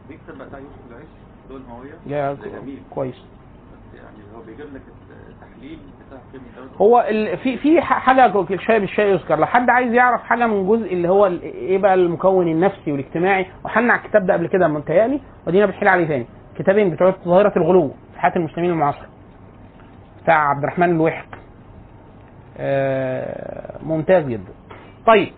بيكتب بقى بتاع يوسف العيش دول ده جميل. كويس. يعني هو بيجيب لك التحليل بتاع هو ال... في في حاجة الشاي بالشاي يذكر. لو حد عايز يعرف حاجة من جزء اللي هو إيه بقى المكون النفسي والاجتماعي وحنا على الكتاب ده قبل كده متهيألي ودينا بنحيل عليه تاني. كتابين بتوع ظاهرة الغلو في حياة المسلمين المعاصرة. بتاع عبد الرحمن الوحق. آه ممتاز جدا. طيب.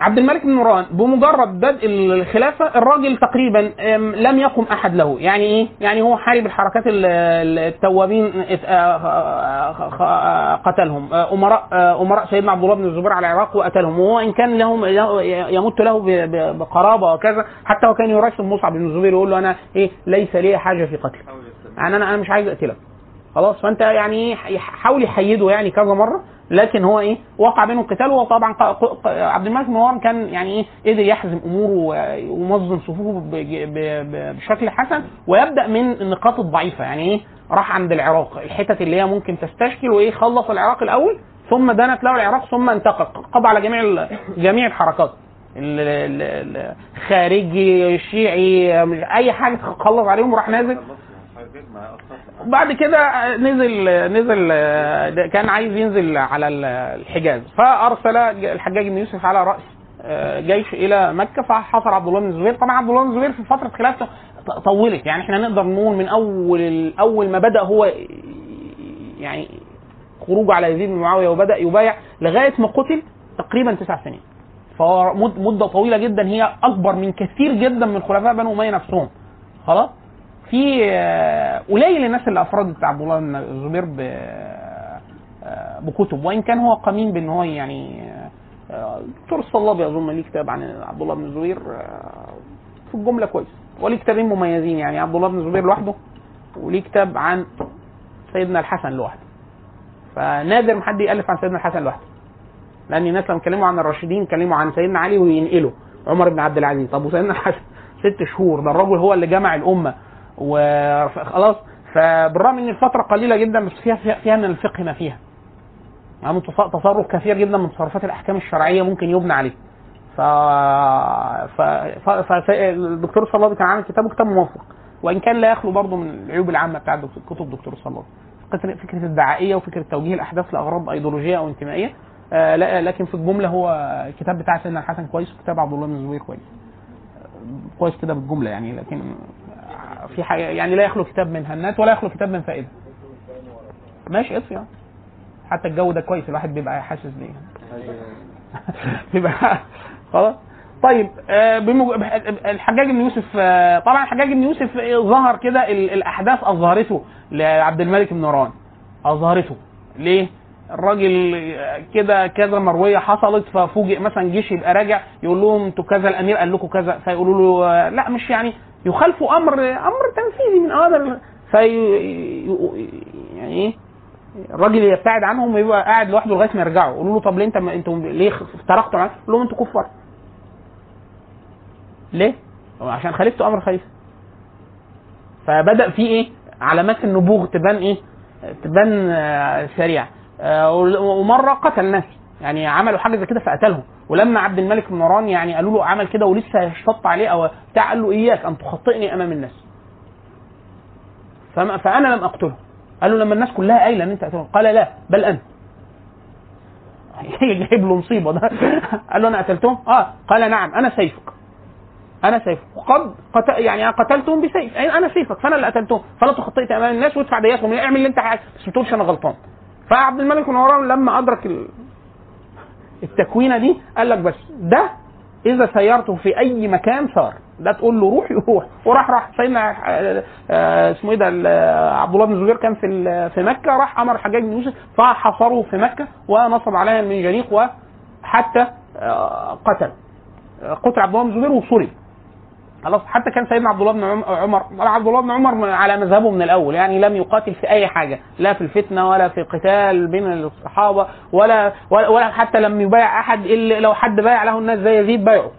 عبد الملك بن مروان بمجرد بدء الخلافة الراجل تقريبا لم يقم أحد له. يعني إيه؟ يعني هو حارب الحركات ال- ال- التوابين آه، آه، آه، قتلهم. أمراء أمراء سيدنا عبد الله بن الزبير على العراق وقتلهم. وهو إن كان لهم يمت له بقرابة وكذا حتى هو كان يراسل مصعب بن الزبير يقول له أنا إيه ليس لي حاجة في قتلك. يعني أنا أنا مش عايز أقتلك. خلاص؟ فأنت يعني يح- حاول يحيده يعني كذا مرة لكن هو إيه وقع بينهم قتال وطبعا عبد الملك بن مروان كان يعني إيه قدر يحزم أموره وينظم صفوفه بشكل حسن ويبدأ من النقاط الضعيفة. يعني إيه راح عند العراق. الحتت اللي هي ممكن تستشكل وإيه خلص العراق الأول ثم دنت له العراق ثم انتقل. قضى على جميع جميع الحركات. ال- ال- ال- الخارجي الشيعي أي حاجة خلص عليهم وراح نازل. بعد كده نزل نزل كان عايز ينزل على الحجاز. فأرسل الحجاج بن يوسف على رأس جيش إلى مكة فحصر عبد الله بن الزبير طبعا عبد الله بن الزبير في فترة خلافته طولت. يعني إحنا نقدر نقول من أول أول ما بدأ هو يعني خروجه على يزيد بن معاوية وبدأ يبايع لغاية ما قتل تقريبا تسع سنين. فهو مد- مدة طويلة جدا. هي أكبر من كثير جدا من خلفاء بنو أمية نفسهم. خلاص؟ في آه، قليل الناس اللي افردت عبد الله بن الزبير ب آه، بكتب وإن كان هو قمين بإن هو يعني دكتور الصلابي اظن ليه كتاب عن عبد الله بن الزبير آه، في الجمله كويس وليه كتابين مميزين. يعني عبد الله بن الزبير لوحده وليه كتاب عن سيدنا الحسن لوحده. فنادر ما حد يألف عن سيدنا الحسن لوحده. لأن الناس لما اتكلموا عن الراشدين اتكلموا عن سيدنا علي وينقلوا. عمر بن عبد العزيز. طب وسيدنا الحسن؟ ست شهور. ده الرجل هو اللي جمع الأمة. وخلاص. فبالرغم إن الفترة قليلة جدا بس فيها فيها, من الفقه ما فيها. يعني تص- تصرف كثير جدا من تصرفات الأحكام الشرعية ممكن يبنى عليه. ف... ف... ف... الدكتور الصلابي كان عامل كتابه كتاب موفق. وإن كان لا يخلو برضه من العيوب العامة بتاعت كتب الدكتور الصلابي فكرة فكرة الدعائية وفكرة توجيه الأحداث لأغراض أيديولوجية أو انتمائية. آه لا- لكن في الجملة هو الكتاب بتاع سيدنا الحسن كويس وكتاب عبد الله بن الزبير كويس. كويس كده بالجملة يعني لكن في حاجة يعني لا يخلو كتاب من هنات ولا يخلو كتاب من فائدة ماشي اطفي يعني. حتى الجو ده كويس الواحد بيبقى حاسس بيه بيبقى خلاص طيب آه،. الحجاج بن يوسف آه، طبعا الحجاج بن يوسف ظهر كده ال- الأحداث أظهرته لعبد الملك بن مروان أظهرته ليه؟ الراجل آه، كده كذا مروية حصلت ففوجئ مثلا جيش يبقى راجع يقول لهم أنتوا كذا الأمير قال لكم كذا فيقولوا له لا مش يعني يخالفوا أمر أمر تنفيذي من اوامر في يعني إيه الراجل يبتعد عنهم ويبقى قاعد لوحده لغاية ما يرجعوا. يقولوا له طب ليه أنت أنتوا ليه افترقتوا معاه؟ يقول لهم أنتوا كفار. ليه؟ عشان خالفته أمر خليفه فبدأ في إيه؟ علامات النبوغ تبان إيه؟ تبان آه، سريعة. آه، ومرة قتل ناس يعني عملوا حاجة زي كده فقتلهم. ولما عبد الملك بن مروان يعني قالوا له عمل كده ولسه هيشتط عليه أو بتاع قال له إياك أن تخطئني أمام الناس. فما فأنا لم أقتله. قال له لما الناس كلها قايلة إن أنت قتلهم. قال لا بل أنت. جايب له مصيبة ده. قال له أنا قتلتهم؟ آه. قال نعم أنا سيفك. أنا سيفك. وقد قت... يعني أنا قتلتهم بسيف. يعني أنا سيفك فأنا اللي قتلتهم. فلا تخطئت أمام الناس وادفع دياتهم. اعمل اللي أنت عايز بس ما تقولش أنا غلطان. فعبد الملك بن مروان لما أدرك ال... التكوينة دي قال لك بس ده إذا سيرته في أي مكان صار. ده تقول له روح يروح وراح راح سيدنا آه، آه، اسمه إيه ده آه، عبد الله بن الزبير كان في في مكة راح أمر الحجاج بن يوسف فحصره في مكة ونصب عليها المنجنيق وحتى قتل. قتل عبد الله بن الزبير وصلب خلاص حتى كان سيدنا عبد الله بن عم- عمر عبد الله بن عمر على مذهبه من الأول يعني لم يقاتل في أي حاجة لا في الفتنة ولا في قتال بين الصحابة ولا ولا, حتى لم يبايع أحد إلا لو حد بايع له الناس زي يزيد بايعه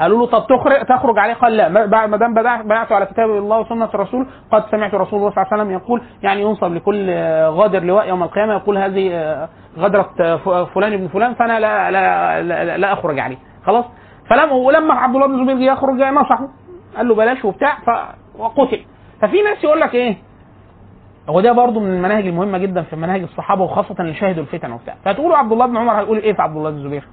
قالوا له طب تخرج تخرج عليه؟ قال لا ما دام بدأ- بايعت على كتاب الله وسنة الرسول قد سمعت رسول الله صلى الله عليه وسلم يقول يعني ينصب لكل غادر لواء يوم القيامة يقول هذه آه، غدرة آه، فلان ابن فلان فأنا لا لا لا, لا أخرج عليه. خلاص؟ فلما ولما عبد الله بن الزبير يخرج نصحه. قال له بلاش وبتاع ف وقتل. ففي ناس يقول لك إيه؟ هو ده برضه من المناهج المهمة جدا في مناهج الصحابة وخاصة اللي شهدوا الفتن وبتاع. فتقولوا عبد الله بن عمر هيقول إيه في عبد الله بن الزبير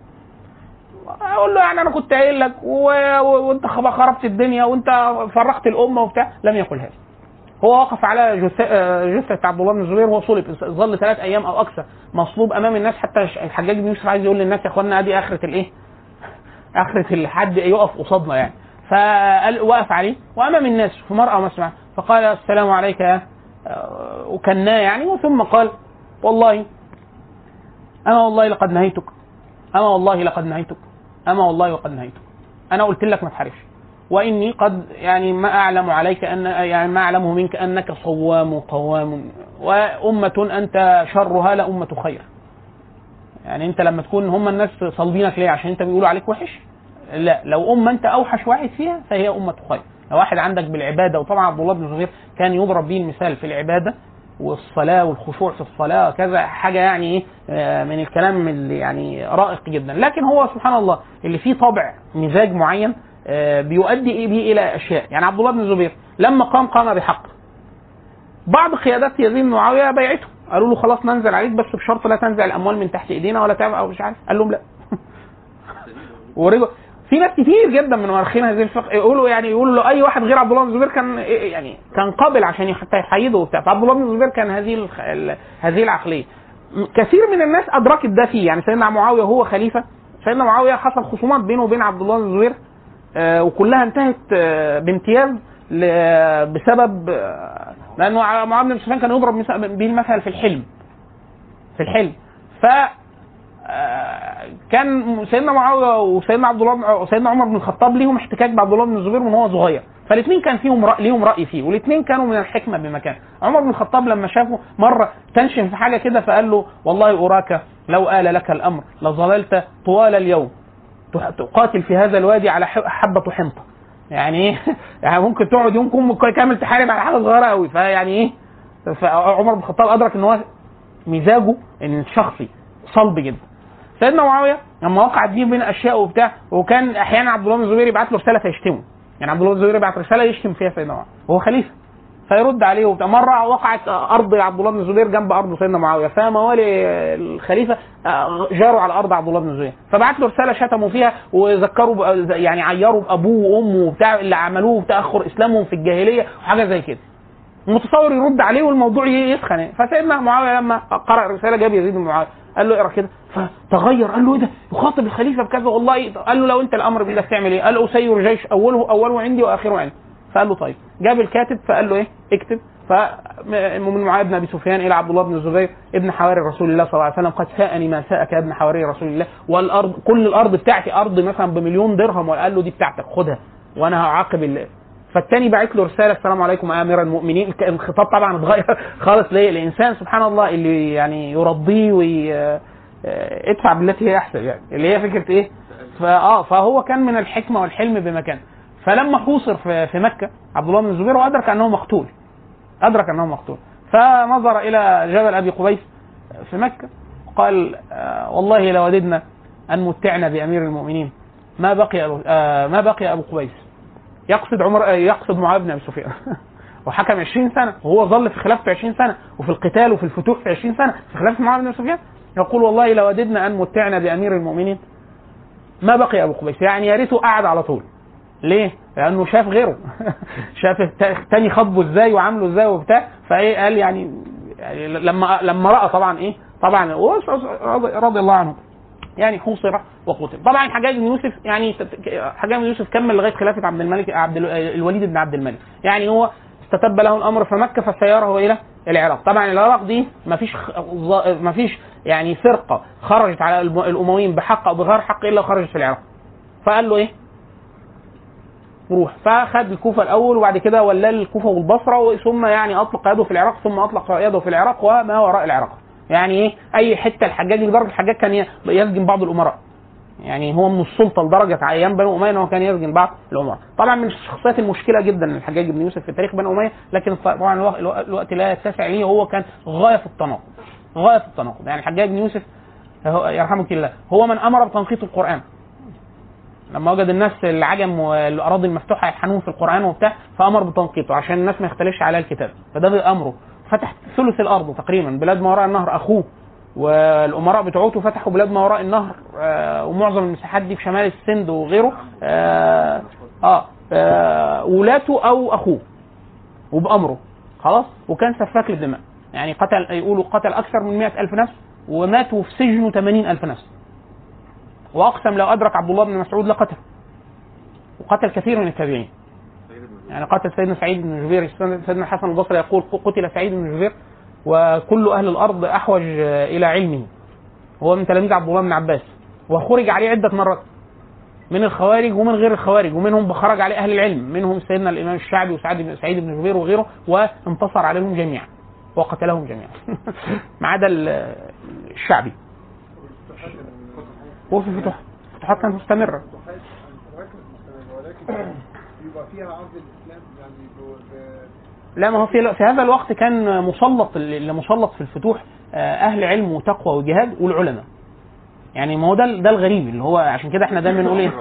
أقول له يعني أنا كنت قايل لك. وأنت خربت الدنيا وأنت فرقت الأمة وبتاع. لم يقل هذا. هو وقف على آه، جثة عبد الله بن الزبير وهو صلب. ظل ثلاث أيام أو أكثر مصلوب أمام الناس حتى الحجاج بن يوسف عايز يقول للناس يا اخوانا ادي آخرة الإيه؟ آخرة الحد يقف قصادنا يعني. فقال وقف عليه وأمام الناس في مرأى ومسمع. فقال السلام عليك يا آه، وكناه يعني وثم قال والله أما والله لقد نهيتك أما والله لقد نهيتك أما والله وقد نهيتك. أنا قلت لك ما تحاربش وإني قد يعني ما أعلم عليك أن يعني ما أعلمه منك أنك صوام قوام وأمة أنت شرها لأمة خير. يعني انت لما تكون هم الناس صلبينك ليه؟ عشان انت بيقولوا عليك وحش؟ لا لو أمة انت أوحش واحد فيها فهي أمة خير. لو واحد عندك بالعبادة وطبعا عبد الله بن الزبير كان يضرب به المثال في العبادة والصلاة والخشوع في الصلاة كذا حاجة يعني إيه آه، من الكلام اللي يعني رائق جدا. لكن هو سبحان الله اللي فيه طبع مزاج معين آه، بيؤدي إيه بيه إلى أشياء. يعني عبد الله بن الزبير لما قام قام بحق. بعض قيادات يزيد بن معاوية بايعته قالوا له خلاص ننزل عليك بس بشرط لا تنزع الأموال من تحت إيدينا ولا تعمل أو مش عارف. قال لهم لا. ورجعوا. في ناس كتير جدا من مؤرخين هذه الفقه يقولوا يعني يقولوا له أي واحد غير عبد الله بن الزبير كان يعني كان قابل عشان حتى يحيده وبتاع. فعبد الله بن الزبير كان هذه هذه العقلية. كثير من الناس ادركت ده فيه. يعني سيدنا معاوية هو خليفة. سيدنا معاوية حصل خصومات بينه وبين عبد الله بن الزبير آه، وكلها انتهت آه، بامتياز بسبب آه، لأنه معاويه بن سفيان كان يضرب به المثل في الحلم. في الحلم. ف آه، كان سيدنا معاوية وسيدنا عبد الله وسيدنا عمر بن الخطاب ليهم احتكاك بعبد الله بن الزبير من هو صغير. فالاثنين كان فيهم رأي ليهم رأي فيه والاثنين كانوا من الحكمة بمكان. عمر بن الخطاب لما شافه مرة تنشن في حاجة كده فقال له والله أراك لو آل لك الأمر لظللت طوال اليوم تقاتل في هذا الوادي على حبة حنطة. يعني إيه؟ يعني ممكن تقعد يوم كم- كامل تحارب على حاجة صغيره قوي فيعني إيه؟ فعمر بن الخطاب أدرك إن هو مزاجه إن شخصي صلب جدا. سيدنا معاوية لما وقعت بيه بين أشياء وبتاع وكان أحيانا عبد الله بن الزبير يبعت له رسالة فيشتمه. يعني عبد الله بن الزبير يبعت رسالة يشتم فيها سيدنا معاوية. وهو خليفة. فيرد عليه وبتاع. مرة وقعت أرض عبد الله بن الزبير جنب أرض سيدنا معاوية. فموالي الخليفة آه، جاروا على أرض عبد الله بن الزبير فبعت له رسالة شتموا فيها وذكروا يعني عيروا بأبوه وأمه وبتاع اللي عملوه تأخر إسلامهم في الجاهلية وحاجة زي كده. متصور يرد عليه والموضوع يسخن. فسيدنا معاوية لما قرأ الرسالة جاب يزيد بن معاوية. قال له اقرأ كده. فتغير قال له إيه ده؟ يخاطب الخليفة بكذا. والله؟ قال له لو أنت الأمر بايدك تعمل إيه؟ قال أسير جيش أوله أوله عندي وآخره عندي. فقال له طيب. جاب الكاتب فقال له إيه؟ اكتب. فمن معاويه بن أبي سفيان إلى عبد الله بن الزبير ابن حواري رسول الله صلى الله عليه وسلم قد ساءني ما ساءك يا ابن حواري رسول الله. والأرض كل الأرض بتاعتي أرض مثلا بمليون درهم. وقال له دي بتاعتك خدها وأنا هعاقب ال- فالتاني بعت له رسالة السلام عليكم أمير المؤمنين. الخطاب طبعا اتغير خالص ليه؟ الإنسان سبحان الله اللي يعني يرضيه وي ادفع بالتي هي أحسن يعني. اللي هي فكرة إيه؟ فاه فهو كان من الحكمة والحلم بمكان. فلما حوصر في مكة عبد الله بن الزبير وأدرك أنه مقتول. أدرك أنه مقتول. فنظر إلى جبل أبي قبيس في مكة قال آه، والله لوددنا أن متعنا بأمير المؤمنين. ما بقي آه، ما بقي أبو قبيس؟ يقصد عمر آه، يقصد معاويه بن أبي سفيان. وحكم 20 سنة وهو ظل في خلافته 20 سنة وفي القتال وفي الفتوح في 20 سنة في خلافة معاويه بن أبي سفيان. يقول والله لوددنا أن متعنا بأمير المؤمنين. ما بقي أبو قبيس؟ يعني يا ريته قعد على طول. ليه؟ لأنه شاف غيره. شاف الت- التاني خطبه إزاي وعامله إزاي وبتاع. فإيه قال يعني, يعني لما لما رأى طبعا إيه؟ طبعا رضي الله عنه. يعني حوصر وقتل. طبعا حجاج بن يوسف يعني حجاج بن يوسف كمل لغاية خلافة عبد الملك عبد ال- الوليد بن عبد الملك. يعني هو استتب له الأمر في مكة فسيره إلى العراق. طبعا العراق دي ما فيش ما فيش يعني فرقة خرجت على الامويين بحق أو بغير حق إلا خرجت في العراق. فقال له إيه؟ روح فخد الكوفة الأول وبعد كده ولاه الكوفة والبصرة ثم يعني أطلق يده في العراق ثم أطلق يده في العراق وما وراء العراق. يعني إيه؟ أي حتة الحجاج لدرجة الحجاج كان يسجن بعض الأمراء. يعني هو من السلطة لدرجة أيام بنو أمية إن هو كان يسجن بعض الأمراء. طبعا من الشخصيات المشكلة جدا الحجاج بن يوسف في تاريخ بنو أمية لكن طبعا الوقت, لا يتسع ليه وهو كان غايه في التناقض. غايه في التناقض. يعني الحجاج بن يوسف هو- يرحمك الله هو من أمر بتنقيط القرآن. لما وجد الناس العجم والأراضي المفتوحة يحنون في القرآن وبتاع فأمر بتنقيطه عشان الناس ما يختلفش على الكتاب. فده بأمره. فتح ثلث الأرض تقريبا بلاد ما وراء النهر أخوه والأمراء بتوعته فتحوا بلاد ما وراء النهر آه ومعظم المساحات دي في شمال السند وغيره آه, آه, آه ولاته أو أخوه. وبأمره. خلاص؟ وكان سفاك للدماء. يعني قتل يقولوا قتل أكثر من مئة ألف نفس وماتوا في سجنه 80 ألف نفس. واقسم لو أدرك عبد الله بن مسعود لقتل. وقتل كثير من التابعين. يعني قتل سيدنا سعيد بن جبير سيدنا الحسن البصري يقول قتل سعيد بن جبير وكل أهل الأرض أحوج إلى علمه. هو من تلاميذ عبد الله بن عباس. وخرج عليه عدة مرات. من الخوارج ومن غير الخوارج. ومنهم خرج عليه أهل العلم. منهم سيدنا الإمام الشعبي وسعد بن سعيد بن جبير وغيره. وانتصر عليهم جميعا. وقتلهم جميعا. ما عدا ال- الشعبي. وفي الفتوح الفتوحات كانت مستمرة. فتوحات فتوحات يبقى فيها الاسلام يعني لا ما هو في, في هذا الوقت كان مسلط اللي مسلط في الفتوح آه، أهل علم وتقوى وجهاد والعلماء. يعني ما هو ده ده الغريب اللي هو عشان كده إحنا دايما نقول إيه؟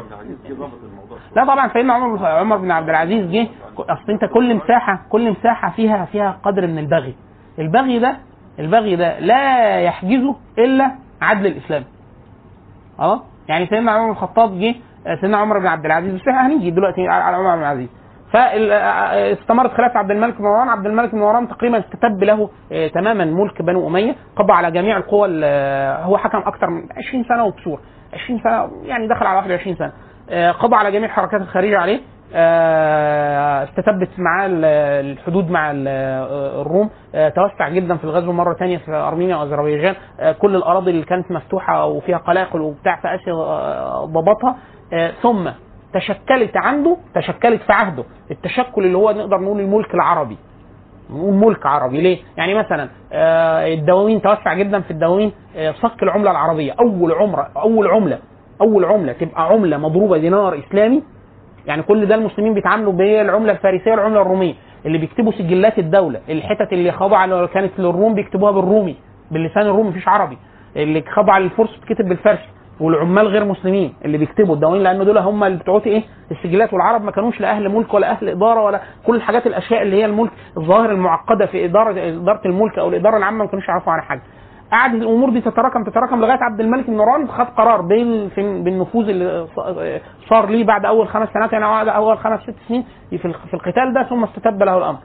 لا طبعا سيدنا عمر عمر بن عبد العزيز جه أصل أنت كل مساحه كل مساحة فيها فيها قدر من البغي. البغي ده البغي ده لا يحجزه إلا عدل الإسلام. أه؟ يعني سيدنا عمر بن الخطاب جه سيدنا عمر بن عبد العزيز بس إحنا هنيجي دلوقتي على عمر بن العزيز. فاستمرت خلافه عبد الملك بن مروان. عبد الملك بن مروان تقريبا استتب له تماما ملك بنو أمية. قضى على جميع القوى ال- هو حكم أكثر من 20 سنة وكسور. 20 سنة يعني دخل على 21 سنة. قضى على جميع الحركات الخارجه عليه. آه، استتبت معاه ال- الحدود مع ال- الروم. آه، توسع جدا في الغزو مرة ثانية في أرمينيا وأذربيجان. آه، كل الأراضي اللي كانت مفتوحة وفيها قلاقل وبتاع في آسيا ضبطها. ثم تشكلت عنده تشكلت في عهده التشكل اللي هو نقدر نقول الملك العربي. نقول ملك عربي. ليه؟ يعني مثلا الدواوين توسع جدا في الدواوين صك العملة العربية. أول عمرة أول عملة أول عملة تبقى عملة مضروبة دينار إسلامي يعني كل ده المسلمين بيتعاملوا بالعمله الفارسية والعملة الرومية. اللي بيكتبوا سجلات الدولة الحتت اللي خاضعه كانت للروم بيكتبوها بالرومي باللسان الرومي مفيش عربي. اللي خاضعه للفرس بتكتب بالفارسي. والعمال غير مسلمين اللي بيكتبوا الدواوين لأن دول هم اللي بتوعوا إيه؟ السجلات. والعرب ما كانوش لا أهل ملك ولا أهل إدارة ولا كل الحاجات الأشياء اللي هي الملك الظاهر المعقدة في اداره إدارة الملك أو الإدارة العامة ما كانوش يعرفوا عنها حاجة. قعدت الأمور دي تتراكم تتراكم لغاية عبد الملك مروان خد قرار بين بالنفوذ اللي صار ليه بعد أول خمس سنوات يعني بعد أول خمس ست سنين في الق- في القتال ده ثم استتب له الأمر.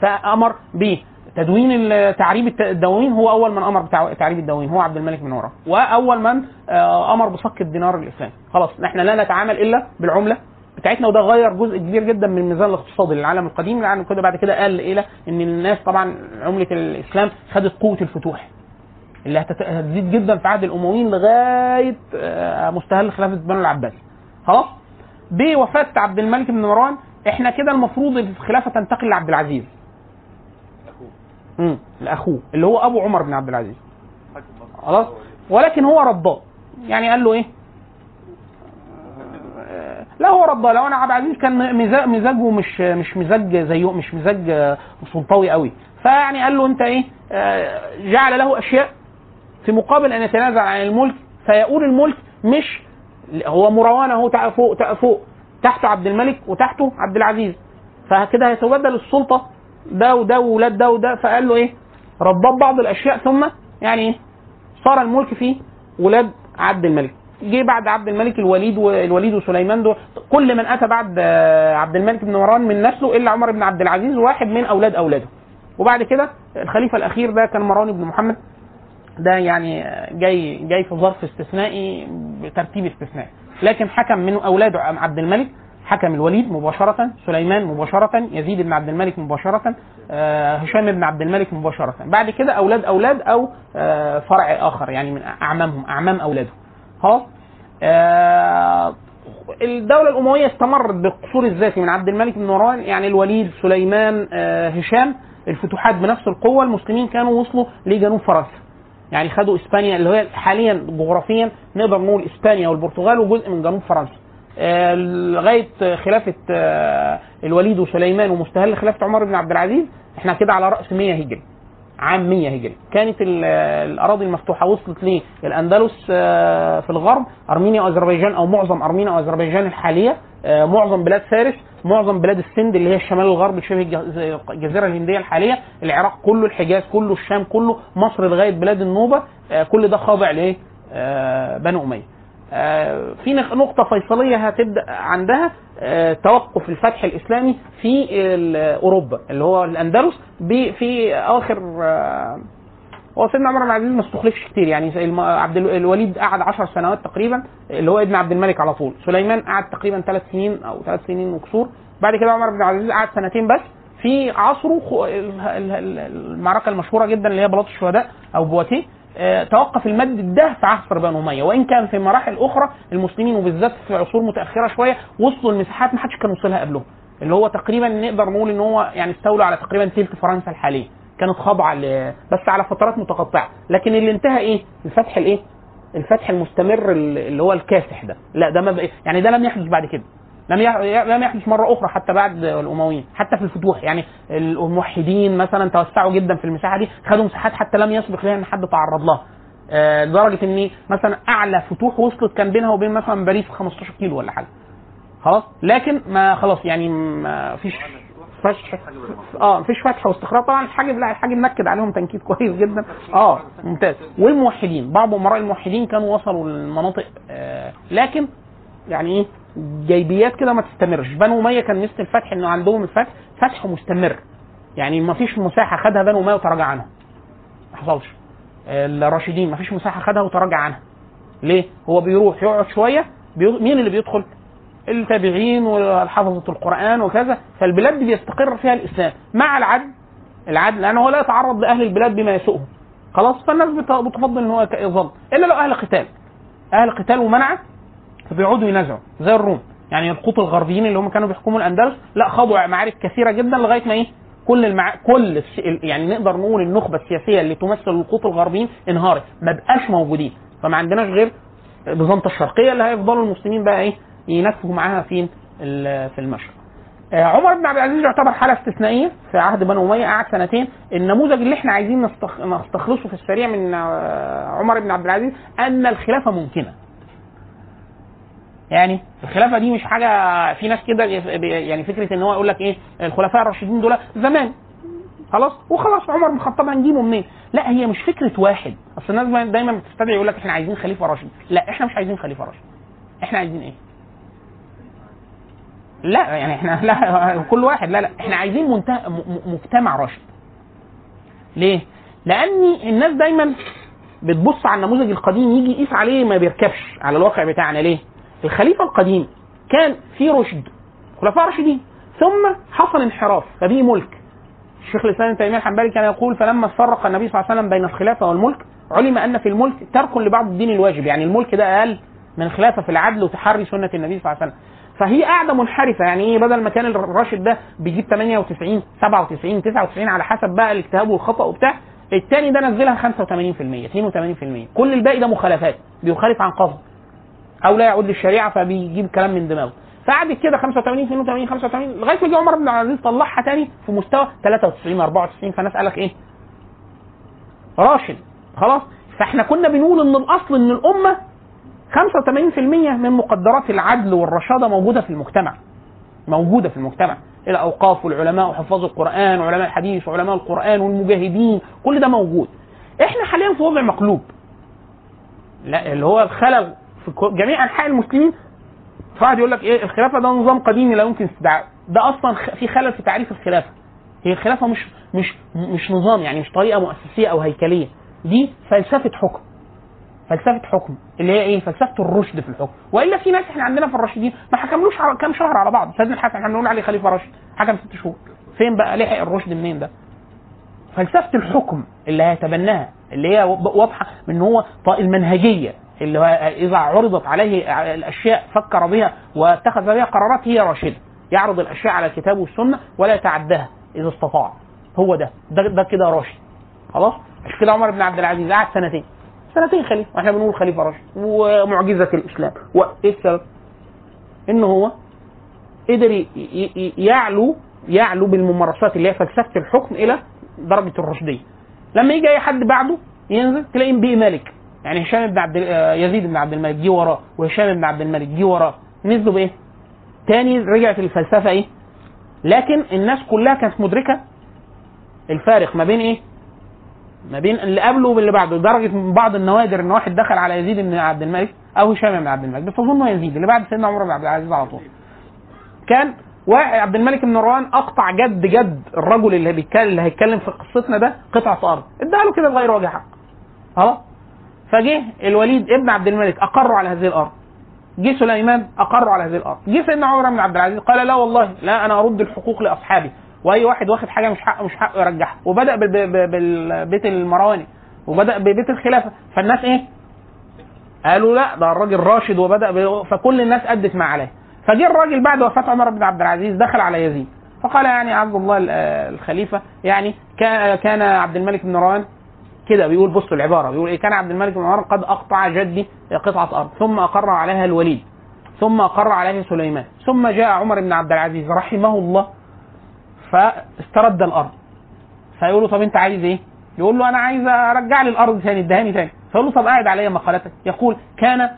فأمر بتدوين تعريب الدواوين هو أول من أمر بتعريب الدواوين هو عبد الملك بن مروان وأول من آه، أمر بصك الدينار الإسلامي. خلاص إحنا لا نتعامل إلا بالعملة بتاعتنا وده غير جزء كبير جدا من الميزان الاقتصادي للعالم القديم لأن كده بعد كده قال إلى إن الناس طبعا عملة الإسلام خدت قوة الفتوح. اللي هتزيد جدا في عهد الأمويين لغاية آه، مستهل خلافة بنو العباس. خلاص؟ بوفاه عبد الملك بن مروان إحنا كده المفروض الخلافة تنتقل لعبد العزيز. امم لأخوه اللي هو أبو عمر بن عبد العزيز. خلاص؟ ولكن هو رضاه يعني قال له إيه؟ لا هو رضاه لو أنا عبد العزيز كان مزاج مزاجه مش مش مزاج زيه مش مزاج سلطوي قوي. فيعني قال له أنت إيه؟ آه، جعل له أشياء في مقابل أن يتنازل عن الملك فيقول الملك مش هو مروان أهو فوق فوق تحته عبد الملك وتحته عبد العزيز. فكده هيتبدل السلطة ده وده وولاد ده وده فقال له إيه؟ ربط بعض الأشياء ثم يعني إيه؟ صار الملك فيه ولاد عبد الملك. جه بعد عبد الملك الوليد والوليد وسليمان دول كل من أتى بعد عبد الملك بن مروان من نسله إلا عمر بن عبد العزيز واحد من أولاد أولاده. وبعد كده الخليفة الأخير ده كان مروان بن محمد. ده يعني جاي جاي في ظرف استثنائي بترتيب استثنائي. لكن حكم من أولاده عبد الملك حكم الوليد مباشرة سليمان مباشرة يزيد بن عبد الملك مباشرة آه، هشام بن عبد الملك مباشرة. بعد كده أولاد أولاد أو آه، فرع آخر يعني من أعمامهم أعمام أولاده. خلاص آه، الدولة الأموية استمرت بالقصور الذاتي من عبد الملك بن مروان يعني الوليد سليمان هشام الفتوحات بنفس القوة المسلمين كانوا وصلوا لجنوب فرنسا. يعني خدوا إسبانيا اللي هي حاليا جغرافيا نقدر نقول إسبانيا والبرتغال وجزء من جنوب فرنسا. آه، لغاية خلافة آه، الوليد وسليمان ومستهل خلافة عمر بن عبد العزيز إحنا كده على رأس 100 هجري عام 100 هجري. كانت ال- الأراضي المفتوحة وصلت للأندلس آه، في الغرب أرمينيا وأذربيجان أو معظم أرمينيا وأذربيجان الحالية آه، معظم بلاد فارس. معظم بلاد السند اللي هي الشمال الغربي شبه الج- الجزيرة الهندية الحالية العراق كله الحجاز كله الشام كله مصر لغاية بلاد النوبة آه، كل ده خاضع لايه بنو أمية. آه، في نق- نقطة فيصلية هتبدأ عندها آه، توقف الفتح الإسلامي في أوروبا اللي هو الأندلس في آخر هو سيدنا عمر بن عبد العزيز ما استخلفش كتير يعني عبد ال- الوليد قعد 10 سنوات تقريبا اللي هو ابن عبد الملك على طول. سليمان قعد تقريبا ثلاث سنين أو ثلاث سنين وكسور. بعد كده عمر بن عبد العزيز قعد سنتين بس في عصره المعركة المشهورة جدا اللي هي بلاط الشهداء أو بواتيه. آه، توقف المد ده في عصر بنو أمية. وإن كان في مراحل أخرى المسلمين وبالذات في عصور متأخرة شوية وصلوا لمساحات ما حدش كان وصلها قبلهم. اللي هو تقريبا نقدر نقول إن هو يعني استولوا على تقريبا تلت فرنسا الحالية. كانت خاضعة بس على فترات متقطعة. لكن اللي انتهى إيه؟ الفتح الايه؟ الفتح المستمر اللي هو الكاسح ده. لا ده ما يعني ده لم يحدث بعد كده. لم لم يحدث مرة أخرى حتى بعد الامويين حتى في الفتوح. يعني الموحدين مثلا توسعوا جدا في المساحة دي خدوا مساحات حتى لم يسبق لها إن حد تعرض لها. آه، لدرجة إن مثلا أعلى فتوح وصلت كان بينها وبين مثلا باريس 15 كيلو ولا حاجة. خلاص؟ لكن ما خلاص يعني ما فيش فتح آه مفيش فتح واستخراج. طبعا الحاجب لا الحاجب نكد عليهم تنكيد كويس جدا. آه ممتاز. والموحدين. بعض أمراء الموحدين كانوا وصلوا للمناطق آه لكن يعني إيه جيبيات كده ما تستمرش. بنو أمية كان مثل الفتح إنه عندهم الفتح فتح مستمر. يعني ما فيش مساحة خدها بنو أمية وتراجع عنها. ما حصلش. الراشدين ما فيش مساحة خدها وتراجع عنها. ليه؟ هو بيروح يقعد شوية بيو... مين اللي بيدخل؟ التابعين والحفظة القرآن وكذا فالبلاد دي بيستقر فيها الإسلام. مع العدل العدل لأنه هو لا يتعرض لأهل البلاد بما يسوءهم. خلاص؟ فالناس بت- بتفضل إن هو يظل. إلا لو أهل قتال. أهل قتال ومنعه فبيقعدوا ينازعوا زي الروم. يعني القوط الغربيين اللي هم كانوا بيحكموا الأندلس لا خاضوا معارك كثيرة جدا لغاية ما إيه؟ كل المع... كل. يعني نقدر نقول النخبة السياسية اللي تمثل القوط الغربيين انهارت ما بقاش موجودين. فما عندناش غير بيزنطة الشرقيه اللي هيفضلوا المسلمين بقى إيه؟ ينكفوا معاها فين في المشرق. آه، عمر بن عبد العزيز يعتبر حاله استثنائيه في عهد بنو أمية قعد سنتين. النموذج اللي إحنا عايزين نستخ... نستخلصه في السريع من آه، عمر بن عبد العزيز أن الخلافة ممكنة. يعني الخلافة دي مش حاجة في ناس كده يعني فكرة إن هو يقول لك إيه الخلفاء الراشدين دول زمان. خلاص؟ وخلاص عمر بن الخطاب هنجيبه منين؟ لا هي مش فكرة واحد. أصل الناس دايما بتستدعي يقول لك إحنا عايزين خليفة راشد. لا إحنا مش عايزين خليفة راشد. إحنا عايزين إيه؟ لا يعني إحنا لا كل واحد لا لا. إحنا عايزين منتهى مجتمع راشد. ليه؟ لأن الناس دايما بتبص على النموذج القديم يجي يقيس عليه ما بيركبش على الواقع بتاعنا. ليه؟ الخليفة القديم كان في رشد خلفاء راشدين. ثم حصل انحراف فبيه ملك. الشيخ الإسلام ابن تيمية الحنبلي كان يقول فلما فرق النبي صلى الله عليه وسلم بين الخلافة والملك علم أن في الملك ترك لبعض الدين الواجب. يعني الملك ده أقل من الخلافه في العدل وتحري سنة النبي صلى الله عليه وسلم. فهي قاعدة منحرفة. يعني إيه؟ بدل ما كان الراشد ده بيجيب 98 97 99 على حسب بقى الاجتهاد والخطأ وبتاع الثاني ده نزلها 85% 82% كل الباقي ده مخالفات بيخالف عن قصد أو لا يعود للشريعة فبيجيب كلام من دماغه. فقعدت كده 85 82 85 لغاية ما جه عمر بن عبد العزيز طلعها تاني في مستوى 93 94 فالناس قال لك إيه؟ راشد. خلاص؟ فإحنا كنا بنقول إن الأصل إن الأمة 85% من مقدرات العدل والرشادة موجودة في المجتمع. موجودة في المجتمع. الأوقاف والعلماء وحفاظ القرآن وعلماء الحديث وعلماء القرآن والمجاهدين كل ده موجود. إحنا حاليا في وضع مقلوب. لا اللي هو الخلل في جميع أنحاء المسلمين. فقعد يقول لك إيه الخلافة ده نظام قديم لا يمكن استدعاء. ده أصلا في خلل في تعريف الخلافة. هي الخلافه مش مش مش نظام يعني مش طريقة مؤسسية أو هيكلية. دي فلسفة حكم. فلسفه حكم. اللي هي إيه؟ فلسفه الرشد في الحكم. وإلا في ناس إحنا عندنا في الراشدين ما حكملوش كام شهر على بعض. سيدنا الحسن إحنا بنقول عليه خليفة راشد. حكم ست شهور. فين بقى لحق الرشد منين ده؟ فلسفه الحكم اللي هيتبناها اللي هي واضحة من هو المنهجية اللي إذا عرضت عليه الأشياء فكر بها واتخذ بها قرارات هي راشدة. يعرض الأشياء على الكتاب والسنة ولا يتعداها إذا استطاع. هو ده. ده, ده كده راشد. خلاص؟ عشان كده عمر بن عبد العزيز قعد سنتين. سنتين خليفة وإحنا بنقول خليفة راشد ومعجزة الإسلام وإيه السبب؟ ان هو قدر يعلو يعلو بالممارسات اللي هي فلسفة الحكم إلى درجة الرشدية لما يجي أي حد بعده ينزل تلاقيه بيه مالك يعني هشام بن عبد آه، يزيد بن عبد الملك جه وراه وهشام بن عبد الملك جه وراه نزلوا بإيه؟ تاني رجعت الفلسفة إيه؟ لكن الناس كلها كانت مدركة الفارق ما بين إيه؟ ما بين اللي قبله واللي بعده لدرجة من بعض النوادر إن واحد دخل على يزيد بن عبد الملك أو هشام بن عبد الملك أظن يزيد اللي بعد سيدنا عمر بن عبد العزيز على طول. كان واحد عبد الملك بن مروان أقطع جد جد الرجل اللي بيتكلم اللي هيتكلم في قصتنا ده قطعة أرض. اداها له كده بغير وجه حق. خلاص فجه الوليد ابن عبد الملك أقروا على هذه الأرض. جه سليمان أقروا على هذه الأرض. جه سيدنا عمر بن عبد العزيز قال لا والله لا أنا أرد الحقوق لأصحابي. وأي واحد واخد حاجة مش حقه مش حقه يرجعها. وبدأ بال- بال- بالبيت المرواني وبدأ ببيت الخلافة. فالناس إيه؟ قالوا لا ده الراجل راشد وبدأ. فكل الناس أدت ما عليه. فجه الراجل بعد وفاة عمر بن عبد العزيز دخل على يزيد. فقال يعني عبد الله ال- الخليفة يعني كان عبد الملك بن مروان كده بيقول بصوا العبارة بيقول إيه؟ كان عبد الملك بن مروان قد أقطع جدي قطعة أرض ثم أقر عليها الوليد ثم أقر عليه سليمان ثم جاء عمر بن عبد العزيز رحمه الله فاسترد الأرض. فيقول له طب أنت عايز إيه؟ يقول له أنا عايز أرجع لي الأرض ثاني ادهاني ثاني فيقول له طب قاعد عليا مقالتك. يقول كان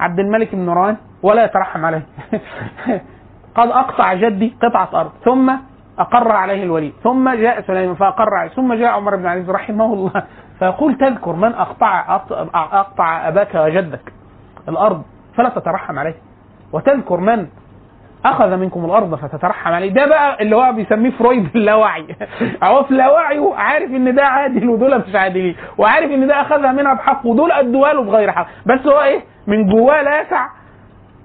عبد الملك بن مروان ولا يترحم عليه. قد أقطع جدي قطعة أرض ثم أقر عليه الوليد ثم جاء سليمان فأقر عليه ثم جاء عمر بن عزيز رحمه الله. فيقول تذكر من أقطع أقطع أباك وجدك الأرض فلا تترحم عليه. وتذكر من أخذ منكم الأرض فتترحم عليه. ده بقى اللي هو بيسميه فرويد اللاوعي. هو في لاوعيه عارف إن ده عادل ودول مش عادلين. وعارف إن ده أخذها منها بحق ودول أدوها له بغير حق. بس هو إيه؟ من جواه لا يسع.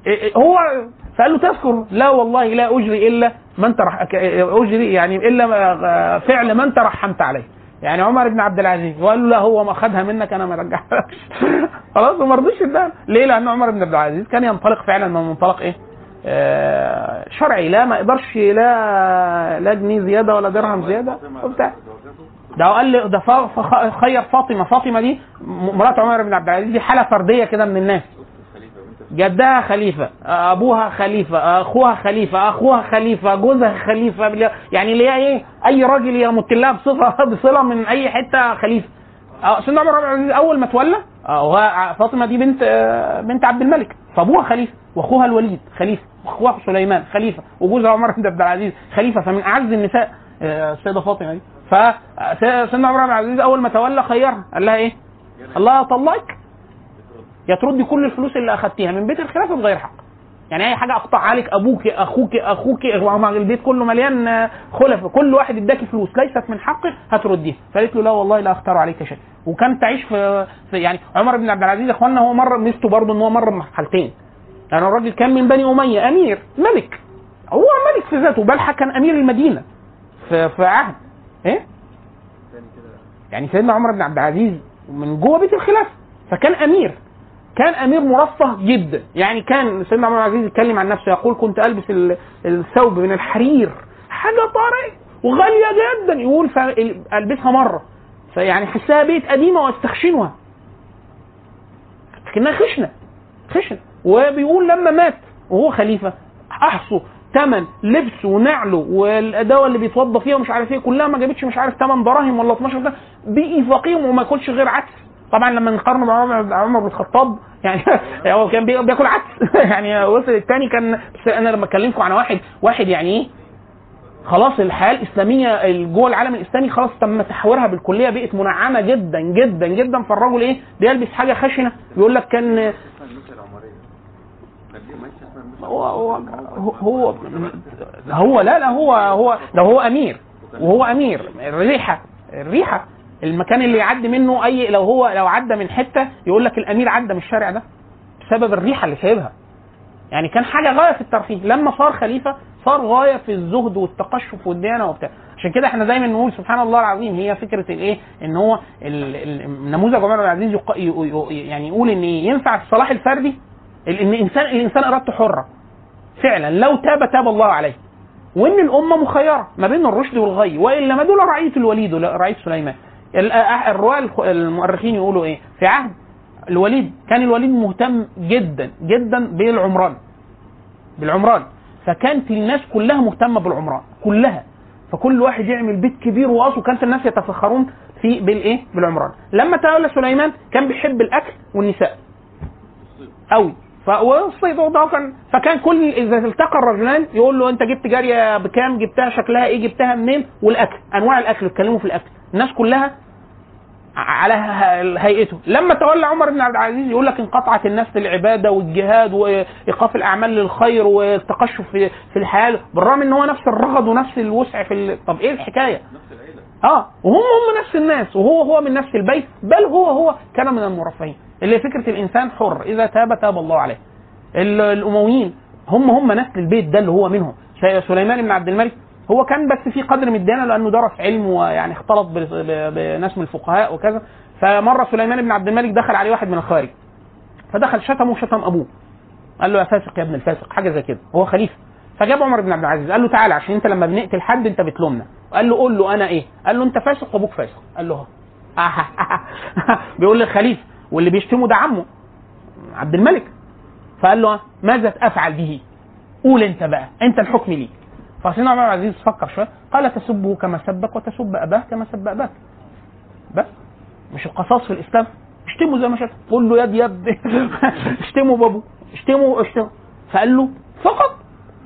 إيه إيه هو فقال له تذكر. لا والله لا أجري إلا من ترح أجري يعني إلا ما- فعل من ترحمت عليه. يعني عمر بن عبد العزيز وقال له لا هو ما خدها منك أنا ما رجعهاش خلاص وما رضيش ليه؟ لأن عمر بن عبد العزيز كان ينطلق فعلا من منطلق إيه؟ آه، شرعي لا ما يقدرش لا لا جنيه زيادة ولا درهم زيادة وبتاع. ده قال لي ده خير فاطمة. فاطمة دي مرات عمر بن عبد العزيز دي حالة فردية كده من الناس. جدها خليفة أبوها خليفة أخوها خليفة أخوها خليفة جوزها خليفة بل- يعني اللي هي إيه؟ أي راجل يمت لها بصفه بصلة من أي حتة خليفة. آه، سيدنا عمر بن العزيز أول ما تولى آه، هو فاطمة دي بنت بنت عبد الملك. فأبوها خليفة وأخوها الوليد خليفة. واخوها سليمان خليفة وجوزها عمر بن عبد العزيز خليفة فمن أعز النساء آه، السيدة فاطمة دي. فسيدنا عمر بن عبد العزيز أول ما تولى خيرها قال لها إيه؟ الله يطلقك يا تردي كل الفلوس اللي أخدتيها من بيت الخلافه بغير حق. يعني أي حاجة اقطعها لك أبوك أخوك أخوك البيت كله مليان آه، خلف كل واحد اداكي فلوس ليست من حقك هترديها. فقالت له لا والله لا أختار عليك شيء. وكان تعيش في, في يعني عمر بن عبد العزيز يا اخوانا هو مر ميزته برضه إن هو مر بمرحلتين يعني الراجل كان من بني أمية أمير ملك. هو ملك في ذاته بل كان أمير المدينة في في عهد. إيه؟ يعني سيدنا عمر بن عبد العزيز من جوه بيت الخلافة فكان أمير. كان أمير مرفه جدا. يعني كان سيدنا عمر بن عبد العزيز يتكلم عن نفسه يقول كنت ألبس ال- الثوب من الحرير. حاجة طريه وغالية جدا. يقول فالبسها مرة. فيعني حسها بيت قديمة واستخشنها. لكنها خشنة خشن وبيقول لما مات وهو خليفة أحصوا ثمن لبسه ونعله والادوه اللي بيتوضى فيها ومش عارف إيه كلها ما جابتش مش عارف 8 دراهم ولا 12 ده بقي فقير وما ياكلش غير عدس. طبعا لما نقارنه بعمر عمر بن الخطاب يعني هو كان بي- بياكل عدس. يعني وصل الثاني كان بس أنا لما أكلمكم عن واحد واحد يعني إيه؟ خلاص الحياة الإسلامية جوه العالم الإسلامي خلاص تم تحويرها بالكلية بقت منعمة جدا جدا جدا فالراجل إيه؟ بيلبس حاجة خشنة يقول لك كان اسمها المثل العمرية كان ليه ماشي اسمها المثل هو هو هو هو لا لا هو هو ده هو أمير. وهو أمير. الريحة. الريحة. المكان اللي يعدي منه اي لو هو لو عدى من حتة يقول لك الأمير عدى من الشارع ده بسبب الريحة اللي سايبها. يعني كان حاجة غاية في الترفيه. لما صار خليفة صار غاية في الزهد والتقشف والديانة وبتاع. عشان كده إحنا دايما نقول سبحان الله العظيم هي فكرة الإيه؟ إن هو ال- ال- نموذج عمر بن عبد العزيز يعني يقول إن؟ ينفع الصلاح الفردي ال- إن الانسان الإنسان أرادته حرة. فعلا لو تاب تاب الله عليه. وإن الأمة مخيرة ما بين الرشد والغي وإلا ما دول رعية الوليد رعية سليمان. ال- الرواة الخ- المؤرخين يقولوا إيه؟ في عهد الوليد كان الوليد مهتم جدا جدا بالعمران. بالعمران. فكانت الناس كلها مهتمة بالعمران كلها. فكل واحد يعمل بيت كبير وقص وكانت الناس يتفخرون في بالايه بالعمران. لما تولى سليمان كان بيحب الأكل والنساء. قوي. فالصيد ده كان فكان كل إذا التقى الرجلان يقول له أنت جبت جارية بكام؟ جبتها شكلها إيه؟ جبتها منين؟ والأكل أنواع الأكل يتكلموا في الأكل. الناس كلها على هيئته. لما تولى عمر بن عبد العزيز يقول لك انقطعت الناس للعباده والجهاد وإيقاف الأعمال للخير والتقشف في في الحياة بالرغم إن هو نفس الرغد ونفس الوسع في ال... طب إيه الحكاية؟ نفس العيلة. آه وهم هم نفس الناس وهو هو من نفس البيت بل هو هو كان من المرفهين. اللي فكرة الإنسان حر إذا تاب تاب الله عليه. ال- الأمويين هم هم نسل البيت ده اللي هو منهم. سليمان بن عبد الملك هو كان بس في قدر من الديانه لأنه درس علم ويعني اختلط بناس من الفقهاء وكذا. فمرة سليمان بن عبد الملك دخل عليه واحد من الخارج فدخل شتمه وشتم أبوه. قال له يا فاسق يا ابن الفاسق حاجة زي كده. هو خليفة. فجاب عمر بن عبد العزيز قال له تعالى عشان انت لما بنقتل حد انت بتلومنا. قال له قول له أنا إيه؟ قال له انت فاسق وأبوك فاسق. قال له بيقول للخليفة واللي بيشتمه ده عمه عبد الملك. فقال له ماذا افعل به؟ قول انت بقى انت الحكم ليك. فسيدنا عمر العزيز فكر شوية قال تسبه كما سبك وتسب أباه كما سب أباك. بس مش القصاص في الإسلام. اشتمه زي ما شاف قول له يد يد اشتمه بابو. اشتمه اشتمه. فقال له فقط.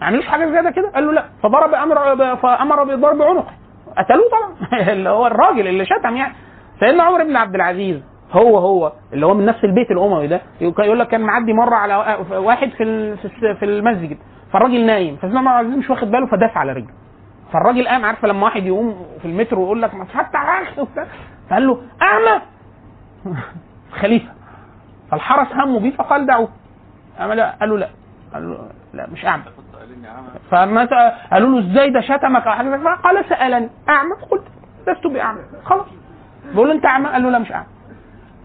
ما عملوش حاجة زيادة كده. قال له لا. فضرب أمر فأمر بضرب عنقه. قتلوه طبعا. اللي هو الراجل اللي شتم يعني. سيدنا عمر بن عبد العزيز هو هو اللي هو من نفس البيت الاموي ده. يقول لك كان معدي مرة على واحد في في المسجد. فالراجل نايم. عبد العزيز مش واخد باله فداس على رجله. فالراجل قام عارفة لما واحد يقوم في المترو ويقول لك ما وبتاع فقال له أعمى! خليفة. فالحرس همه بيه فقال دعوه. قال له لا. قال له لا مش أعمى. ت- قالوا له إزاي ده شتمك أو حاجة؟ قال سألني. أعمى؟ فقلت لست بأعمى. خلاص. بيقول له أنت أعمى؟ قال له لا مش أعمى.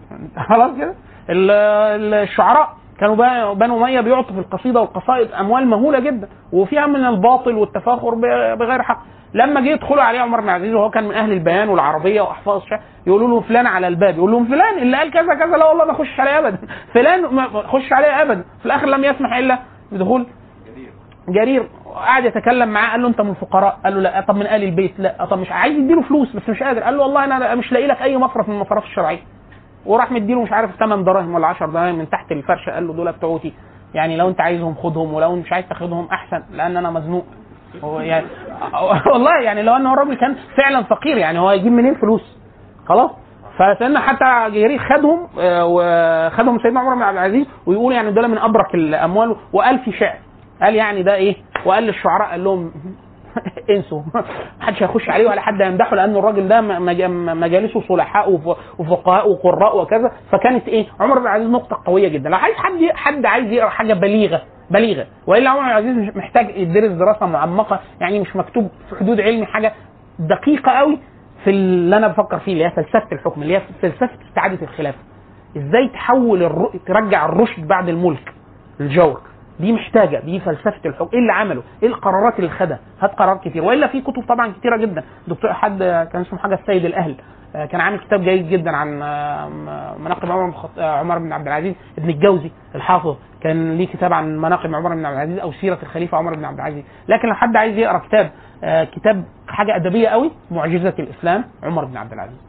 خلاص كده. ال- ال- الشعراء كانوا بنو أمية بيعطوا في القصيدة والقصائد أموال مهولة جدا وفيها من الباطل والتفاخر بغير حق. لما جه يدخلوا عليه عمر بن عزيز وهو كان من أهل البيان والعربية وأحفاظ الشعر يقولوا له فلان على الباب. يقول لهم فلان اللي قال كذا كذا لا والله ما اخش عليه ابدا. فلان ما اخش عليه ابدا. في الآخر لم يسمح إلا بدخول جرير. قعد يتكلم معاه قال له أنت من الفقراء؟ قال له لا. طب من آل البيت؟ لا. طب مش عايز يديله فلوس بس مش قادر. قال له والله أنا مش لاقي لك أي مصرف من المصارف الشرعية. وراح مديله مش عارف 8 دراهم ولا 10 دراهم من تحت الفرشة قال له دول بتوعتي. يعني لو انت عايزهم خدهم ولو مش عايز تاخدهم احسن لأن أنا مزنوق. هو يعني والله يعني لو ان هو الراجل كان فعلا فقير يعني هو يجيب منين فلوس؟ خلاص. فسيدنا حتى جرير خدهم آه، وخدهم سيدنا عمر بن عبد العزيز ويقول يعني دول من أبرك الأموال وقال في شعر. قال يعني ده إيه؟ وقال للشعراء قال لهم انسوا. محدش هيخش عليه ولا حد هيمدحه لأن الراجل ده مجالسه صلحاء وف- وفقهاء وقراء وكذا. فكانت إيه؟ عمر بن العزيز نقطة قوية جدا. لو عايز حد حد عايز يقرأ حاجة بليغة بليغة. وإلا عمر بن العزيز مش محتاج يدرس دراسة معمقة يعني مش مكتوب في حدود علمي حاجة دقيقة قوي في اللي أنا بفكر فيه اللي هي فلسفة الحكم اللي هي فلسفة استعادة الخلافة. إزاي تحول الر... ترجع الرشد بعد الملك الجور؟ دي محتاجة دي فلسفة الحكم. إيه اللي عمله؟ إيه القرارات اللي خدها؟ هات قرارات كتير. وإلا في كتب طبعا كتيرة جدا. دكتور حد كان اسمه حاجة السيد الأهل آه، كان عامل كتاب جيد جدا عن آه، مناقب عمر آه، عمر بن عبد العزيز ابن الجوزي الحافظ. كان ليه كتاب عن مناقب عمر بن عبد العزيز أو سيرة الخليفة عمر بن عبد العزيز. لكن لو حد عايز يقرأ كتاب كتاب حاجة أدبية قوي معجزة الإسلام عمر بن عبد العزيز.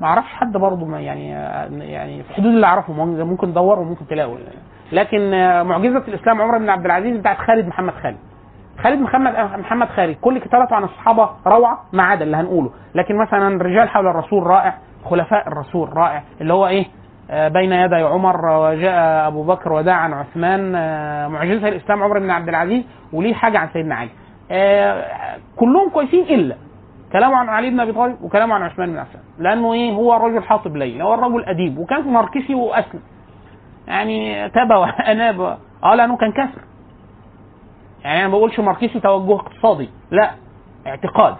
ما أعرفش حد برضه يعني يعني في حدود اللي اعرفه ممكن تدور وممكن تلاقوا لكن آه، معجزة الإسلام عمر بن عبد العزيز بتاعت خالد محمد خالد. خالد محمد محمد خالد. كل كتاباته عن الصحابة روعة ما عدا اللي هنقوله. لكن مثلا رجال حول الرسول رائع خلفاء الرسول رائع اللي هو إيه؟ آه، بين يدي عمر وجاء أبو بكر وداع عن عثمان. آه، معجزة الإسلام عمر بن عبد العزيز وليه حاجة عن سيدنا علي. آه، كلهم كويسين إلا كلامه عن علي بن أبي طالب وكلامه عن عثمان بن عفان. لأنه إيه؟ هو رجل حاطب ليل هو الرجل أديب وكان ماركسي وأسلم. يعني تاب واناب آه لأنه كان كافر. يعني أنا ما بقولش ماركسي توجه اقتصادي لا اعتقاد.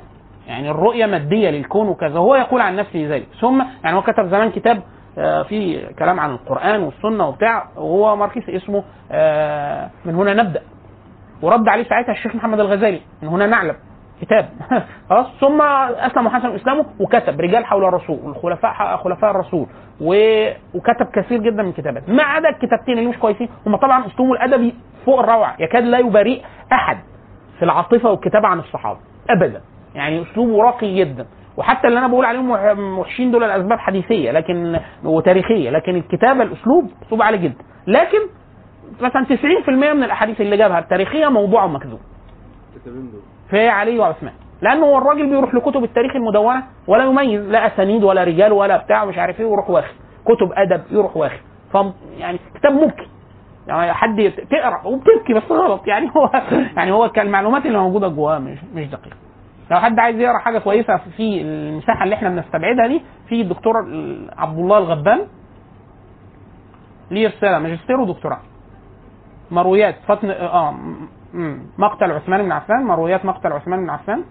يعني الرؤية مادية للكون وكذا هو يقول عن نفسه ذلك. ثم يعني هو كتب زمان كتاب آه، في كلام عن القرآن والسنة وبتاع وهو ماركسي اسمه آه، من هنا نبدأ. ورد عليه ساعتها الشيخ محمد الغزالي من هنا نعلم. كتاب. خلاص؟ ثم أسلم وحسن إسلامه وكتب رجال حول الرسول والخلفاء خلفاء الرسول و... وكتب كثير جدا من الكتابات ما عدا الكتابتين اللي مش كويسين هم طبعا أسلوبه الأدبي فوق الروعة يكاد لا يبارئ أحد في العاطفة والكتابة عن الصحابة ابدا. يعني أسلوبه راقي جدا. وحتى اللي أنا بقول عليهم وح- وحشين دول الأسباب حديثية لكن وتاريخية لكن الكتابة الأسلوب أسلوب عالي جدا. لكن مثلا 90% من الأحاديث اللي جابها التاريخية موضوع ومكذوب. الكتابين دول. في علي وعثمان. لأنه هو الراجل بيروح لكتب التاريخ المدونة ولا يميز لا أسانيد ولا رجال ولا بتاع مش عارف إيه ويروح واخد. كتب أدب يروح واخد. ف يعني كتاب مبكي. يعني حد تقرأ وبتبكي بس غلط. يعني هو يعني هو كان المعلومات اللي موجودة جواه مش مش دقيقة. لو حد عايز يقرأ حاجة كويسة في المساحة اللي إحنا بنستبعدها دي في الدكتور عبد الله الغبان. ليه رسالة؟ ماجستير ودكتوراه. مرويات فطن آه مقتل عثمان بن عفان مرويات مقتل عثمان بن عفان.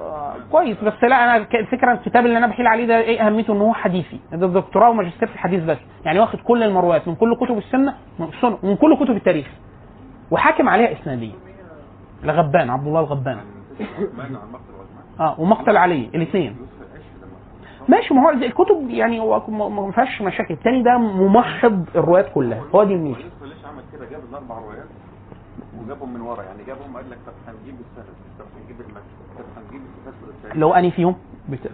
آه، كويس. بس لا أنا الفكرة الكتاب اللي أنا بحيل عليه ده إيه أهميته؟ إن هو حديثي. ده دكتوراه وماجستير في الحديث بس. يعني واخد كل المرويات من كل كتب السنة من كل كتب التاريخ. وحاكم عليها إسنادية. الغبان عبد الله الغبان. آه ومقتل علي الاثنين. ماشي ما هو الكتب يعني ما فيهاش مشاكل. الثاني ده ممحض الروايات كلها. هو دي الميزه العش عمل كده جاب الاربع روايات وجابهم من ورا يعني جابهم قال لك طب هنجيب السند طب هنجيب المجد طب هنجيب اللي هو اني فيهم؟ بت...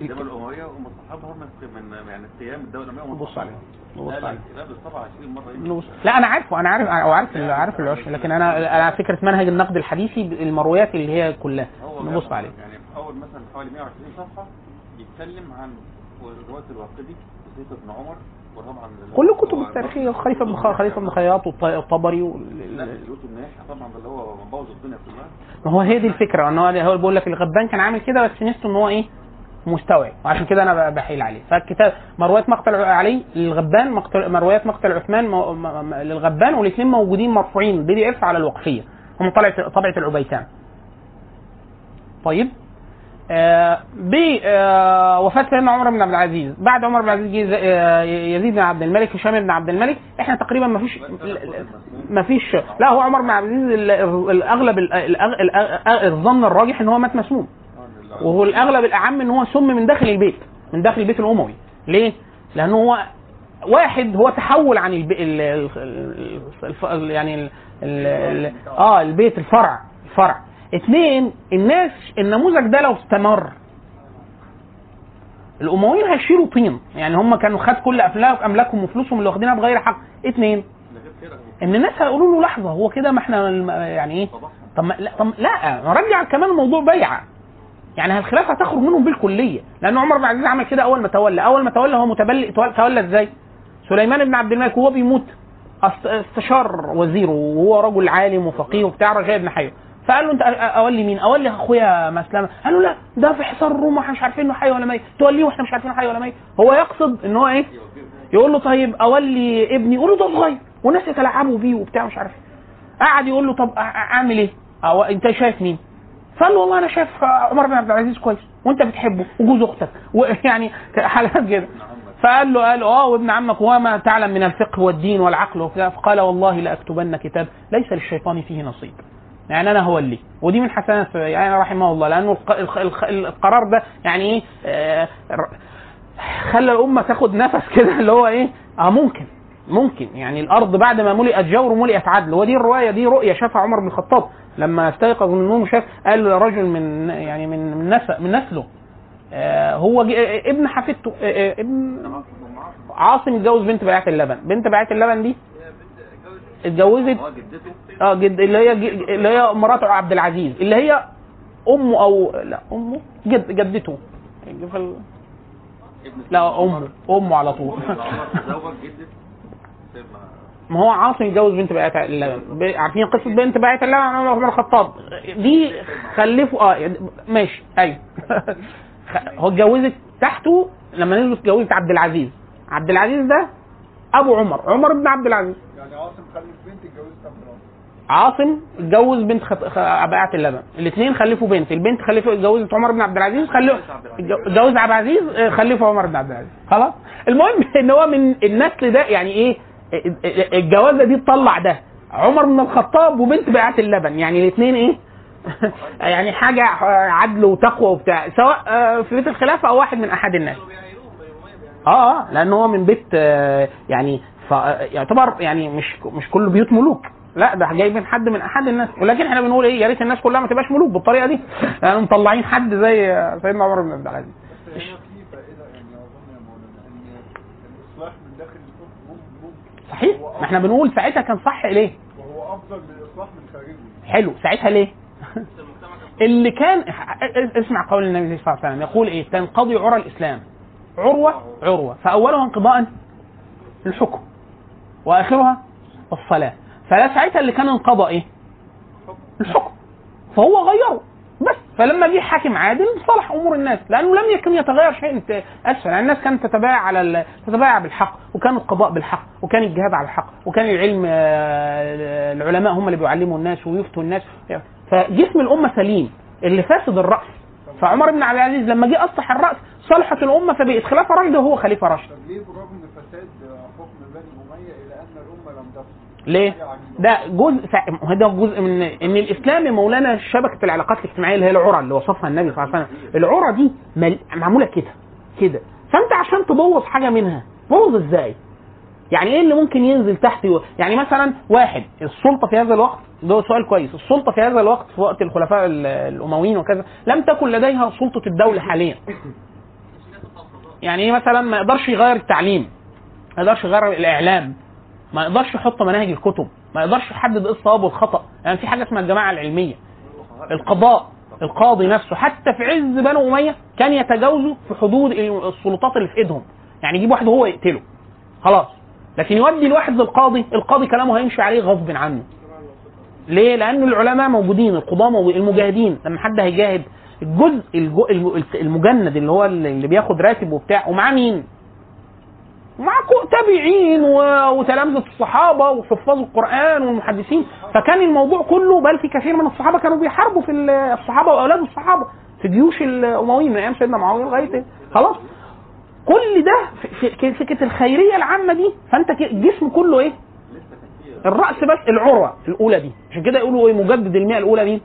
الدولة الأموية هم الصحابه هم من يعني قيام الدولة الأموية هم نبص الصحابة. عليه نبص لا لا عليه لا بالطبع 20 مرة يمكن. نبص. لا أنا عارفه أنا عارف أو عارف عارف العشر لكن أنا أنا فكرة منهج النقد الحديثي المرويات اللي هي كلها. نبص عليه يعني أول مثلا حوالي 120 صفحة يتكلم عن روايه الواقدي وسيف بن عمر كل الكتب التاريخية خليفة بن خليفة بن خياط والط- والطبري طبعا اللي هو مبوظ الدنيا كلها. ما هو هي دي الفكرة. إن هو هو بيقول لك الغبان كان عامل كده بس نفسه إن هو إيه؟ مستوعب. وعشان كده أنا بحيل عليه. فالكتاب مرويات مقتل علي للغبان مقتل مرويات مقتل عثمان للغبان والاثنين موجودين مرفوعين. بي دي إف على الوقفية. هم طبعه طبعه العبيتان. طيب؟ آه بوفاة سيدنا عمر بن عبد العزيز بعد عمر بن عبد العزيز آه، يزيد بن عبد الملك هشام بن عبد الملك إحنا تقريبا ما فيش ما فيش لا هو عمر بن عبد العزيز ال- ال- الاغلب الظن الراجح ان هو مات مسموم وهو الاغلب الاعم ان هو سم من داخل البيت من داخل البيت الاموي ليه؟ لأنه هو واحد هو تحول عن البي... ال... ال... ال... الف... ال... يعني ال... ال... ال... آه البيت الفرع الفرع اثنين الناس النموذج ده لو استمر الأمويين هيشيلوا طين. يعني هم كانوا خد كل أملاكهم وفلوسهم اللي واخدينها بغير حق. اثنين إن الناس هيقولوا له لحظة هو كده ما إحنا يعني إيه؟ طب لا طب لا نرجع كمان الموضوع بيعه يعني الخلافة هتخرج منهم بالكلية. لأن عمر بن العزيز عمل كده أول ما تولى. أول ما تولى هو متبلي تولى إزاي؟ سليمان بن عبد الملك وهو بيموت. أست- استشار وزيره وهو رجل عالم وفقيه وبتاع رجاء بن حيوه فقال له انت اولي مين؟ اولي اخويا مسلمة قال له لا ده في حصار الروم إحنا مش عارفين إنه حي ولا ميت توليه وإحنا مش عارفين حي ولا ميت هو يقصد إن هو إيه؟ يقول له طيب اولي ابني يقول له ده صغير والناس يتلاعبوا بيه وبتاع مش عارف إيه. قعد يقول له طب اعمل إيه؟ أو انت شايف مين؟ فقال له والله أنا شايف عمر بن عبد العزيز كويس وانت بتحبه وجوز أختك ويعني حالات كده فقال له قال آه وابن عمك وما تعلم من الفقه والدين والعقل وكذا فقال والله لأكتبن كتاب ليس للشيطان فيه نصيب يعني أنا هو اللي. ودي من حسنات يعني رحمه الله لأنه الق- الق- الق- القرار ده يعني إيه آه، خلى الأمة تاخد نفس كده اللي هو إيه آه ممكن ممكن. يعني الأرض بعد ما ملئت جور ملئت عدل. ودي الرواية دي رؤية شافها عمر بن الخطاب لما استيقظ من النوم وشاف قال رجل من يعني من من نسل من نسله آه، هو ابن حفيدته آه، آه، ابن عاصم اتجوز بنت بيعه اللبن. بنت بيعه اللبن دي اتجوزت؟ آه آه جد اللي هي ج- اللي هي مرات عبد العزيز. اللي هي أمه أو لا أمه جد جدته. لا أمه أمه على طول. ما هو عاصم يتجوز بنت بيعه اللبن عارفين قصة بنت بيعه اللبن عن عمر بن الخطاب. دي خلفوا آه ماشي أيوه هو اتجوزت تحته لما نزلوا اتجوزت عبد العزيز. عبد العزيز ده أبو عمر عمر بن عبد العزيز. يعني عاصم خلف بنت اتجوزت عبد العاصم عاصم اتجوز بنت خط... خ... بائعة اللبن. الاثنين خلفوا بنت. البنت خلفوا اتجوزت عمر بن عبد العزيز خلفوا اتجوز عبد العزيز آه، خلفوا عمر بن عبد العزيز. خلاص؟ المهم إن هو من النسل ده يعني إيه؟ الجوازة دي تطلع ده. عمر بن الخطاب وبنت بائعة اللبن. يعني الاثنين إيه؟ يعني حاجة عدل وتقوى وبتاع. سواء آه، في بيت الخلافة أو واحد من أحد الناس. آه آه لأن هو من بيت آه، يعني ف- يعتبر يعني مش مش كل بيوت ملوك. لا ده جاي من حد من أحد الناس. ولكن إحنا بنقول إيه يا ريت الناس كلها ما تبقاش ملوك بالطريقة دي. يعني مطلعين حد زي سيدنا عمر بن عبد العزيز. صحيح. ما إحنا بنقول ساعتها كان صح ليه؟ وهو أفضل من الإصلاح من خارجه. حلو. ساعتها ليه؟ اللي كان اسمع قول النبي صلى الله عليه وسلم. يقول إيه؟ تنقضي عرى الإسلام. عروة عروة. فأولها انقضاء الحكم. وآخرها الصلاة. فلا ساعتها اللي كان انقضى إيه؟ الحكم. فهو غيره. بس فلما جه حاكم عادل صلح أمور الناس لأنه لم يكن يتغير شيء أسفل. يعني الناس كانت تتبايع على. تتبايع بالحق وكان القضاء بالحق وكان الجهاد على الحق وكان العلم آه، العلماء هم اللي بيعلموا الناس ويفتوا الناس. فجسم الأمة سليم. اللي فاسد الرأس. فعمر بن عبد العزيز لما جه أصلح الرأس صلحت الأمة فبقت خلافه راشده وهو خليفة راشد طب ليه بالرغم من فساد حكم بني أمية إلى أن الأمة لم تصل؟ ليه؟ ده جزء ده جزء من إن الإسلام مولانا شبكة العلاقات الاجتماعية اللي هي العرى اللي وصفها النبي صلى الله عليه وسلم، العرى دي معمولة كده كده. فأنت عشان تبوظ حاجة منها بوظ إزاي؟ يعني إيه اللي ممكن ينزل تحت و- يعني مثلا واحد السلطة في هذا الوقت؟ ده سؤال كويس. السلطة في هذا الوقت في وقت الخلفاء ال- الأمويين وكذا لم تكن لديها سلطة الدولة حاليا. يعني إيه مثلا ما يقدرش يغير التعليم ما يقدرش يغير الإعلام. ما يقدرش يحط مناهج الكتب ما يقدرش يحدد إيه الصواب والخطأ. يعني في حاجة اسمها الجماعة العلمية. القضاء القاضي نفسه حتى في عز بنو أمية كان يتجاوزوا في حدود السلطات اللي في إيدهم. يعني يجيب واحد وهو يقتله. خلاص. لكن يودي الواحد للقاضي القاضي كلامه هيمشي عليه غصب عنه. ليه؟ لأن العلماء موجودين، موجودين، المجاهدين، لما حد هيجاهد الجزء المجند اللي هو اللي بياخد راتب وبتاع ومعاه مين؟ مع تابعين وتلامذة الصحابة وحفاظ القرآن والمحدثين. فكان الموضوع كله بل في كثير من الصحابة كانوا بيحاربوا في ال- الصحابة وأولاد الصحابة في جيوش الأمويين من أيام سيدنا معاوية لغاية خلاص. كل ده في- فكرة الخيرية العامة دي. فأنت الجسم كله إيه؟ الرأس بس العروة الأولى دي. عشان كده يقولوا إيه؟ مجدد المئة الأولى مين؟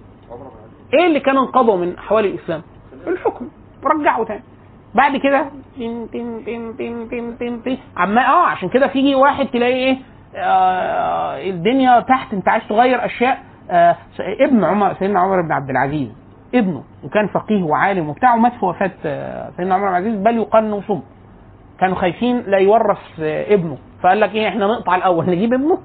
إيه اللي كان انقضوا من أحوال الإسلام؟ الحكم. رجعوا تاني. بعد كده تن تن تن تن تن تن تن. عما آه عشان كده تيجي واحد تلاقي إيه آه الدنيا تحت أنت عايز تغير أشياء. آه ابن عمر سيدنا عمر بن عبد العزيز ابنه وكان فقيه وعالم وبتاع ومات في وفاة آه سيدنا عمر بن عبد العزيز بل يقال انه صم. كانوا خايفين لا يورث آه ابنه. فقال لك إيه إحنا نقطع الأول نجيب ابنه.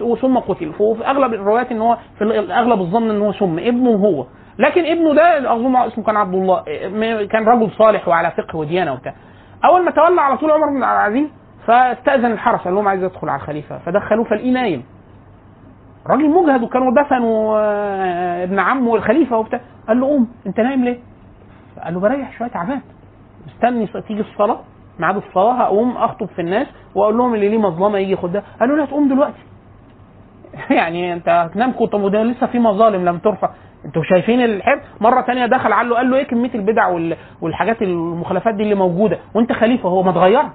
وثم قتل. وفي أغلب الروايات إن هو في اغلب الظن إن هو سم ابنه هو. لكن ابنه ده اظن اسمه كان عبد الله كان رجل صالح وعلى فقه وديانة وبتاع. أول ما تولى على طول عمر بن العزيز فاستأذن الحرس قال لهم عايز أدخل على الخليفة. فدخلوه فلقيه نايم راجل مجهد وكانوا دفنوا آه، ابن عمه الخليفه وبتاع. قال له قوم أنت نايم ليه؟ قال له بريح شوية تعبان. مستني تيجي الصلاة ميعاد الصلاة هقوم أخطب في الناس وأقول لهم اللي ليه مظلمة يجي ياخدها. قالوا لا تقوم دلوقتي. يعني أنت هتنام كنت لسه في مظالم لم ترفع. أنتوا شايفين الحب؟ مرة تانية دخل له قال له إيه كمية البدع وال- والحاجات المخالفات دي اللي موجودة؟ وأنت خليفة هو ما اتغيرها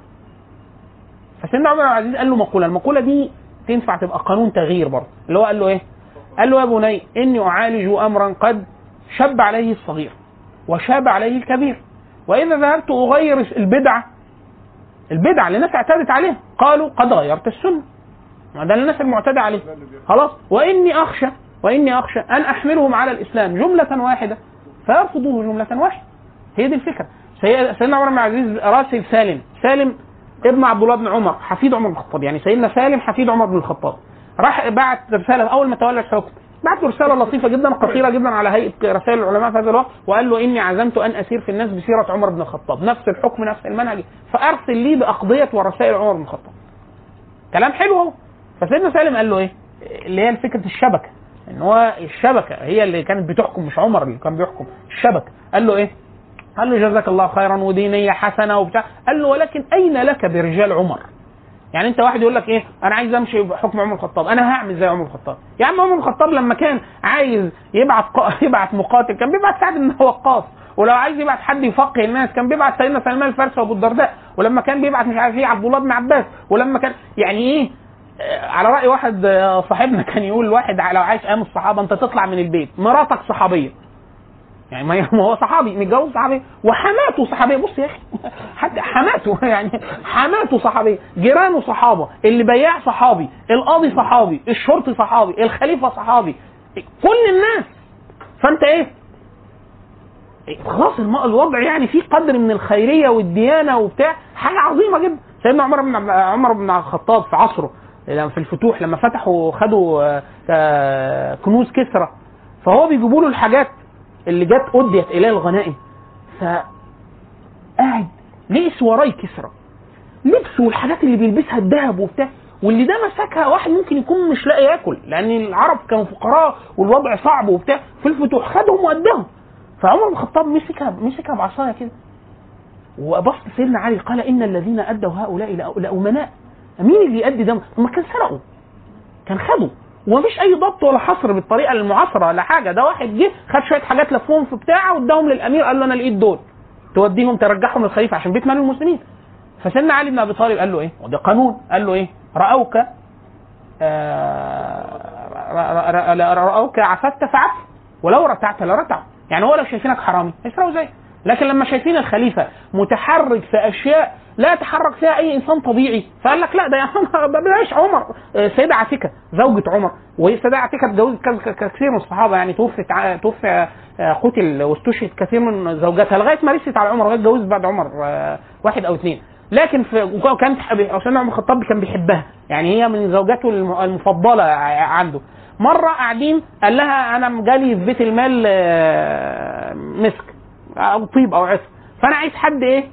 فسيدنا عمر بن العزيز قال له مقولة المقولة دي تنفع تبقى قانون تغيير برضه. اللي هو قال له إيه؟ قال له يا بني إني أعالج امرا قد شب عليه الصغير وشاب عليه الكبير. وإذا ذهبت أغير البدعه البدعه اللي الناس اعتادت عليها قالوا قد غيرت السنة. ما ده الناس المعتاده عليه. خلاص؟ وإني أخشى وإني أخشى أن أحملهم على الإسلام جملة واحدة فيرفضوه جملة واحدة. هي دي الفكرة. سي- سيدنا عمر بن العزيز راسل سالم سالم ابن عبد الله بن عمر حفيد عمر بن الخطاب. يعني سيدنا سالم حفيد عمر بن الخطاب. راح بعت رسالة أول ما تولى الحكم. بعت له رسالة لطيفة جدا قصيرة جدا على هيئة رسائل العلماء في هذا الوقت وقال له إني عزمت أن أسير في الناس بسيرة عمر بن الخطاب. نفس الحكم نفس المنهج. فأرسل لي بأقضية ورسائل عمر بن الخطاب. كلام حلو أهو. فسيدنا سالم قال له إيه؟ اللي هي فكرة الشبكة. إن هو الشبكة هي اللي كانت بتحكم مش عمر اللي كان بيحكم الشبكة. قال له إيه؟ قال له جزاك الله خيرا ودي نيه حسنة وبتاع. قال له ولكن أين لك برجال عمر؟ يعني أنت واحد يقول لك إيه؟ أنا عايز أمشي بحكم عمر الخطاب. أنا هعمل زي عمر الخطاب. يا عم عمر الخطاب لما كان عايز يبعت ق- يبعت مقاتل كان بيبعت سعد بن وقاص. ولو عايز يبعت حد يفقه الناس كان بيبعت سيدنا سلمان الفارسي وأبو الدرداء. ولما كان بيبعت مش عارف إيه عبد الله بن عباس. ولما كان يعني إيه؟ على رأي واحد آه، صاحبنا كان يقول واحد لو عايش أيام الصحابة أنت تطلع من البيت مراتك صحابية. يعني ما هو صحابي متجوز صحابي وحماته صحابية. بص يا أخي حد حماته يعني حماته صحابية. جيرانه صحابة. اللي بياع صحابي. القاضي صحابي. الشرطي صحابي. الخليفة صحابي. كل الناس. فأنت إيه؟ خلاص الوضع يعني فيه قدر من الخيرية والديانة وبتاع. حاجة عظيمة جدا. سيدنا عمر بن عمر بن الخطاب في عصره في الفتوح لما فتحوا خدوا آه، آه، كنوز كسرى فهو بيجيبوا له الحاجات اللي جت أديت إليه الغنائم. ف قاعد لقي سواري كسرى. لبسه والحاجات اللي بيلبسها الذهب وبتاع واللي ده مسكها واحد ممكن يكون مش لاقي ياكل لأن العرب كانوا فقراء والوضع صعب وبتاع في الفتوح خدهم واداهم فعمر بن الخطاب مسكها مسكها بعصاية كده. وبص سيدنا علي قال إن الذين أدوا هؤلاء لأمناء. مين اللي يؤدي ده؟ هم كان سرقوا. كان خدوا. ومفيش أي ضبط ولا حصر بالطريقة المعاصرة ولا حاجة. ده واحد جه خد شوية حاجات لفهم في بتاعه واداهم للأمير قال له أنا لقيت دول. توديهم ترجعهم للخليفة عشان بيت مال المسلمين. فسيدنا علي بن أبي طالب قال له إيه؟ وده قانون. قال له إيه؟ رأوك آه، رأوك عففت فعف ولو رتعت لرتعوا يعني هو لو شايفينك حرامي هيسرقوا زيك لكن لما شايفين الخليفة متحرك في أشياء لا يتحرك فيها أي إنسان طبيعي. فقال لك لا ده بلاش عمر. آه، سيدة عتيكة زوجة عمر. وهي سيدة عتيكة اتجوزت كثير من الصحابة يعني. توفت توفي آه، قتل واستشهد كثير من زوجاتها لغاية ما رست على عمر لغايه اتجوزت بعد عمر آه، واحد أو اثنين لكن في وكانت سيدنا عمر الخطاب كان بيحبها. يعني هي من زوجاته الم- المفضلة عنده. مرة قاعدين قال لها أنا جالي في بيت المال مسك أو طيب أو عسل فأنا عايز حد إيه؟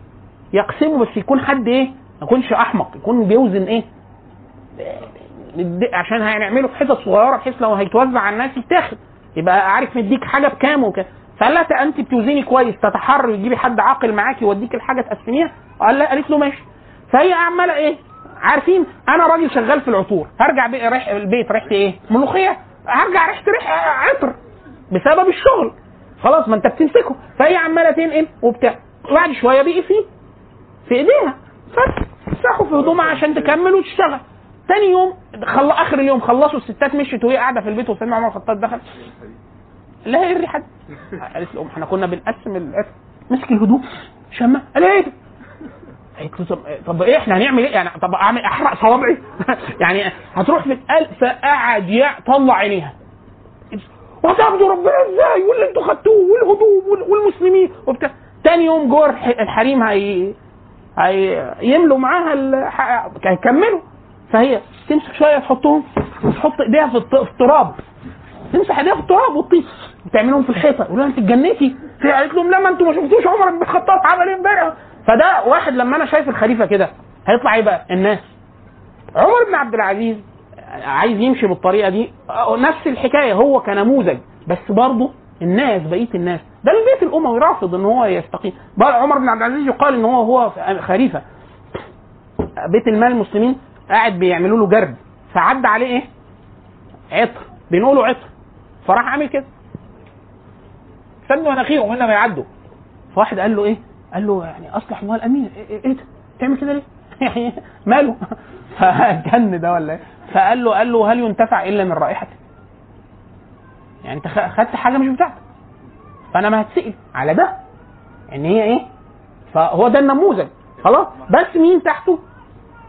يقسمه بس يكون حد إيه؟ ما يكونش أحمق يكون بيوزن إيه؟ عشان هنعمله في حتت صغيرة بحيث لو هيتوزع على الناس يتاخد. يبقى عارف مديك حاجة بكام وكده. فقال لها أنت بتوزني كويس تتحرر تجيبي حد عاقل معاكي يوديك الحاجة تقسميها؟ قال لها قالت له ماشي. فهي عمالة إيه؟ عارفين أنا راجل شغال في العطور. هرجع ريح البيت ريحتي إيه؟ ملوخية. هرجع ريحتي ريح عطر بسبب الشغل. خلاص ما أنت بتمسكه. فهي عمالة تنقل وبتاع. بعد شوية بقي فيه في إيديها. فتسحوا في هدومها عشان تكمل وتشتغل. تاني يوم خل... آخر اليوم خلصوا الستات مشيت وهي قاعدة في البيت وسيدنا عمر الخطاب دخل. لا هي الريحه. قالت له إحنا كنا بنقسم العطر مسك الهدوم. شمها قال إيه؟ قالت له طب, إيه إحنا هنعمل إيه؟ يعني طب أعمل أحرق صوابعي؟ يعني هتروح في القلب فقعد يطلع عينيها. وهتاخدوا ربنا إزاي؟ واللي أنتوا خدتوه والهدوم وال- والمسلمين وبتاع. تاني يوم جوه الح- الحريم هي يملوا معاها هيكملوا فهي تمسك شوية تحطهم وتحط إيديها في التراب. تمسح إيديها في التراب وتطيش وتعملهم في الحيطة. يقول لها أنت اتجنيتي في قالت لهم لا ما أنتوا ما شفتوش عمر بن الخطاب عمل إيه امبارح. فده واحد لما أنا شايف الخليفة كده هيطلع إيه بقى الناس. عمر بن عبد العزيز عايز يمشي بالطريقة دي. نفس الحكاية هو كنموذج. بس برضه الناس بقية الناس ده البيت الاموي رافض إن هو يستقيم بقى عمر بن عبد العزيز يقال إن هو هو خليفة بيت المال المسلمين قاعد بيعملوا له جرد فعدى عليه إيه؟ عطر بنقوله عطر فراح عامل كده سد مناخيره ومنا ما يعدوا فواحد قال له إيه؟ قال له يعني أصلح الامير إيه, إيه, إيه ده؟ تعمل كده ليه؟ يعني ماله؟ فجن ده ولا إيه؟ فقال له قال له هل ينتفع إلا من رائحته؟ يعني أنت خدت حاجة مش بتاعتك فانا ما هتسال على ده ان هي إيه؟ فهو ده النموذج خلاص بس مين تحته؟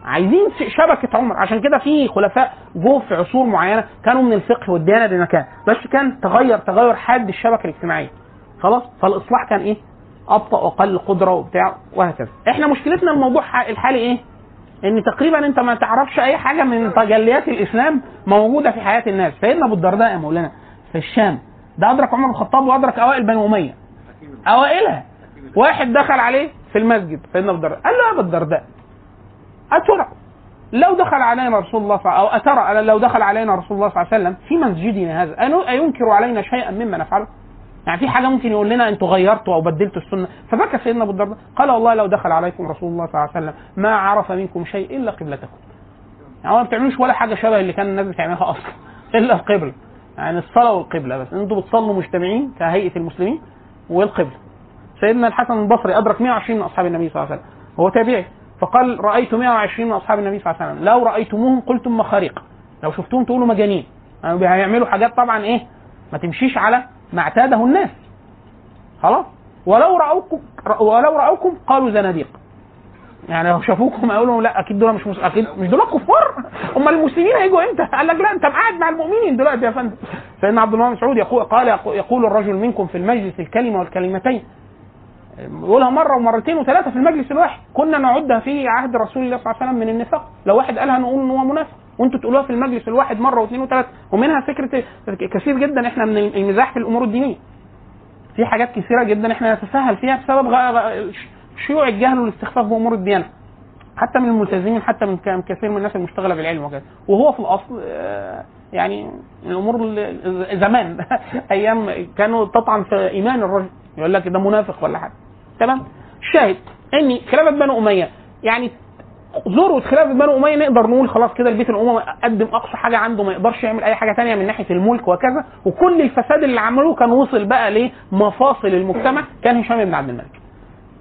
عايزين شبكة عمر عشان كده في خلفاء جو في عصور معينة كانوا من الفقه والديانة بمكان بس كان تغير تغير حاد الشبكة الاجتماعية خلاص فالاصلاح كان إيه؟ ابطأ واقل قدرة وبتاع وهكذا إحنا مشكلتنا الموضوع الحالي إيه؟ ان تقريبا انت ما تعرفش اي حاجة من تجليات الإسلام موجودة في حياة الناس سيدنا أبو الدرداء يا مولانا في الشام ده أدرك عمر بن الخطاب وأدرك أوائل بني أمية. أوائلها. واحد دخل عليه في المسجد سيدنا ابو الدرداء. قال له يا ابو الدرداء أترى؟ لو دخل علينا رسول الله صلى أو أترى لو دخل علينا رسول الله صلى الله عليه وسلم في مسجدنا هذا أينكر علينا شيئا مما نفعله؟ يعني في حاجة ممكن يقول لنا أنتوا غيرتوا أو بدلتوا السنة؟ فبكى سيدنا أبو الدرداء قال والله لو دخل عليكم رسول الله صلى الله عليه وسلم ما عرف منكم شيء إلا قبلتكم. يعني ما بتعملوش ولا حاجة شبه اللي كان الناس بتعملها أصلا إلا القبلة. يعني الصلاة والقبلة بس. أنتوا بتصلوا مجتمعين كهيئة المسلمين والقبلة. سيدنا الحسن البصري أدرك 120 من أصحاب النبي صلى الله عليه وسلم. هو تابعي. فقال رأيت 120 من أصحاب النبي صلى الله عليه وسلم. لو رأيتموهم قلتم مخاريق لو شفتوهم تقولوا مجانين. يعني هيعملوا حاجات طبعا إيه؟ ما تمشيش على ما اعتاده الناس. خلاص. ولو راوكم ولو رأوكم قالوا زناديق. يعني لو شافوكم يقولوا لا أكيد دول مش. أكيد مش دول كفار. أمال المسلمين هيجوا إمتى؟ قال لك لا أنت قاعد مع المؤمنين دلوقتي يا فندم. سيدنا عبد الله بن مسعود يقول قال يقول الرجل منكم في المجلس الكلمة والكلمتين. يقولها مرة ومرتين وثلاثة في المجلس الواحد. كنا نعدها في عهد رسول الله صلى الله عليه وسلم من النفاق. لو واحد قالها نقول إن هو منافق. وأنتوا تقولوها في المجلس الواحد مرة واثنين وثلاثة. ومنها فكرة كثير جدا. إحنا من المزاح في الأمور الدينية. في حاجات كثيرة جدا إحنا نتساهل فيها بسبب غ- شيوع الجهل والاستخفاف بامور الديانه حتى من الملتزمين حتى من كثير من الناس المشتغلة بالعلم وكذا وهو في الأصل آه، يعني الأمور ال- زمان أيام كانوا تطعن في إيمان الرجل. يقول لك ده منافق ولا حاجة. تمام؟ الشاهد ان خلافه بنو أمية. يعني ذروه خلافه بنو أمية نقدر نقول خلاص كده البيت الاموي قدم أقصى حاجة عنده ما يقدرش يعمل أي حاجة تانية من ناحية الملك وكذا. وكل الفساد اللي عملوه كان وصل بقى لمفاصل المجتمع. كان هشام بن عبد الملك.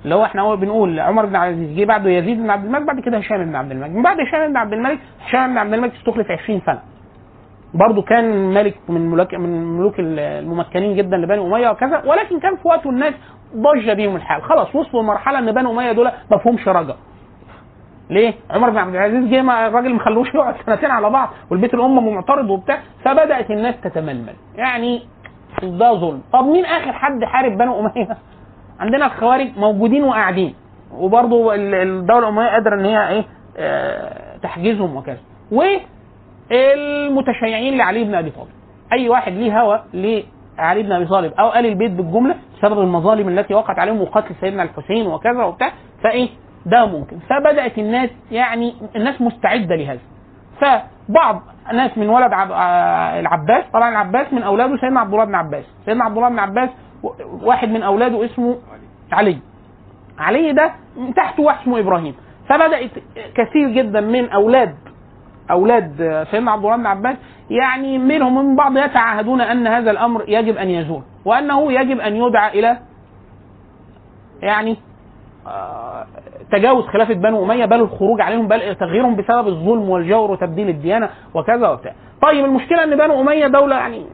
اللي هو إحنا بنقول عمر بن عبد العزيز جه بعده يزيد بن عبد الملك بعد كده هشام بن عبد الملك. من بعد هشام بن عبد الملك هشام بن عبد الملك استخلف 20 سنة. برضه كان ملك من ملوك من الملوك الممكنين جدا لبني أمية وكذا ولكن كان في وقته الناس ضج بيهم الحال. خلاص وصلوا لمرحلة إن بني أمية دول ما فيهمش رجا. ليه؟ عمر بن عبد العزيز جه مع الراجل ما خلوش يقعد سنتين على بعض والبيت الأمة معترض وبتاع فبدأت الناس تتململ. يعني ده ظلم. طب مين آخر حد حارب بنو أمية؟ عندنا الخوارج موجودين وقاعدين. وبرضه ال- الدولة الأموية قادرة إن هي إيه آه، تحجزهم وكذا. والمتشيعين لعلي بن أبي طالب. أي واحد ليه هوى لعلي بن أبي طالب أو ال البيت بالجملة بسبب المظالم التي وقعت عليهم وقتل سيدنا الحسين وكذا وبتاع فإيه ده ممكن. فبدأت الناس يعني الناس مستعدة لهذا. فبعض ناس من ولد عب... آه، العباس طبعا العباس من أولاده سيدنا عبد الله بن عباس. سيدنا عبد الله بن عباس واحد من أولاده اسمه علي علي ده من تحته واحد اسمه إبراهيم فبدات كثير جدا من أولاد أولاد سيدنا عبد الله بن عباس يعني منهم ومن بعض يتعاهدون أن هذا الأمر يجب أن يزول وأنه يجب أن يدعى إلى يعني آه، تجاوز خلافة بنو أمية بل الخروج عليهم بل تغييرهم بسبب الظلم والجور وتبديل الديانة وكذا وبتاع. طيب المشكلة إن بنو أمية دولة يعني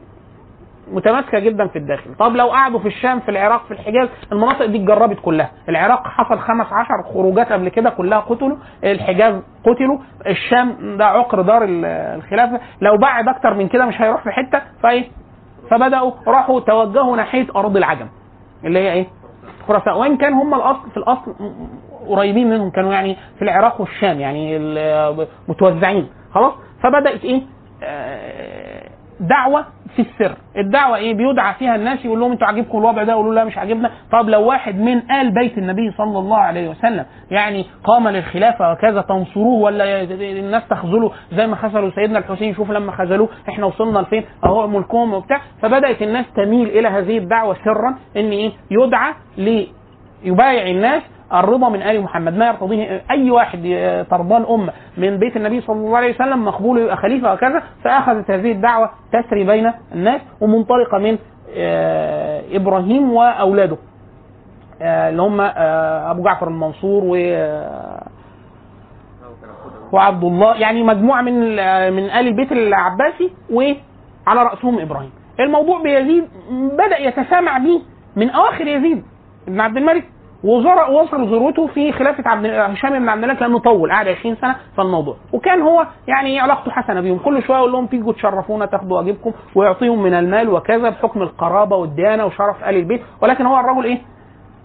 متماسكة جدا في الداخل. طب لو قعدوا في الشام في العراق في الحجاز المناطق دي اتجربت كلها. العراق حصل خمس عشر خروجات قبل كده كلها قتلوا الحجاز قتلوا الشام ده عقر دار ال- الخلافة. لو بعد أكتر من كده مش هيروح في حتة فإيه؟ فبدأوا راحوا توجهوا ناحية أرض العجم اللي هي إيه؟ خراسان وإن كان هم الأصل في الأصل قريبين منهم كانوا يعني في العراق والشام يعني متوزعين. خلاص؟ فبدأت إيه؟ آه، دعوة في السر. الدعوة إيه؟ بيدعى فيها الناس يقول لهم أنتوا عاجبكم الوضع ده يقولوا لا مش عاجبنا. طب لو واحد من آل بيت النبي صلى الله عليه وسلم يعني قام للخلافة وكذا تنصروه ولا الناس تخذله زي ما خذلوا سيدنا الحسين؟ شوف لما خذلوه إحنا وصلنا لفين؟ أهو ملكهم وبتاع. فبدأت الناس تميل إلى هذه الدعوة سرا إن إيه؟ يدعى ليبايع الناس الرضا من آل محمد ما يرتضيه أي واحد ترضاه الأمة. من بيت النبي صلى الله عليه وسلم مقبول يبقى خليفة وكذا فأخذت هذه الدعوة تسري بين الناس ومنطلقه من آه، إبراهيم وأولاده. آه، اللي هم آه، أبو جعفر المنصور و وعبد الله. يعني مجموعة من من آل البيت العباسي وعلى رأسهم إبراهيم. الموضوع بيزيد بدأ يتسامع به من اواخر يزيد. بن عبد الملك وزر- وصل ذروته في خلافة عبد هشام بن عبد الملك لأنه طول قعد 20 سنة في الموضوع. وكان هو يعني علاقته حسنة بيهم. كل شوية يقول لهم تيجوا تشرفونا تاخدوا واجبكم ويعطيهم من المال وكذا بحكم القرابة والديانة وشرف آل البيت. ولكن هو الرجل إيه؟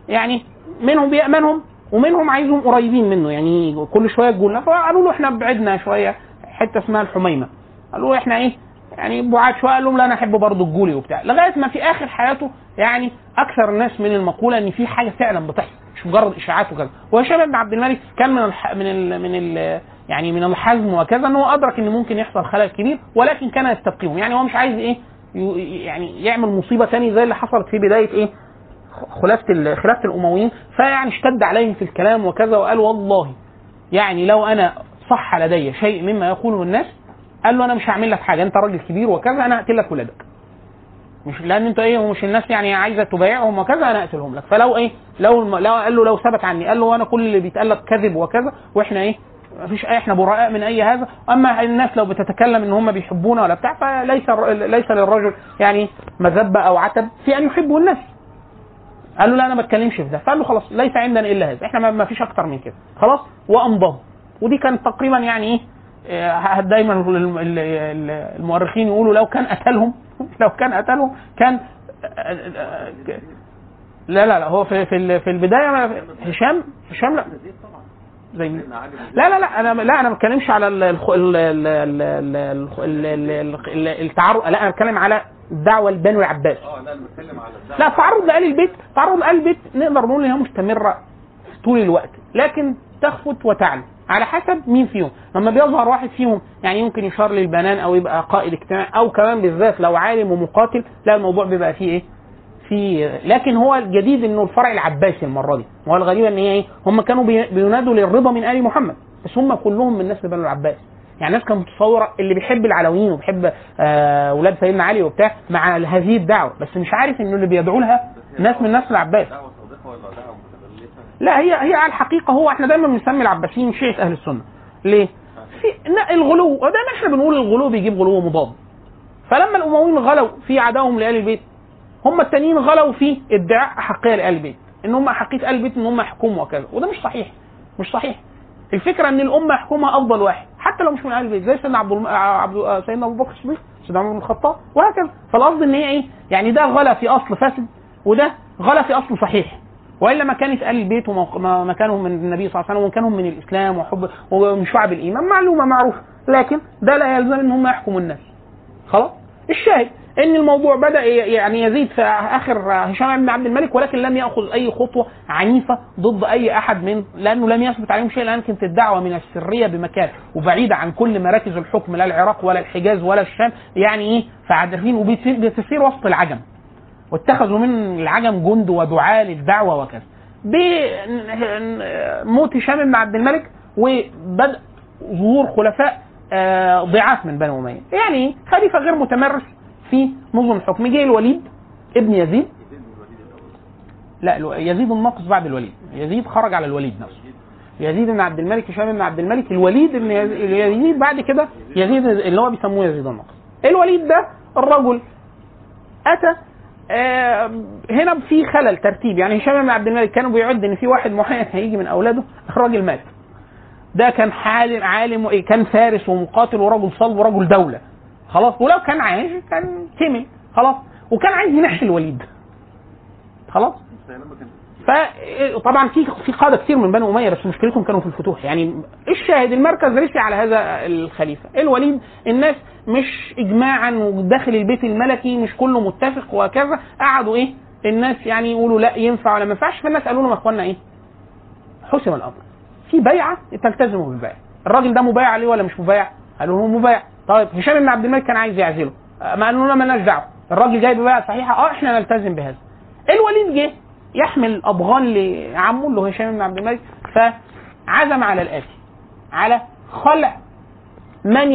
يعني منهم بيأمنهم ومنهم عايزهم قريبين منه. يعني كل شوية تقول فقالوا له إحنا بعدنا شوية حتة اسمها الحميمة. قالوا إحنا إيه؟ يعني بعاد شوية قال لهم لا أنا أحب برضه الجولي وبتاع. لغاية ما في آخر حياته يعني أكثر الناس من المقولة إن في حاجة فعلا بتحصل مش مجرد إشاعات وكذا. وهشام بن عبد الملك كان من الح... من ال... من ال... يعني من الحزم وكذا إن هو أدرك إن ممكن يحصل خلل كبير ولكن كان يستبقيهم. يعني هو مش عايز إيه يعني يعمل مصيبة تاني زي اللي حصلت في بداية إيه خلافة خلافة الأمويين. فيعني اشتد عليهم في الكلام وكذا وقال والله يعني لو أنا صح لدي شيء مما يقوله الناس قال له أنا مش هعمل لك حاجة أنت راجل كبير وكذا أنا هقتل لك ولادك. مش لأن أنت إيه ومش الناس يعني عايزة تبايعهم وكذا أنا اقتلهم لك. فلو إيه لو. لو قال له لو ثبت عني قال له أنا كل اللي بيتقال لك كذب وكذا وإحنا إيه مفيش اي إحنا براء من أي هذا. أما الناس لو بتتكلم إن هم بيحبونا ولا بتاع فليس ليس للرجل يعني مذبة أو عتب في أن يحبه الناس. قال له لا أنا ما اتكلمش في ده. فقال له خلاص ليس عندنا إلا هذا. إحنا ما- فيش أكتر من كده. خلاص؟ وامضاه ودي كانت تقريبا يعني إيه دايما المؤرخين يقولوا لو كان قتلهم لو كان قتلهم كان لا لا لا هو في في في البداية هشام هشام لا. زي لا لا لا أنا لا أنا ما بتكلمش على التعرض لا أنا بتكلم على الدعوة لبنو العباس آه لا أنا بتكلم على لا تعرض لآل البيت تعرض لآل البيت نقدر نقول إن هي مستمرة طول الوقت لكن تخفت وتعلو. على حسب مين فيهم. لما بيظهر واحد فيهم يعني يمكن يشار للبنان أو يبقى قائد اجتماعي أو كمان بالذات لو عالم ومقاتل لا الموضوع بيبقى فيه إيه؟ في لكن هو الجديد إنه الفرع العباسي المرة دي. وهو الغريب إن هي إيه؟ هم كانوا بي- بينادوا للرضا من آل محمد. بس هم كلهم من نسل بنو العباس. يعني الناس كانت متصورة اللي بيحب العلويين وبيحب آه، أولاد سيدنا علي وبتاع مع هذه الدعوة. بس مش عارف إنه اللي بيدعوا لها ناس من نسل العباس. لا هي هي على الحقيقة هو إحنا دايما بنسمي العباسيين شيعه أهل السنة. ليه؟ في الغلو ودايما إحنا بنقول الغلو بيجيب غلو مضاد. فلما الأمويين غلوا في عداهم لآل البيت هم التانيين غلوا في ادعاء أحقية لآل البيت إن هم أحقية آل البيت إن هم يحكموا وكذا. وده مش صحيح مش صحيح. الفكرة إن الأمة يحكمها أفضل واحد حتى لو مش من آل البيت زي سيدنا عبد الم... عبد سيدنا أبو بكر الصديق سيدنا عمر بن الخطاب وهكذا. فالقصد إن هي إيه؟ يعني ده غلا في أصل فاسد وده غلا في أصل صحيح. وإلا ما كانت ال البيت ومكانهم من النبي صلى الله عليه وسلم ومكانهم من الإسلام وحب ومن شعب الإيمان. معلومة معروفة. لكن ده لا يلزم ان هم يحكموا الناس. خلاص؟ الشاهد إن الموضوع بدأ يعني يزيد في آخر هشام بن عبد الملك ولكن لم يأخذ أي خطوة عنيفة ضد أي أحد من لأنه لم يثبت عليهم شيء لأن كانت الدعوة من السرية بمكان. وبعيدة عن كل مراكز الحكم لا العراق ولا الحجاز ولا الشام. يعني إيه؟ فعارفين وبتسير وسط العجم. واتخذوا من العجم جند ودعاة للدعوة وكذا. بموت هشام بن عبد الملك وبدء ظهور خلفاء آه، ضعاف من بني أمية. يعني خليفة غير متمرس في نظم الحكم جه الوليد ابن يزيد. لا يزيد الناقص بعد الوليد. يزيد خرج على الوليد نفسه. يزيد بن عبد الملك هشام بن عبد الملك الوليد بن يزيد, بعد كده يزيد اللي هو بيسموه يزيد الناقص. الوليد ده الرجل أتى هنا في خلل ترتيب. يعني هشام بن عبد الملك كانوا بيعد إن في واحد معين هيجي من أولاده الراجل مات ده كان عالم عالم كان فارس ومقاتل ورجل صلب ورجل دولة. خلاص؟ ولو كان عايش كان كمل. خلاص؟ وكان عايز ينحي الوليد. خلاص؟ فطبعا في في قاده كتير من بني أمية بس مشكلتهم كانوا في الفتوح. يعني الشاهد المركز رسي على هذا الخليفة. الوليد الناس مش اجماعا وداخل البيت الملكي مش كله متفق وكذا قعدوا إيه؟ الناس يعني يقولوا لا ينفع ولا ما ينفعش. فالناس قالوا لهم يا اخوانا إيه؟ حسم الأمر. في بيعة تلتزموا بالبيعه الراجل ده مبايع عليه ولا مش مبايع؟ قالوا له مبايع. طيب هشام بن عبد الملك كان عايز يعزله. ما قالوا لنا مالناش دعوة. الراجل جاي ببيعة صحيحة. آه إحنا نلتزم بهذا. الوليد جه يحمل اضغان لعمه اللي هو هشام بن عبد الملك فعزم على الآتي على خلع من.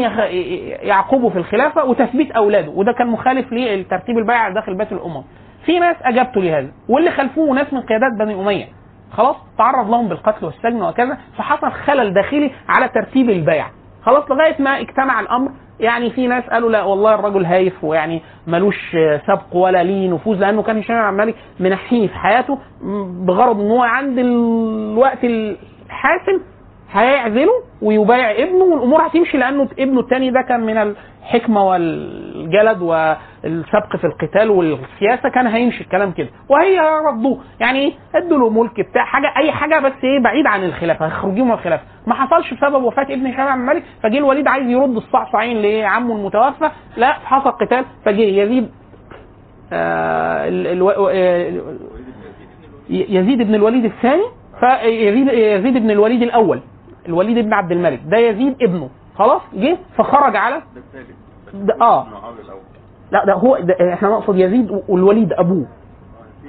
يعقبه في الخلافة وتثبيت أولاده وده كان مخالف للترتيب البيع داخل بيت الأمم في ناس اجابته لهذا واللي خلفوه ناس من قيادات بني أمية خلاص تعرض لهم بالقتل والسجن وكذا فحصل خلل داخلي على ترتيب البيع خلاص لغاية ما اجتمع الأمر يعني في ناس قالوا لا والله الرجل هايف ويعني ملوش سبق ولا ليه نفوذ لأنه كان هشام الملك منحيه في حياته بغرض إن هو عند الوقت الحاسم هيعزله ويبايع ابنه والأمور هتمشي لأنه ابنه الثاني ده كان من الحكمة والجلد والسبق في القتال والسياسة كان هيمشي الكلام كده. وهي ردوه يعني إيه؟ ادوا له ملك بتاع حاجة أي حاجة بس إيه؟ بعيد عن الخلافة هيخرجوه من الخلافة. ما حصلش بسبب وفاة ابن هشام بن الملك فجه الوليد عايز يرد الصعصعين لعمه المتوفى. لا حصل قتال فجه يزيد آه ال- الو- آه، يزيد بن الوليد الثاني فيزيد يزيد بن الوليد الأول. الوليد بن عبد الملك ده يزيد ابنه خلاص؟ جه فخرج على ده آه. لا ده هو ده إحنا نقصد يزيد والوليد أبوه.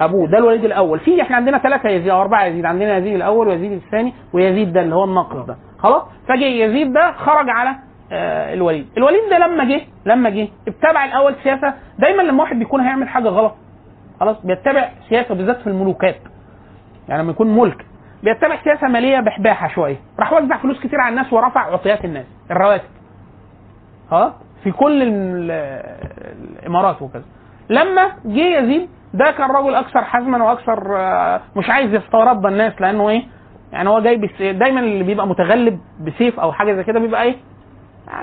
أبوه ده الوليد الأول. في إحنا عندنا ثلاثة يزيد أو أربعة يزيد. عندنا يزيد الأول ويزيد الثاني ويزيد ده اللي هو الناقص ده. خلاص؟ فجي يزيد ده خرج على آه الوليد. الوليد ده لما جه لما جه اتبع الأول سياسة. دايما لما واحد بيكون هيعمل حاجة غلط خلاص بيتبع سياسة بالذات في الملوكات. يعني لما يكون ملك بيتبع سياسة مالية بحباحة شوية. راح وزع فلوس كتير على الناس ورفع عطيات الناس الرواتب. ها؟ في كل ال- الإمارات وكذا. لما جه يزيد ده كان رجل أكثر حزما وأكثر آه، مش عايز يسترد الناس لأنه إيه؟ يعني هو جاي دايما اللي بيبقى متغلب بسيف أو حاجة زي كده بيبقى إيه؟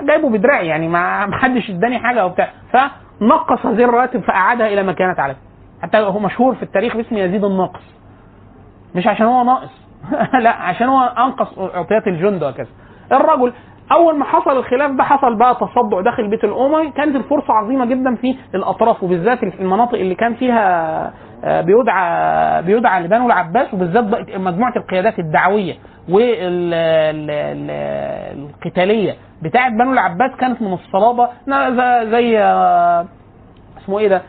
جايبه بدراعي يعني ما حدش اداني حاجة أو بتاع. فنقص هذه الرواتب فأعادها إلى ما كانت عليه. حتى هو مشهور في التاريخ باسم يزيد الناقص مش عشان هو ناقص. لا عشان هو أنقص عطيات الجند وكذا الرجل أول ما حصل الخلاف ده حصل بقى تصدع داخل بيت الأموي. كانت الفرصة عظيمة جدا في الأطراف وبالذات المناطق اللي كان فيها آه، بيدعى بيدعى لبنو العباس وبالذات مجموعة القيادات الدعوية والقتاليه بتاعة بنو العباس كانت من الصلابة. زي- آه، اسمه إيه ده؟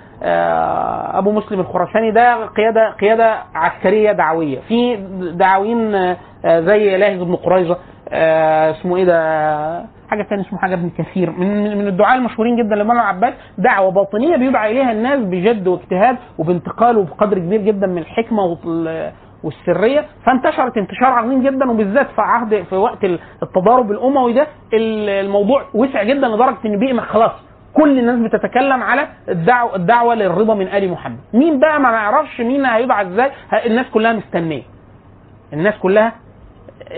أبو مسلم الخراساني. ده قيادة قيادة عسكرية دعوية. في دعويين آه، آه، زي لاهز بن قريظة آه، اسمه إيه ده؟ حاجة ثانية اسمه حاجة ابن كثير. من من الدعاء المشهورين جدا لبنو العباس دعوة باطنية بيدعى اليها الناس بجد واجتهاد وبانتقال وبقدر كبير جدا من الحكمة وال- والسرية. فانتشرت انتشار عظيم جدا وبالذات في عهد في وقت التضارب الأموي ده. الموضوع وسع جدا لدرجة إن بقي خلاص كل الناس بتتكلم على الدعوة, الدعوة للرضا من آل محمد. مين بقى ما نعرفش مين هيدعى إزاي الناس كلها مستنية. الناس كلها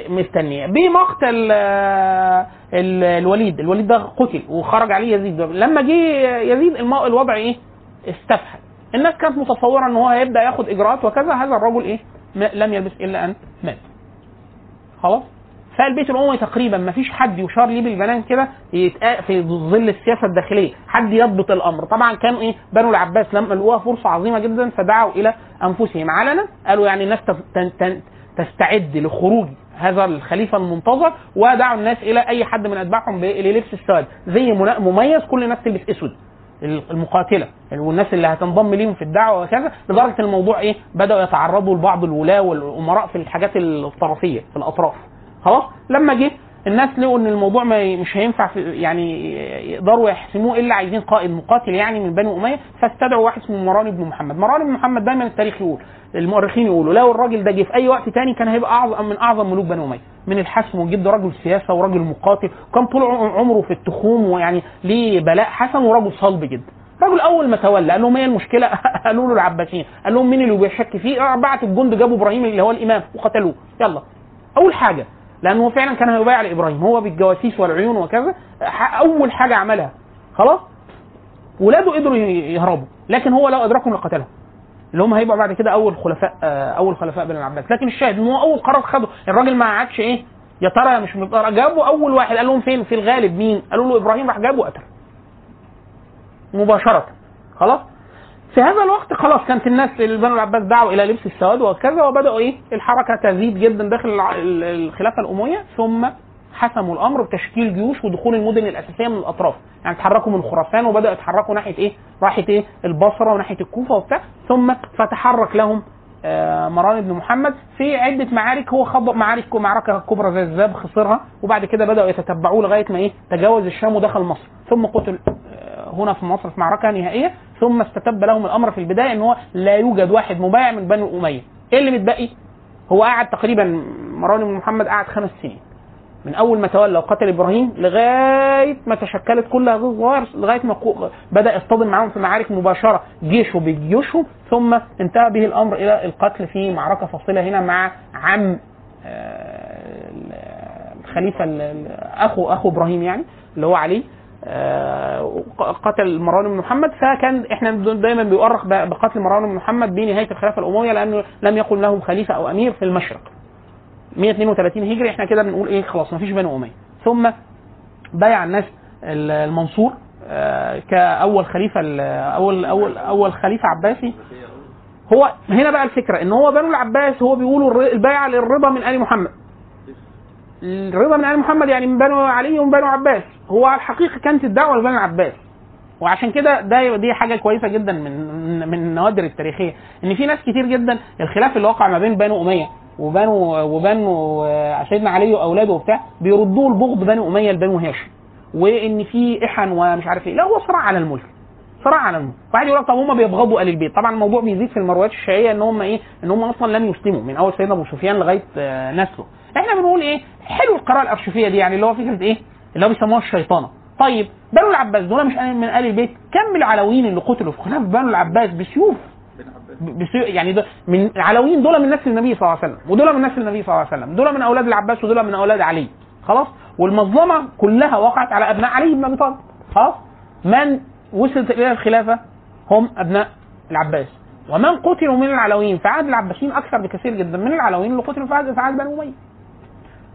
مستنية. بمقتل ال- الوليد. الوليد ده قتل وخرج عليه يزيد. لما جه يزيد الوضع إيه؟ استفحل. الناس كانت متصورة إن هو هيبدأ ياخد إجراءات وكذا. هذا الرجل إيه؟ لم يلبس إلا أن مات. خلاص؟ فالبيت الاموي تقريبا ما فيش حد يشار ليه بالبنان كده في ظل السياسة الداخلية حد يضبط الأمر. طبعا كانوا إيه بنو العباس لما لقوها فرصة عظيمة جدا فدعوا إلى أنفسهم. علنا قالوا يعني الناس تستعد لخروج هذا الخليفة المنتظر ودعوا الناس إلى أي حد من أتباعهم ب- للبس السواد. زي مميز كل الناس تلبس أسود المقاتلة والناس اللي هتنضم ليهم في الدعوة وكذا. لدرجة الموضوع إيه بدأوا يتعرضوا لبعض الولاة والأمراء في الحاجات الطرفية في الأطراف. خلاص؟ لما جه الناس لقوا إن الموضوع ما مش هينفع يعني يقدروا يحسموه إلا عايزين قائد مقاتل يعني من بني أمية فاستدعوا واحد اسمه مروان بن محمد. مروان بن محمد دايما التاريخ يقول المؤرخين يقولوا لو الراجل ده جه في أي وقت تاني كان هيبقى اعظم من أعظم ملوك بني أمية. من الحسم وجد رجل سياسة ورجل مقاتل وكان طول عمره في التخوم ويعني ليه بلاء. حسن ورجل صلب جدا. الراجل أول ما تولى قال لهم إيه المشكلة؟ قالوا له العباسيين. قال لهم مين اللي بيشك فيه؟ بعت الجند جابوا إبراهيم اللي هو الإمام وقتلوه. يلا. أول حاجة لأنه فعلا كان هيبايع لإبراهيم. هو بالجواسيس والعيون وكذا أول حاجة عملها. خلاص؟ ولاده قدروا يهربوا. لكن هو لو أدركهم لقتلهم. اللي هم هيبقوا بعد كده أول خلفاء آه، أول خلفاء بني العباس. لكن الشاهد إن هو أول قرار خده الراجل ما عادش إيه يا ترى مش جابوا أول واحد. قال لهم فين؟ في الغالب مين؟ قالوا له إبراهيم راح جابه وقتله مباشرة. خلاص؟ في هذا الوقت خلاص كانت الناس اللي بنو العباس دعوا إلى لبس السواد وكذا وبدأوا إيه؟ الحركة تزيد جدا داخل الخلافة الأموية ثم حسموا الأمر بتشكيل جيوش ودخول المدن الأساسية من الأطراف. يعني اتحركوا من خراسان وبدأوا يتحركوا ناحية إيه؟ راحة إيه؟ البصرة وناحية الكوفة وبتاع. ثم فتحرك لهم آه، مروان بن محمد في عدة معارك. هو خض معارك معركة كبرى زي الذئب خسرها وبعد كده بدأوا يتتبعوه لغاية ما إيه؟ تجاوز الشام ودخل مصر. ثم قتل آه، هنا في مصر في معركة نهائية. ثم استتب لهم الأمر في البداية إن هو لا يوجد واحد مبايع من بني أمية. إيه اللي متبقي؟ هو قعد تقريبا مروان بن محمد قعد خمس سنين. من أول ما تولى وقتل إبراهيم لغاية ما تشكلت كل هذه الظواهر لغاية ما بدأ يصطدم معاهم في معارك مباشرة جيشه بجيوشهم ثم انتهى به الأمر إلى القتل في معركة فاصلة هنا مع عم آه، الخليفة ال- ال- اخو أخو إبراهيم يعني اللي هو علي. قتل مروان بن محمد فكان إحنا دايما بيؤرخ بقتل مروان بن محمد بنهايه الخلافة الأموية لأنه لم يكن لهم خليفة أو أمير في المشرق. 132 هجري إحنا كده بنقول إيه خلاص مفيش بني أمية. ثم بايع الناس ال- المنصور آه، كأول خليفة اول اول أول خليفة عباسي. هو هنا بقى الفكرة إن هو بنو العباس هو بيقولوا البيعه للرضا من آل محمد. الرضا من آل محمد يعني من بنو علي ومن بنو عباس. هو على الحقيقة كانت الدعوة لبني العباس. وعشان كده ده دي حاجة كويسة جدا من من النوادر التاريخية. إن في ناس كتير جدا الخلاف اللي وقع ما بين بنو أمية وبنو وبنو آه، سيدنا علي وأولاده وبتاع بيردوا البغض بنو أمية لبنو هاشم. وإن في إحن ومش عارف إيه. لا هو صراع على الملك. صراع على الملك. واحد يقول لك طب هم بيبغضوا آل البيت. طبعا الموضوع بيزيد في المرويات الشيعية إن هم إيه؟ إن هم أصلا لم يسلموا من أول سيدنا أبو سفيان لغاية آه، نسله. إحنا بنقول إيه؟ حلو القراءة الارشيفيه دي يعني اللي هو فكرة إيه؟ اللي هو بيسموها الشيطانة. طيب بنو العباس دول مش من آل البيت؟ كم العلويين اللي قتلوا في خلاف بنو العباس بسيوف؟ بن عباس. ب- بسيوف يعني ده من العلويين دول من نسل النبي صلى الله عليه وسلم ودول من نسل النبي صلى الله عليه وسلم دول من أولاد العباس ودول من أولاد علي. خلاص؟ والمظلمة كلها وقعت على أبناء علي بن أبي طالب. خلاص؟ من وصلت إلى الخلافة؟ هم أبناء العباس. ومن قتلوا من العلويين؟ في عهد العباسيين أكثر بكثير جدا من العلويين اللي قتلوا في عهد بني أمية.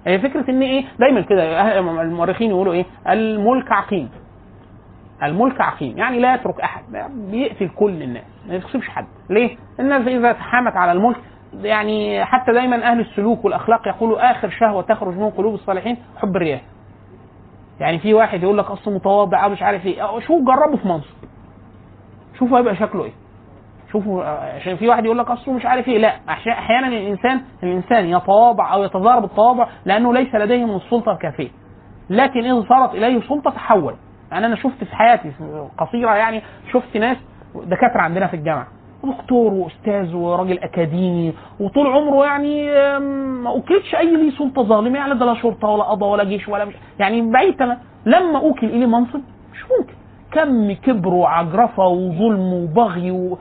هي فكرة إن إيه؟ دايما كده أهل- المؤرخين يقولوا إيه؟ الملك عقيم. الملك عقيم. يعني لا يترك أحد. بيقتل كل الناس. ما يغصبش حد. ليه؟ الناس إذا تحامت على الملك يعني حتى دايما أهل السلوك والأخلاق يقولوا آخر شهوة تخرج من قلوب الصالحين حب الرياسه يعني في واحد يقول لك اصل متواضع مش عارف إيه. شوف جربه في منصب. شوفوا هيبقى شكله إيه. شوفوا عشان في واحد يقول لك أصله مش عارف إيه لا. أحيانا الإنسان الإنسان يتواضع أو يتظاهر بالتواضع لأنه ليس لديه من السلطة الكافية. لكن إذا صارت إليه سلطة تحول. يعني أنا شفت في حياتي قصيرة يعني شفت ناس دكاترة عندنا في الجامعة. دكتور وأستاذ وراجل أكاديمي وطول عمره يعني ما اكلتش أي ليه سلطة ظالمة يعني ده لا شرطة ولا قضاء ولا جيش ولا مش يعني بعيد تمام. لما أوكل إليه منصب مش ممكن. كم كبر وعجرفه وظلم وبغي و...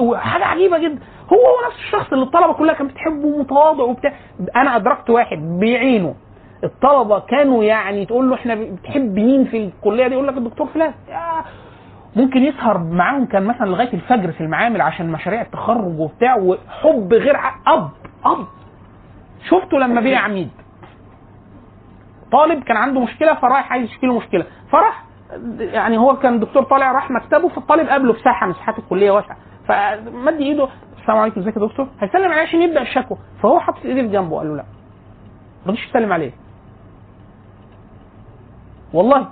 وحاجة عجيبة جدا. هو هو نفس الشخص اللي الطلبة كلها كانت بتحبه ومتواضع وبتاع. أنا أدركت واحد بعينه الطلبة كانوا يعني تقول له إحنا بتحب مين في الكلية دي؟ يقول لك الدكتور فلان. ممكن يسهر معاهم كان مثلا لغاية الفجر في المعامل عشان مشاريع التخرج وبتاع وحب غير أب. أب. شفته لما بقي عميد. طالب كان عنده مشكلة فرايح عايز يشكي له مشكله فراح يعني هو كان الدكتور طالع راح مكتبه فالطالب قابله في ساحة مساحات الكلية واسعة. فمد ايده السلام عليكم ازيك يا دكتور؟ هيسلم عليه عشان يبدأ الشكوى. فهو حاطط ايديه في جنبه قال له لا. ما رضيش يسلم عليه. والله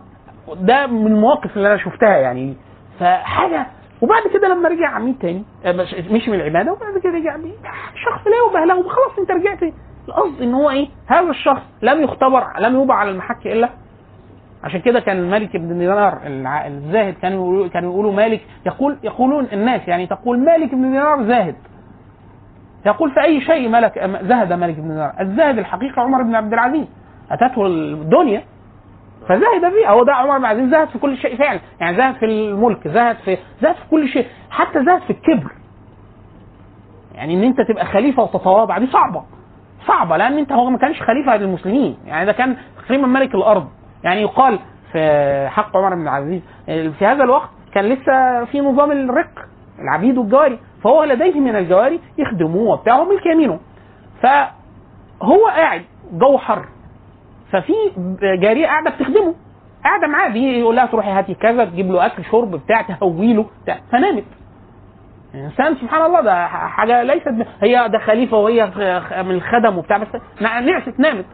ده من المواقف اللي أنا شفتها يعني. فحاجة وبعد كده لما رجع عميد تاني؟ آه، مش- مشي من العبادة وبعد كده رجع شخص لا يبه له. خلاص انت رجعت القصد إن هو إيه؟ هذا الشخص لم يختبر لم يوضع على المحك إلا عشان كده كان الملك بن دينار الزاهد كانوا يقولوا كانوا يقولوا مالك يقول يقولون الناس يعني تقول مالك بن دينار زاهد. يقول في أي شيء ملك زهد مالك بن دينار؟ الزاهد الحقيقة عمر بن عبد العزيز. أتته الدنيا فزهد فيها هو ده عمر بن عبد العزيز زهد في كل شيء فعلا. يعني زهد في الملك زهد في زهد في كل شيء. حتى زهد في الكبر. يعني إن أنت تبقى خليفة وتتواضع دي صعبة. صعبة لأن أنت هو ما كانش خليفة للمسلمين. يعني ده كان تقريبا ملك الأرض. يعني يقال في حق عمر بن العزيز في هذا الوقت كان لسه في نظام الرق العبيد والجواري فهو لديه من الجواري يخدموه وبتاع هم ملك يمينه. فهو قاعد جو حر ففي جارية قاعدة بتخدمه قاعدة معاه دي يقول لها تروحي هاتي كذا تجيب له أكل شرب بتاع تهويله بتاع فنامت. انسان سبحان الله ده حاجة ليست هي ده خليفة وهي من الخدم وبتاع بس نع- نعست نامت.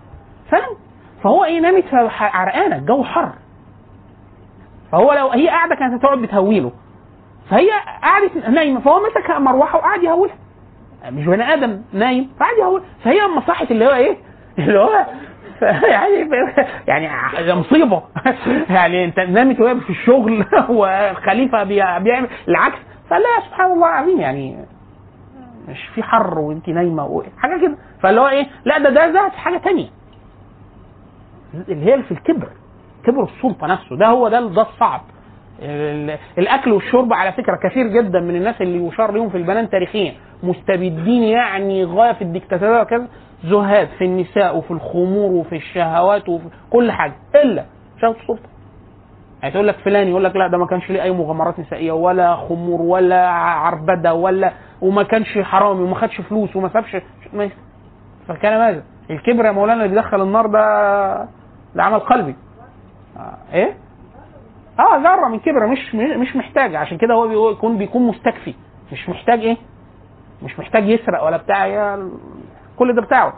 فنامت. فهو إيه نامت عرقانة الجو حر. فهو لو هي قاعدة كانت هتقعد بتهويله. فهي قعدت نايمة فهو مسك مروحة وقعد يهولها مش بني آدم نايم فقعد يهول فهي لما صحت اللي هو إيه؟ اللي هو يعني يعني ده مصيبة. يعني أنت نامت وهي في الشغل وخليفه بي- بيعمل العكس. فلا سبحان الله العظيم يعني مش في حر وانت نايمة حاجة كده. فاللي هو إيه؟ لا ده ده في حاجة تانية. اللي هي في الكبر كبر السلطة نفسه. ده هو ده ده الصعب. ال- الأكل والشرب على فكرة كثير جدا من الناس اللي يشار لهم في البنان تاريخيا. مستبدين يعني غاية في الديكتاتوريه وكذا. زهاد في النساء وفي الخمور وفي الشهوات وفي كل حاجة. إلا شهوة السلطة. يعني تقول لك فلان يقول لك لا ده ما كانش ليه أي مغامرات نسائية ولا خمور ولا عربدة ولا وما كانش حرامي وما خدش فلوس وما سابش. فكان ماذا؟ الكبر يا مولانا اللي بيدخل النار ده ده عمل قلبي. آه. إيه؟ آه ذرة من كبر مش مش محتاج. عشان كده هو بيقول- يكون بيكون مستكفي. مش محتاج إيه؟ مش محتاج يسرق ولا بتاع يا كل ده بتاعه.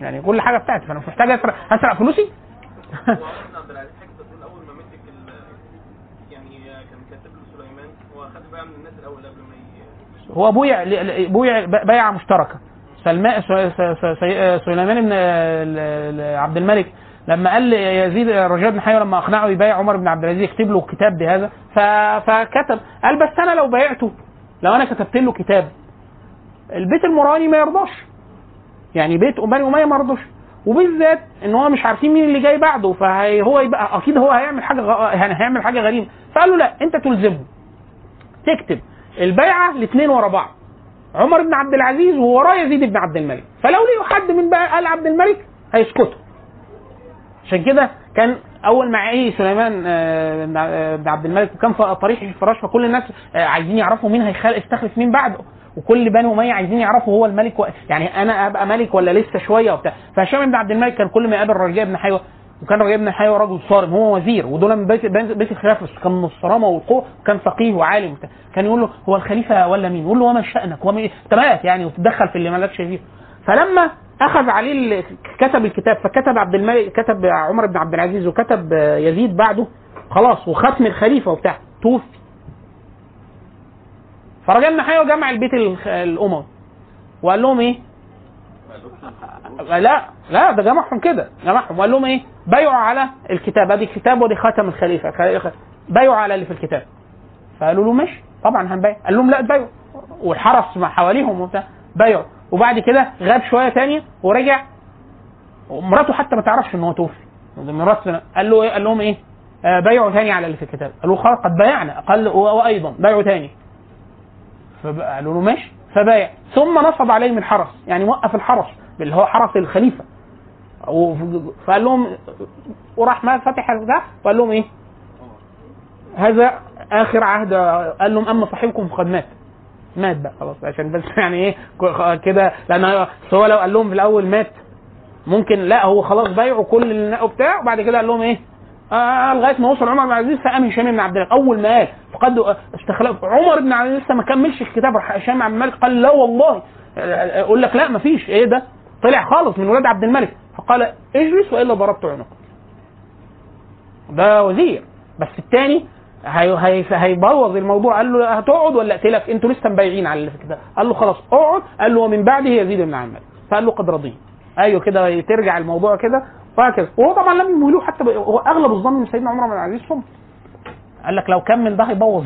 يعني كل حاجة بتاعتي. فأنا مش محتاج أسرق. أسرق فلوسي؟ هو بويع بويع بيعة مشتركة. سلمان سليمان بن عبد الملك لما قال يزيد رجاء بن حيوه لما أقنعه يبايع عمر بن عبد العزيز يكتب له كتاب بهذا. فكتب. قال بس أنا لو بايعته لو أنا كتبت له كتاب البيت المراني ما يرضاش. يعني بيت بني اميه ما يرضوش وبالذات إن هو مش عارفين مين اللي جاي بعده فهو يبقى أكيد هو هيعمل حاجة غ... يعني هيعمل حاجة غريبة. فقال له لا أنت تلزمه. تكتب. البيعة الاثنين ورا بعض. عمر بن عبد العزيز ووراه يزيد بن عبد الملك. فلو لقوا حد من بقى ال عبد الملك هيسكتوا. عشان كده كان أول ما عي سليمان آه، آه، بن عبد الملك وكان في طريق الفراش فكل الناس آه، عايزين يعرفوا مين هيستخلف مين بعده. وكل بني أمية عايزين يعرفوا هو الملك و... يعني أنا أبقى ملك ولا لسه شوية وبتاع. فهشام بن عبد الملك كان كل ما يقابل رجاء بن حيوة وكان رجاء بن حيوة رجل صارم هو وزير ودول من بيت بيت الخلافه كان من الصرامة والقوة وكان فقيه وعالم وبتاع. كان يقول له هو الخليفة ولا مين؟ يقول له وما شأنك؟ وما انت يعني وتتدخل في اللي مالكش فيه. فلما أخذ عليه كتب الكتاب فكتب عبد الملك كتب عمر بن عبد العزيز وكتب يزيد بعده خلاص وختم الخليفة وبتاع توفي. فرجع بن حيوه جمع البيت الاموي وقال لهم إيه؟ لا لا ده جمعهم كده جمعهم. وقال لهم إيه؟ بايعوا على الكتاب. أدي الكتاب ودي خاتم الخليفة بايعوا على اللي في الكتاب. فقالوا له ماشي طبعا هنبايع قال لهم لا تبايعوا والحرس حواليهم وبتاع بايعوا وبعد كده غاب شوية تانية ورجع. ومراته حتى ما تعرفش إن هو توفي. مرات قال له إيه؟ قال لهم إيه؟ آه بايعوا تاني على اللي في الكتاب. قالوا خلاص قد بايعنا و- وأيضا بايعوا تاني. فقالوا له ماشي. فبايع. ثم نصب عليهم الحرس يعني وقف الحرس اللي هو حرس الخليفة. فقال لهم وراح ما فتح ده. وقال لهم إيه؟ هذا آخر عهد. قال لهم أما صاحبكم فقد مات. مات بقى خلاص عشان بس يعني إيه كده لأن هو لو قال لهم في الأول مات ممكن لا هو خلاص بايعوا كل النا- وبتاع وبعد كده قال لهم إيه؟ آه لغاية ما وصل عمر بن عبد العزيز فقام هشام بن عبد الملك أول ما قال فقد استخلاف عمر بن عبد العزيز لسه ما كملش الكتاب راح هشام بن عبد الملك قال لا والله أقول لك لا ما فيش إيه ده؟ طلع خالص من ولاد عبد الملك فقال اجلس وإلا ضربت عنقك ده وزير. بس الثاني هيبوظ الموضوع. قال له هتقعد ولا أقتلك؟ أنتوا لسه مبايعين على الكتاب قال له خلاص اقعد. قال له ومن بعده يزيد بن الملك فقال له قد رضيت. أيوه كده ترجع الموضوع كده وهكذا. وهو طبعا لم يمهلوه حتى. هو أغلب الظن إن سيدنا عمر بن العزيز صم قال لك لو كمل ده هيبوظ.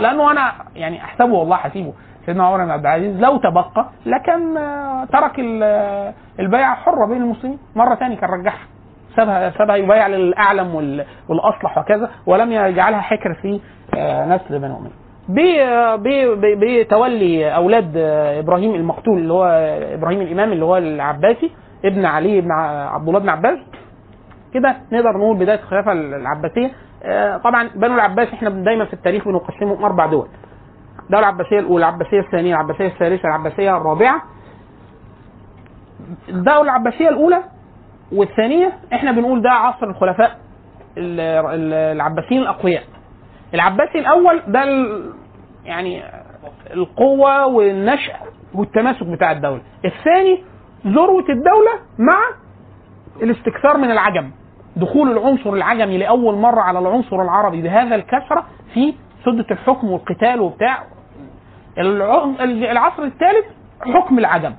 لأنه أنا يعني أحسبه والله حسيبه. سيدنا عمر بن عبد العزيز لو تبقى لكان ترك ال- البيعه حرة بين المسلمين. مرة ثانية كان رجعها سابها سابها يبايع للأعلم وال- والأصلح وكذا ولم يجعلها حكر في آه، نسل بني أمية. بتولي أولاد آه، إبراهيم المقتول اللي هو إبراهيم الإمام اللي هو العباسي ابن علي بن عبد الله بن عباس. كده نقدر نقول بداية الخلافة العباسية. آه، طبعا بنو العباس إحنا دايما في التاريخ بنقسمهم أربع دول. الدولة العباسية الأولى العباسية الثانية العباسية الثالثة العباسية الرابعة. الدولة العباسية الأولى والثانية إحنا بنقول ده عصر الخلفاء ال- ال- العباسيين الأقوياء. العباسي الأول ده يعني القوة والنشأ والتماسك بتاع الدولة. الثاني ذروة الدولة مع الاستكثار من العجم. دخول العنصر العجمي لأول مرة على العنصر العربي بهذا الكثره في سدة الحكم والقتال وبتاع. الع- العصر الثالث حكم العجم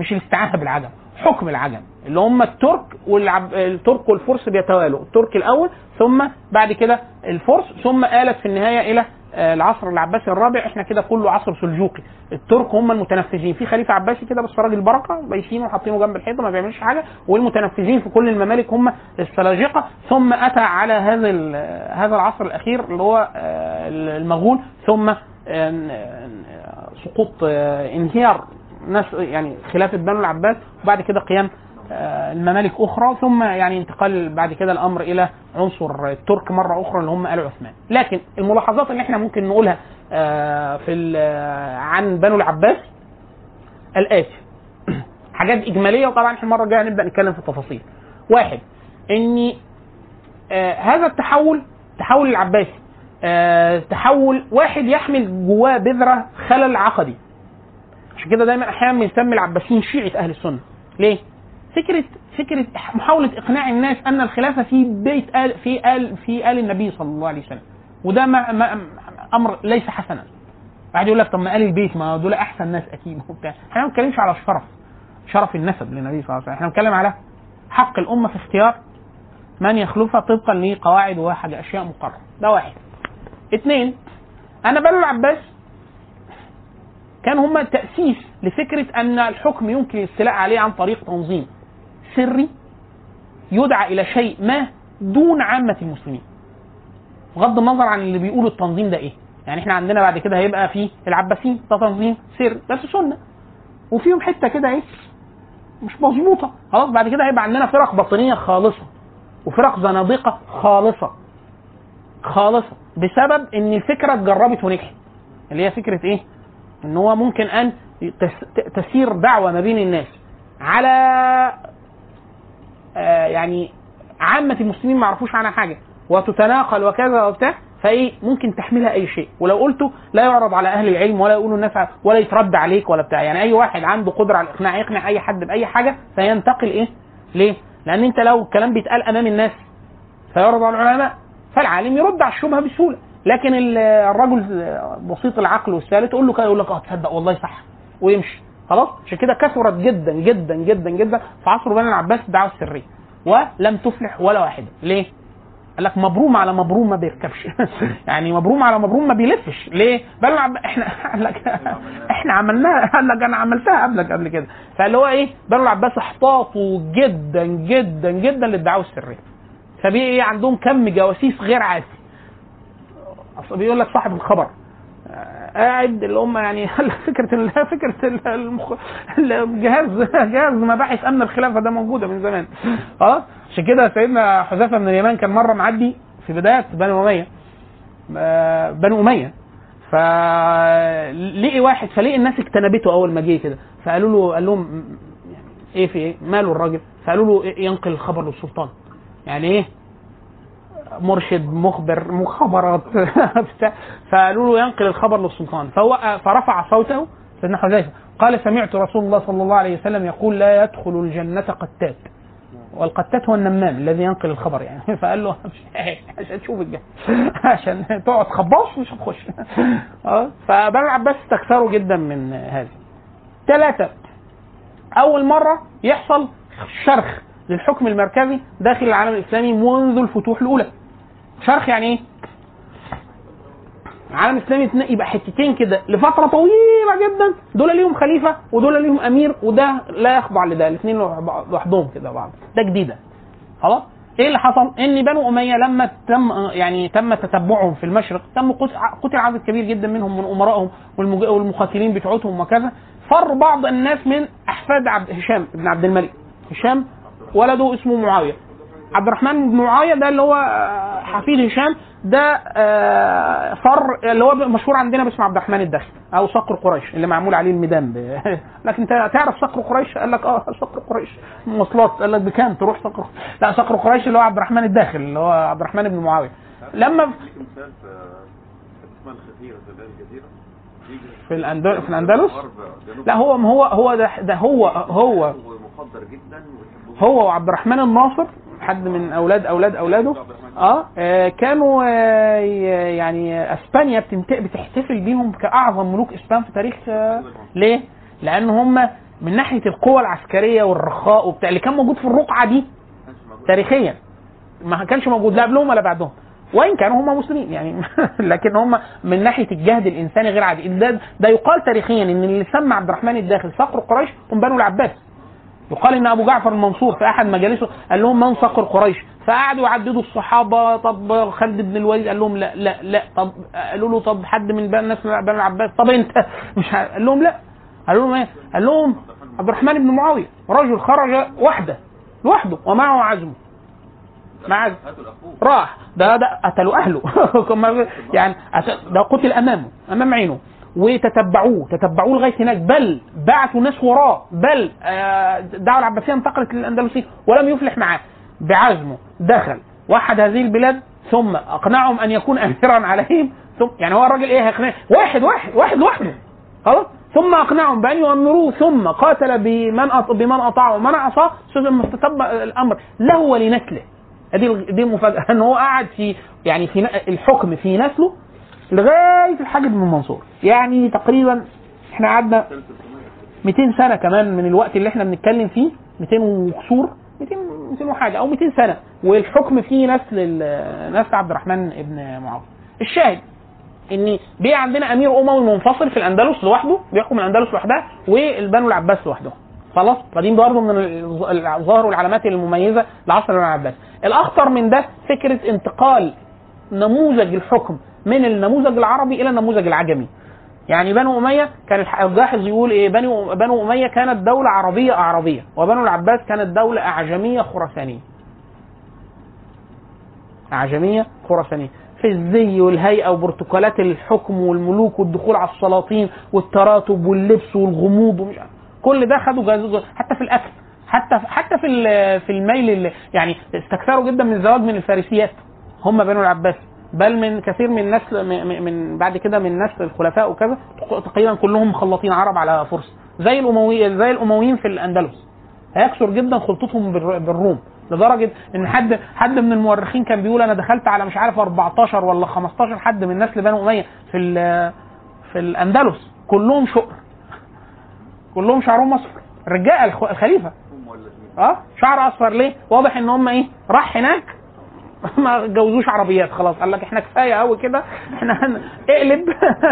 مش الاستعانة بالعجم. حكم العجم اللي هم الترك والعب... الترك والفرس بيتوالوا الترك الأول ثم بعد كده الفرس ثم آلت في النهاية إلى آه، العصر العباسي الرابع إحنا كده كله عصر سلجوقي. الترك هم المتنفذين في خليفة عباسي كده بس راجل بركة بايشينه وحاطينه جنب الحيطة ما بيعملش حاجة والمتنفذين في كل الممالك هم السلاجقة. ثم أتى على هذا هذا العصر الأخير اللي هو آه، المغول ثم آه، سقوط انهيار ناس يعني خلافة بنو العباس وبعد كده قيام آه، الممالك أخرى ثم يعني انتقال بعد كده الأمر إلى عنصر الترك مرة أخرى اللي هم آل عثمان. لكن الملاحظات اللي إحنا ممكن نقولها آه، في آه، عن بنو العباس الاتي حاجات إجمالية وطبعا إحنا المرة الجاية هنبدأ نتكلم في التفاصيل واحد إن هذا التحول تحول العباسي تحول واحد يحمل جواه بذرة خلل عقدي. عشان كده دايما أحيانا بنسمي العباسيين شيعة أهل السنة. ليه؟ فكرة فكرة محاولة إقناع الناس أن الخلافة في بيت آل في آل في آل النبي صلى الله عليه وسلم. وده ما ما أمر ليس حسنا. واحد يقول لك طب ما آل البيت ما دول أحسن ناس أكيد. وبتاع. إحنا ما بنتكلمش على الشرف شرف النسب للنبي صلى الله عليه وسلم. إحنا بنتكلم على حق الأمة في اختيار من يخلفها طبقا لقواعد وحاجه أشياء مقررة. ده واحد. اثنين أنا بنو العباس كان هم تأسيس لفكرة أن الحكم يمكن الاستيلاء عليه عن طريق تنظيم سري يدعى إلى شيء ما دون عامة المسلمين. بغض النظر عن اللي بيقولوا التنظيم ده إيه. يعني إحنا عندنا بعد كده هيبقى في العباسيين ده تنظيم سر بس سنة. وفيهم حتة كده إيه مش مظبوطة. خلاص بعد كده هيبقى عندنا فرق باطنية خالصة وفرق زنادقة خالصة خالصة بسبب إن الفكرة اتجربت ونجحت. اللي هي فكرة إيه؟ إن هو ممكن أن تس- تسير دعوة ما بين الناس على آه يعني عامة المسلمين ما يعرفوش عنها حاجة. وتتناقل وكذا وبتاع فإيه ممكن تحملها أي شيء. ولو قلته لا يعرض على أهل العلم ولا يقولوا الناس ولا يترد عليك ولا بتاع. يعني أي واحد عنده قدرة على الإقناع يقنع أي حد بأي حاجة فينتقل إيه؟ ليه؟ لأن أنت لو الكلام بيتقال أمام الناس فيعرض على العلماء فالعالم يرد على الشبهة بسهولة. لكن ال- الرجل بسيط العقل والسهل تقول له كده يقول لك آه تصدق والله صح ويمشي. خلاص؟ عشان كده كثرت جدا جدا جدا جدا في عصر بني العباس الدعوه السريه ولم تفلح ولا واحدة. ليه؟ قال لك مبروم على مبروم ما بيركبش. يعني مبروم على مبروم ما بيلفش. ليه؟ بل العب- إحنا قال لك إحنا عملناها. قال لك أنا عملتها قبلك قبل كده. فاللي هو إيه؟ بنو العباس احتاطوا جدا جدا جدا للدعوة السرية. فبي إيه عندهم كم جواسيس غير عادي. أصل بيقول لك صاحب الخبر. قاعد اللي هم يعني فكرة فكرة ال- المخ... الجهاز جهاز مباحث امن الخلافة ده موجودة من زمان. خلاص؟ عشان كده سيدنا حذيفة بن اليمان كان مرة معدي في بداية بني أمية. آه، بني أمية. فلقي واحد فلقي الناس اجتنبته أول ما جه كده. فقالوا له قال لهم يعني إيه في إيه؟ ماله الراجل؟ فقالوا له ينقل الخبر للسلطان. يعني إيه؟ مرشد مخبر مخابرات. فقالوا له ينقل الخبر للسلطان. فهو فرفع صوته سيدنا حذيفه قال سمعت رسول الله صلى الله عليه وسلم يقول لا يدخل الجنة قتات. والقتات هو النمام الذي ينقل الخبر يعني. فقال له عشان تشوف الجنة. عشان تقعد خباص مش هتخش. آه. فبنو العباس استكثروا جدا من هذا ثلاثة. أول مرة يحصل شرخ للحكم المركزي داخل العالم الإسلامي منذ الفتوح الأولى. شرخ يعني إيه؟ العالم الإسلامي اتن- يبقى حتتين كده لفترة طويلة جدا. دول ليهم خليفة ودول ليهم أمير وده لا يخضع لده. الاثنين لوحدهم كده بعض. ده جديدة. خلاص؟ إيه اللي حصل؟ إن بنو أمية لما تم يعني تم تتبعهم في المشرق تم قتل عدد كبير جدا منهم من أمرائهم والمقاتلين بتوعتهم وكذا. فر بعض الناس من أحفاد عبد هشام بن عبد الملك. هشام ولده اسمه معاوية. عبد الرحمن بن معاوية ده اللي هو آه، حفيد هشام ده آه، فر اللي هو مشهور عندنا باسم عبد الرحمن الداخل أو صقر قريش اللي معمول عليه الميدان ب... لكن انت تعرف صقر قريش؟ قال لك آه صقر قريش مواصلات. قال لك بكام تروح صقر لا صقر قريش اللي هو عبد الرحمن الداخل اللي هو عبد الرحمن بن معاوية. لما في الجزيرة يجي في الأندلس؟ لا هو هو هو ده, ده هو هو هو وعبد الرحمن الناصر حد من أولاد أولاد أولاده؟ آه, آه كانوا آه يعني إسبانيا بتحتفل بيهم كأعظم ملوك إسبان في تاريخ آه ليه؟ لأن هم من ناحية القوة العسكرية والرخاء وبتاع اللي كان موجود في الرقعة دي تاريخيا. ما كانش موجود لا قبلهم ولا بعدهم. وإن كانوا هم مسلمين يعني لكن هم من ناحية الجهد الإنساني غير عادي. ده, ده يقال تاريخيا إن اللي سمى عبد الرحمن الداخل صقر قريش هم بنو العباس. يقال إن أبو جعفر المنصور في أحد مجالسه قال لهم من صقر قريش؟ فقعدوا يعددوا الصحابة طب خالد بن الوليد؟ قال لهم لا لا لا. طب قالوا له طب حد من الناس بني العباس طب أنت؟ مش قال لهم لا. قالوا لهم إيه؟ قال لهم عبد الرحمن بن معاوية رجل خرج وحده لوحده ومعه عزمه. مع عزم هاتوا الاخوه راح. ده ده قتلوا أهله. يعني ده قتل أمامه أمام عينه. وتتبعوه تتبعوه لغاية هناك. بل بعثوا ناس وراه. بل آه، الدعوه العباسية انتقلت للاندلسيه ولم يفلح معاه. بعزمه دخل وحد هذه البلاد ثم أقنعهم أن يكون اميرا عليهم. ثم يعني هو الراجل إيه هيقنع واحد واحد واحد لوحده. خلاص؟ ثم أقنعهم بأن يؤمروه. ثم قاتل بمن. بمن أطاعه. ومن عصاه ثم استتب الأمر. له ولنسله. دي دي المفاجاه إن هو قعد في يعني في الحكم في نسله. لغاية الحاج بن منصور. يعني تقريبا إحنا قعدنا 200 سنة كمان من الوقت اللي إحنا بنتكلم فيه. 200 وكسور. 200 200 وحاجة أو 200 سنة. والحكم فيه نسل نسل عبد الرحمن بن معاويه الشاهد إن بقى عندنا أمير اموي منفصل في الأندلس لوحده. بيحكم الأندلس لوحدها. والبنو العباس لوحدهم. خلاص؟ فدي برضه من الظ- الظاهر والعلامات المميزة لعصر العباس الأخطر من ده فكرة انتقال نموذج الحكم من النموذج العربي إلى النموذج العجمي. يعني بنو أمية كان الجاحظ يقول إيه بنو بنو أمية كانت دولة عربية أعرابية وبنو العباس كانت دولة أعجمية خراسانية. أعجمية خراسانية. في الزي والهيئة وبروتوكولات الحكم والملوك والدخول على السلاطين والتراتب واللبس والغموض ومش. كل ده خدوا حتى في الأكل حتى حتى في في الميل يعني استكثروا جدا من الزواج من الفارسيات هم بنو العباس. بل من كثير من نسل من بعد كده من نسل الخلفاء وكذا تقريبا كلهم مخلطين عرب على فرس زي الاموي زي الأمويين في الأندلس. هيكثر جدا خلطتهم بالر- بالروم لدرجة إن حد حد من المؤرخين كان بيقول أنا دخلت على مش عارف 14 ولا 15 حد من نسل بنو أمية في في الأندلس. كلهم شقر كلهم شعرهم أصفر. الخ- الخليفة. آه؟ شعر أصفر ليه؟ واضح إن هم إيه؟ راح هناك. ما اتجوزوش عربيات خلاص قال لك إحنا كفاية قوي كده إحنا. اقلب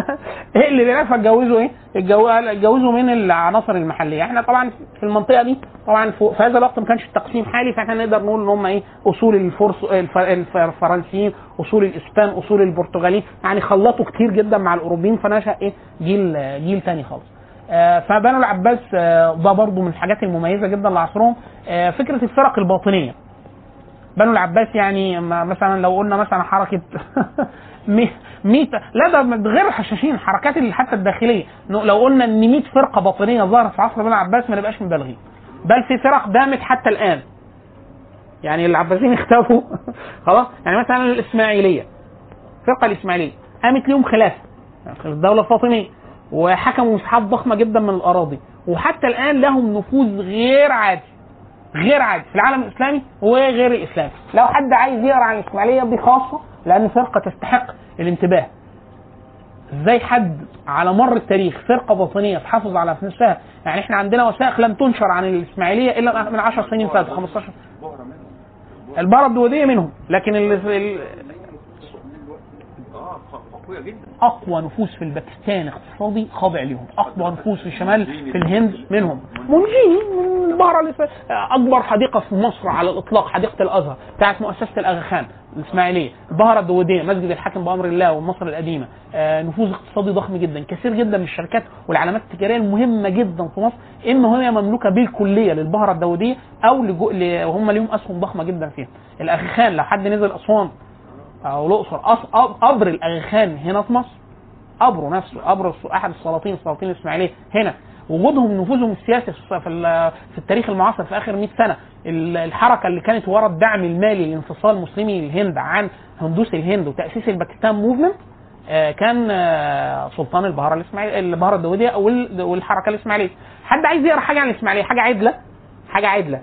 اقلب هناك فاتجوزوا إيه؟ اتجو- اتجوزوا من العناصر المحلية إحنا طبعا في المنطقة دي طبعا في هذا الوقت ما كانش التقسيم حالي فإحنا نقدر نقول إن هم إيه؟ أصول الفرس الف... الف... الفرنسيين أصول الإسبان أصول البرتغاليين يعني خلطوا كتير جدا مع الأوروبيين فنشأ إيه؟ جيل جيل تاني خالص آه، فبنو العباس آه، ده برضو من الحاجات المميزة جدا لعصرهم آه، فكرة الفرق الباطنية بنو العباس يعني مثلا لو قلنا مثلا حركة مي- ميت لا ده غير الحشاشين حركات حتى الداخلية. لو قلنا إن 100 فرقة باطنية ظهرت في عصر بنو العباس ما نبقاش مبالغين. بل في فرق دامت حتى الآن. يعني العباسيين اختفوا. خلاص؟ يعني مثلا الإسماعيلية. الفرقه الإسماعيلية. قامت ليهم خلافه في الدولة الفاطميه وحكموا مساحات ضخمة جدا من الأراضي. وحتى الآن لهم نفوذ غير عادي. غير عادي في العالم الإسلامي وغير الإسلامي. لو حد عايز يقرأ عن الإسماعيلية دي خاصه لأن فرقة تستحق الانتباه. إزاي حد على مر التاريخ فرقة باطنيه تحافظ على نفسها؟ يعني إحنا عندنا وثائق لم تنشر عن الإسماعيلية إلا من 10 سنين فاتوا 15 البارة الدودية منهم لكن جدا. أقوى نفوذ في الباكستان اقتصادي خاضع لهم أقوى نفوذ في الشمال في الهند منهم. منجيني من البحر. أكبر حديقة في مصر على الإطلاق حديقة الأزهر بتاعت مؤسسة الاغا خان الاسماعيليه البهرة الدوديه مسجد الحاكم بأمر الله ومصر القديمة. آه نفوذ اقتصادي ضخم جدا كثير جدا من الشركات والعلامات التجارية المهمة جدا في مصر. ان هي مملوكة بالكلية للبهرة الدوديه أو لجو... ل... وهم ليهم أسهم ضخمة جدا فيها. الاغا خان لو حد نزل أسوان أو الأقصر قبر الأغخان هنا في مصر. قبره نفسه قبر أحد السلاطين السلاطين الإسماعيلية هنا. وجودهم نفوذهم السياسي في ال- في التاريخ المعاصر في آخر 100 سنة. ال- الحركة اللي كانت ورا الدعم المالي لانفصال مسلمي الهند عن هندوس الهند وتأسيس الباكستان موفمنت آه، كان آه، سلطان البهارة الاسماعيليه البهارة الدودية وال- والحركة الإسماعيلية. حد عايز يقرأ حاجة عن الإسماعيلية؟ حاجة عدلة؟ حاجة عدلة.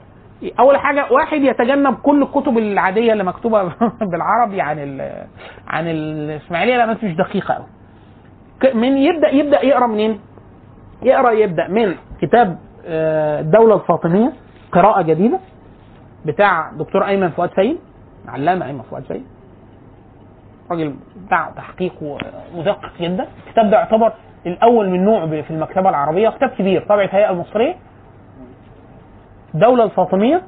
أول حاجة واحد يتجنب كل الكتب العادية اللي مكتوبة بالعربي عن ال عن الإسماعيلية لانها مش دقيقة قوي من يبدأ يبدأ يقرأ منين؟ يقرأ يبدأ من كتاب آه، الدولة الفاطمية قراءة جديدة بتاع دكتور أيمن فؤاد سيد علامة أيمن فؤاد سيد. راجل بتاع تحقيق ومدقق جدا. الكتاب ده يعتبر الأول من نوعه في المكتبة العربية كتاب كبير طبعه الهيئه المصرية. الدولة الفاطمية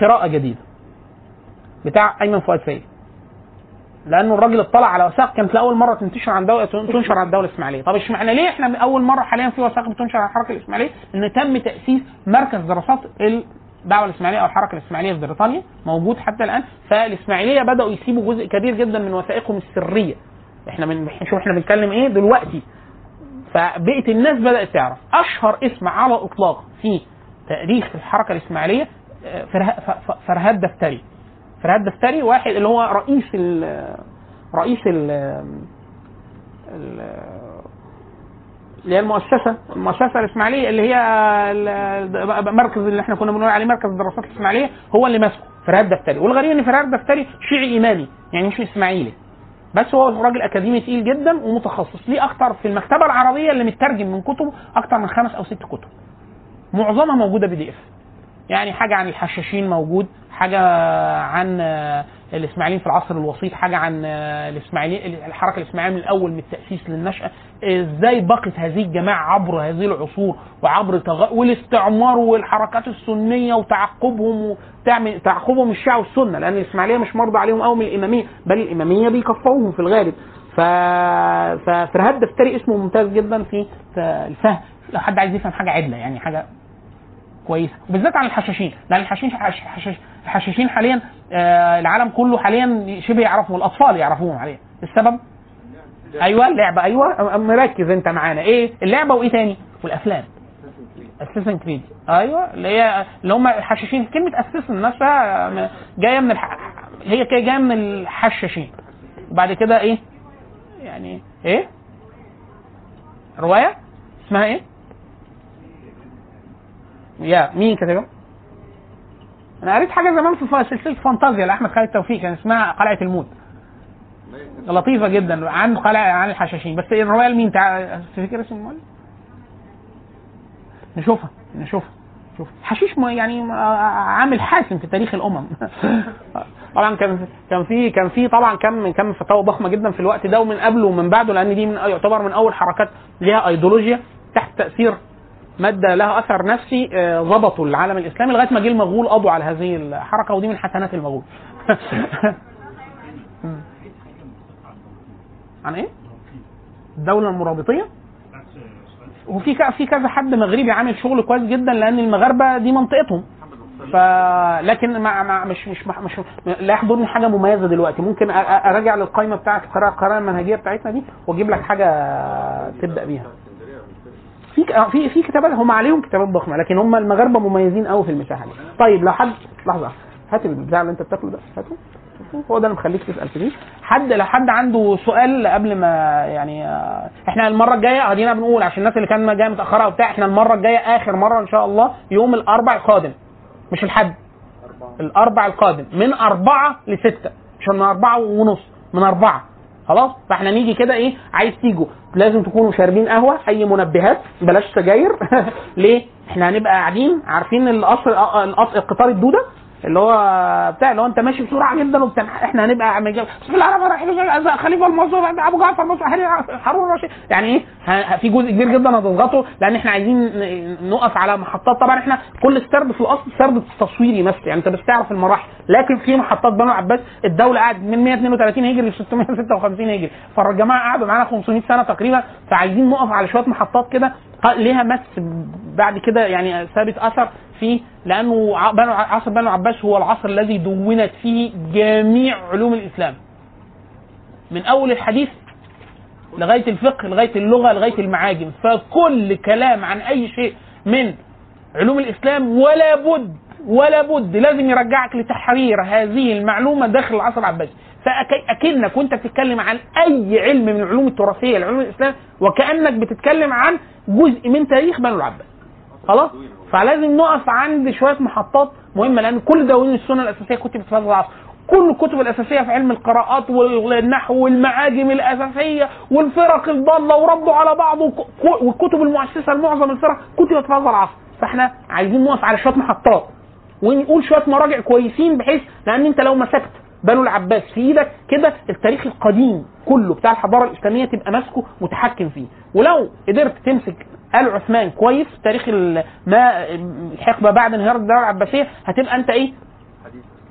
قراءة جديدة. بتاع أيمن فؤاد سيد لأنه الراجل اطلع على وثائق كانت لأول مرة تنتشر عن دولة تنشر عن الدولة الإسماعيلية، طب اشمعنى ليه إحنا أول مرة حاليا في وثائق بتنشر عن الحركة الإسماعيلية؟ إن تم تأسيس مركز دراسات الدعوة الإسماعيلية أو الحركة الإسماعيلية في بريطانيا موجود حتى الآن، فالإسماعيلية بدأوا يسيبوا جزء كبير جدا من وثائقهم السرية. إحنا من شوف إحنا بنتكلم إيه دلوقتي. فبقت الناس بدأت تعرف. أشهر اسم على الإطلاق في تاريخ الحركة الإسماعيلية فرهاد دفتري. فرهاد دفتري واحد اللي هو رئيس ال رئيس ال ال- اللي هي المؤسسة المؤسسة الإسماعيلية اللي هي ال- المركز اللي إحنا كنا بنقول عليه مركز الدراسات الإسماعيلية هو اللي ماسكه فرهاد دفتري. والغريب إن فرهاد دفتري شيعي إمامي يعني مش إسماعيلي. بس هو راجل أكاديمي تقيل جدا ومتخصص. ليه أكتر في المكتبة العربية اللي مترجم من كتبه أكتر من خمس أو ست كتب. معظمها موجودة PDF يعني حاجة عن الحشاشين موجود حاجة عن آه، الإسماعيليين في العصر الوسيط حاجة عن آه، الاسماعيلي الحركة الإسماعيلية من الأول من التأسيس للنشاه إزاي بقت هذه الجماعة عبر هذه العصور وعبر تغ... والاستعمار والحركات السنية وتعقبهم وتعمل تعقبهم الشيعه والسنة؟ لأن الإسماعيلية مش مرضى عليهم قوي من الإمامية بل الإمامية بيكفروهم في الغالب. ف... ففرهاد دفتري اسمه ممتاز جدا في الفهم. لو حد عايز يفهم حاجة عدلة يعني حاجة كويسة وبالذات عن الحشاشين لأن الحشاشين حش- حشاش- الحشاشين حاليا آه العالم كله حاليا شبه يعرفهم الأطفال يعرفوهم حاليا السبب؟ أيوه اللعبه أيوه. مركز أنت معانا. إيه؟ اللعبة وإيه تاني؟ والأفلام. اساسن كريد أيوه اللي هي اللي هم الحشاشين. كلمة اساسن نفسها م- جاية من الح... هي كده جاية من الحشاشين. وبعد كده إيه؟ يعني إيه؟ رواية؟ اسمها إيه؟ يا مين كتبها؟ أنا قريت حاجة زمان في سلسلة فانتازيا لأحمد خالد توفيق كان اسمها قلعة الموت لطيفة جدا عن قلعة عن الحشاشين بس الرواية لمين. تفتكر اسم المؤلف؟ نشوفها نشوفها شوف حشيش يعني عامل حاسم في تاريخ الأمم طبعا كان كان في كان في طبعا كم كم فتاوى ضخمة جدا في الوقت ده ومن قبله ومن بعده لأن دي من يعتبر من أول حركات ليها أيديولوجيا تحت تأثير مادة لها أثر نفسي آه، ضبطوا العالم الإسلامي لغاية ما جه المغول قضوا على هذه الحركة ودي من حسنات المغول. عن إيه؟ الدولة المرابطيه؟ وفي في كذا حد مغربي عامل شغل كويس جدا لأن المغاربة دي منطقتهم ف لكن مع مع مش مش مش, لا يحضرني حاجة مميزة دلوقتي ممكن ارجع للقائمة بتاعت القراءه القراءه المنهجية بتاعتنا دي وأجيب لك حاجة تبدأ بيها في ك- في في كتابات هم عليهم كتابات ضخمة لكن هم المغاربة مميزين قوي في المساحة دي. طيب لو حد لحظة هات البتاع اللي أنت بتاكله ده هاته. هو ده اللي مخليك تسأل فيه حد لو حد عنده سؤال قبل ما يعني آه، إحنا المرة الجاية أدينا بنقول عشان الناس اللي كان جاية متأخرة وبتاع إحنا المرة الجاية آخر مرة إن شاء الله يوم الأربع القادم. مش الحد. الأربع القادم. من أربعة لستة. مش من أربعة ونص من أربعة. خلاص؟ فاحنا نيجي كده إيه؟ عايز تيجوا. لازم تكونوا شاربين قهوة أي منبهات بلاش سجاير. ليه؟ إحنا هنبقى قاعدين عارفين القطار الدودة؟ اللي هو بتاع اللي هو انت ماشي بسرعة جدا وبتاع. إحنا هنبقى بسم الله الرحمن الرحيم. خليفة المنصور أبو جعفر مصر هارون الرشيد. يعني إيه؟ في جزء كبير جدا هتضغطه لأن إحنا عايزين نقف على محطات. طبعا إحنا كل سرد في الأصل سرد تصويري مثلا يعني أنت بس تعرف المراحل. لكن في محطات بنو عباس الدولة قعدت من 132 هجري ل 656 هجري. فالجماعة قعدوا معانا 500 سنة تقريبا. فعايزين نقف على شوية محطات كده. ليها مس بعد كده يعني ثابت أثر فيه لأنه بنو عصر بنو عباس هو العصر الذي دونت فيه جميع علوم الإسلام. من أول الحديث لغاية الفقه لغاية اللغة لغاية المعاجم. فكل كلام عن أي شيء من علوم الإسلام ولا بد ولا بد لازم يرجعك لتحرير هذه المعلومة داخل العصر العباسي. فاكنك وأنت بتتكلم عن أي علم من العلوم التراثية لعلوم الإسلام وكأنك بتتكلم عن جزء من تاريخ بنو العباس. خلاص؟ فلازم نقف عند شوية محطات مهمة لأن كل دواوين السنة الأساسية كتبت في هذا العصر. كل الكتب الأساسية في علم القراءات والنحو والمعاجم الأساسية والفرق الضالة وردوا على بعض والكتب المؤسسة لمعظم الفرق كتبت في هذا العصر. فإحنا عايزين نقف على شوية محطات ونقول شوية مراجع كويسين بحيث لأن أنت لو مسكت بنو العباس في إيدك كده التاريخ القديم كله بتاع الحضارة الإسلامية تبقى ماسكه متحكم فيه. ولو قدرت تمسك آل عثمان كويس تاريخ ما الحقبة بعد انهيار الدولة العباسية هتبقى انت إيه؟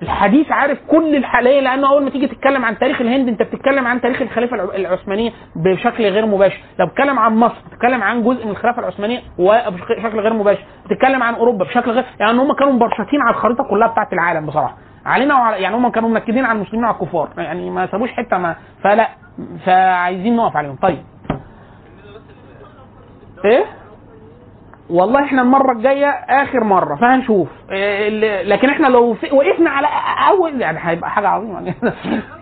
الحديث عارف كل الحاليه لأنه أول ما تيجي تتكلم عن تاريخ الهند أنت بتتكلم عن تاريخ الخلافه الع- العثمانية بشكل غير مباشر. لو بتتكلم عن مصر بتتكلم عن جزء من الخلافة العثمانية وبشكل غير مباشر. بتتكلم عن أوروبا بشكل غير يعني هم كانوا مبرشطين على الخريطة كلها بتاعت العالم بصراحة. علينا وعلى يعني هم كانوا منكدين على المسلمين وعلى الكفار. يعني ما سابوش حتة ما فلا فعايزين نقف عليهم. طيب. إيه؟ والله إحنا المرة الجاية آخر مرة فهنشوف. إيه لكن إحنا لو وقفنا على اول يعني هيبقى حاجة عظيمة.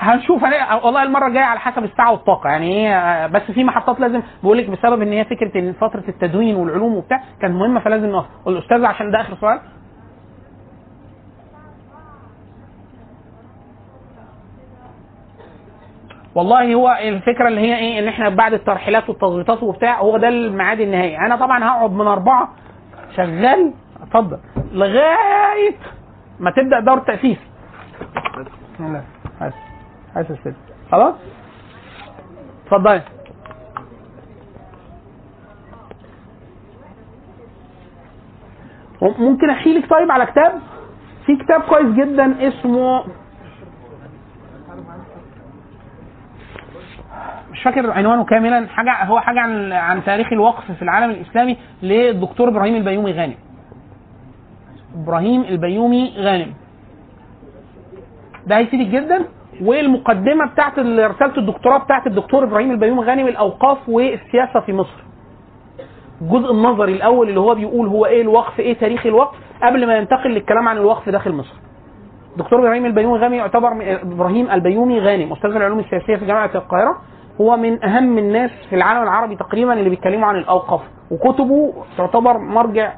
هنشوف. أنا والله المرة الجاية على حسب الساعة والطاقة. يعني إيه بس في محطات لازم بقول لك بسبب إن هي فكرة إن فترة التدوين والعلوم وبتاع كانت مهمة فلازم نقف. الأستاذ عشان ده آخر سؤال. والله هو الفكرة اللي هي إيه إن إحنا بعد الترحيلات والتظبيطات وبتاع هو ده الميعاد النهائي. أنا طبعا هقعد من أربعة شغال اتفضل لغاية ما تبدأ دور التأسيس. لا حاسس حاسس كده خلاص؟ اتفضلي. ممكن احيلك طيب على كتاب؟ في كتاب كويس جدا اسمه مش فاكر عنوانه كاملا حاجة هو حاجة عن عن تاريخ الوقف في العالم الإسلامي للدكتور إبراهيم البيومي غانم. إبراهيم البيومي غانم. ده هيفيدك جدا. والمقدمة بتاعت ال- رسالة الدكتوراه بتاعت الدكتور إبراهيم البيومي غانم الأوقاف والسياسة في مصر. الجزء النظري الأول اللي هو بيقول هو إيه الوقف إيه تاريخ الوقف قبل ما ينتقل للكلام عن الوقف داخل مصر. دكتور إبراهيم البيومي غانم يعتبر إبراهيم البيومي غانم أستاذ العلوم السياسية في جامعة القاهرة. هو من أهم الناس في العالم العربي تقريبا اللي بيتكلموا عن الأوقاف. وكتبه تعتبر مرجع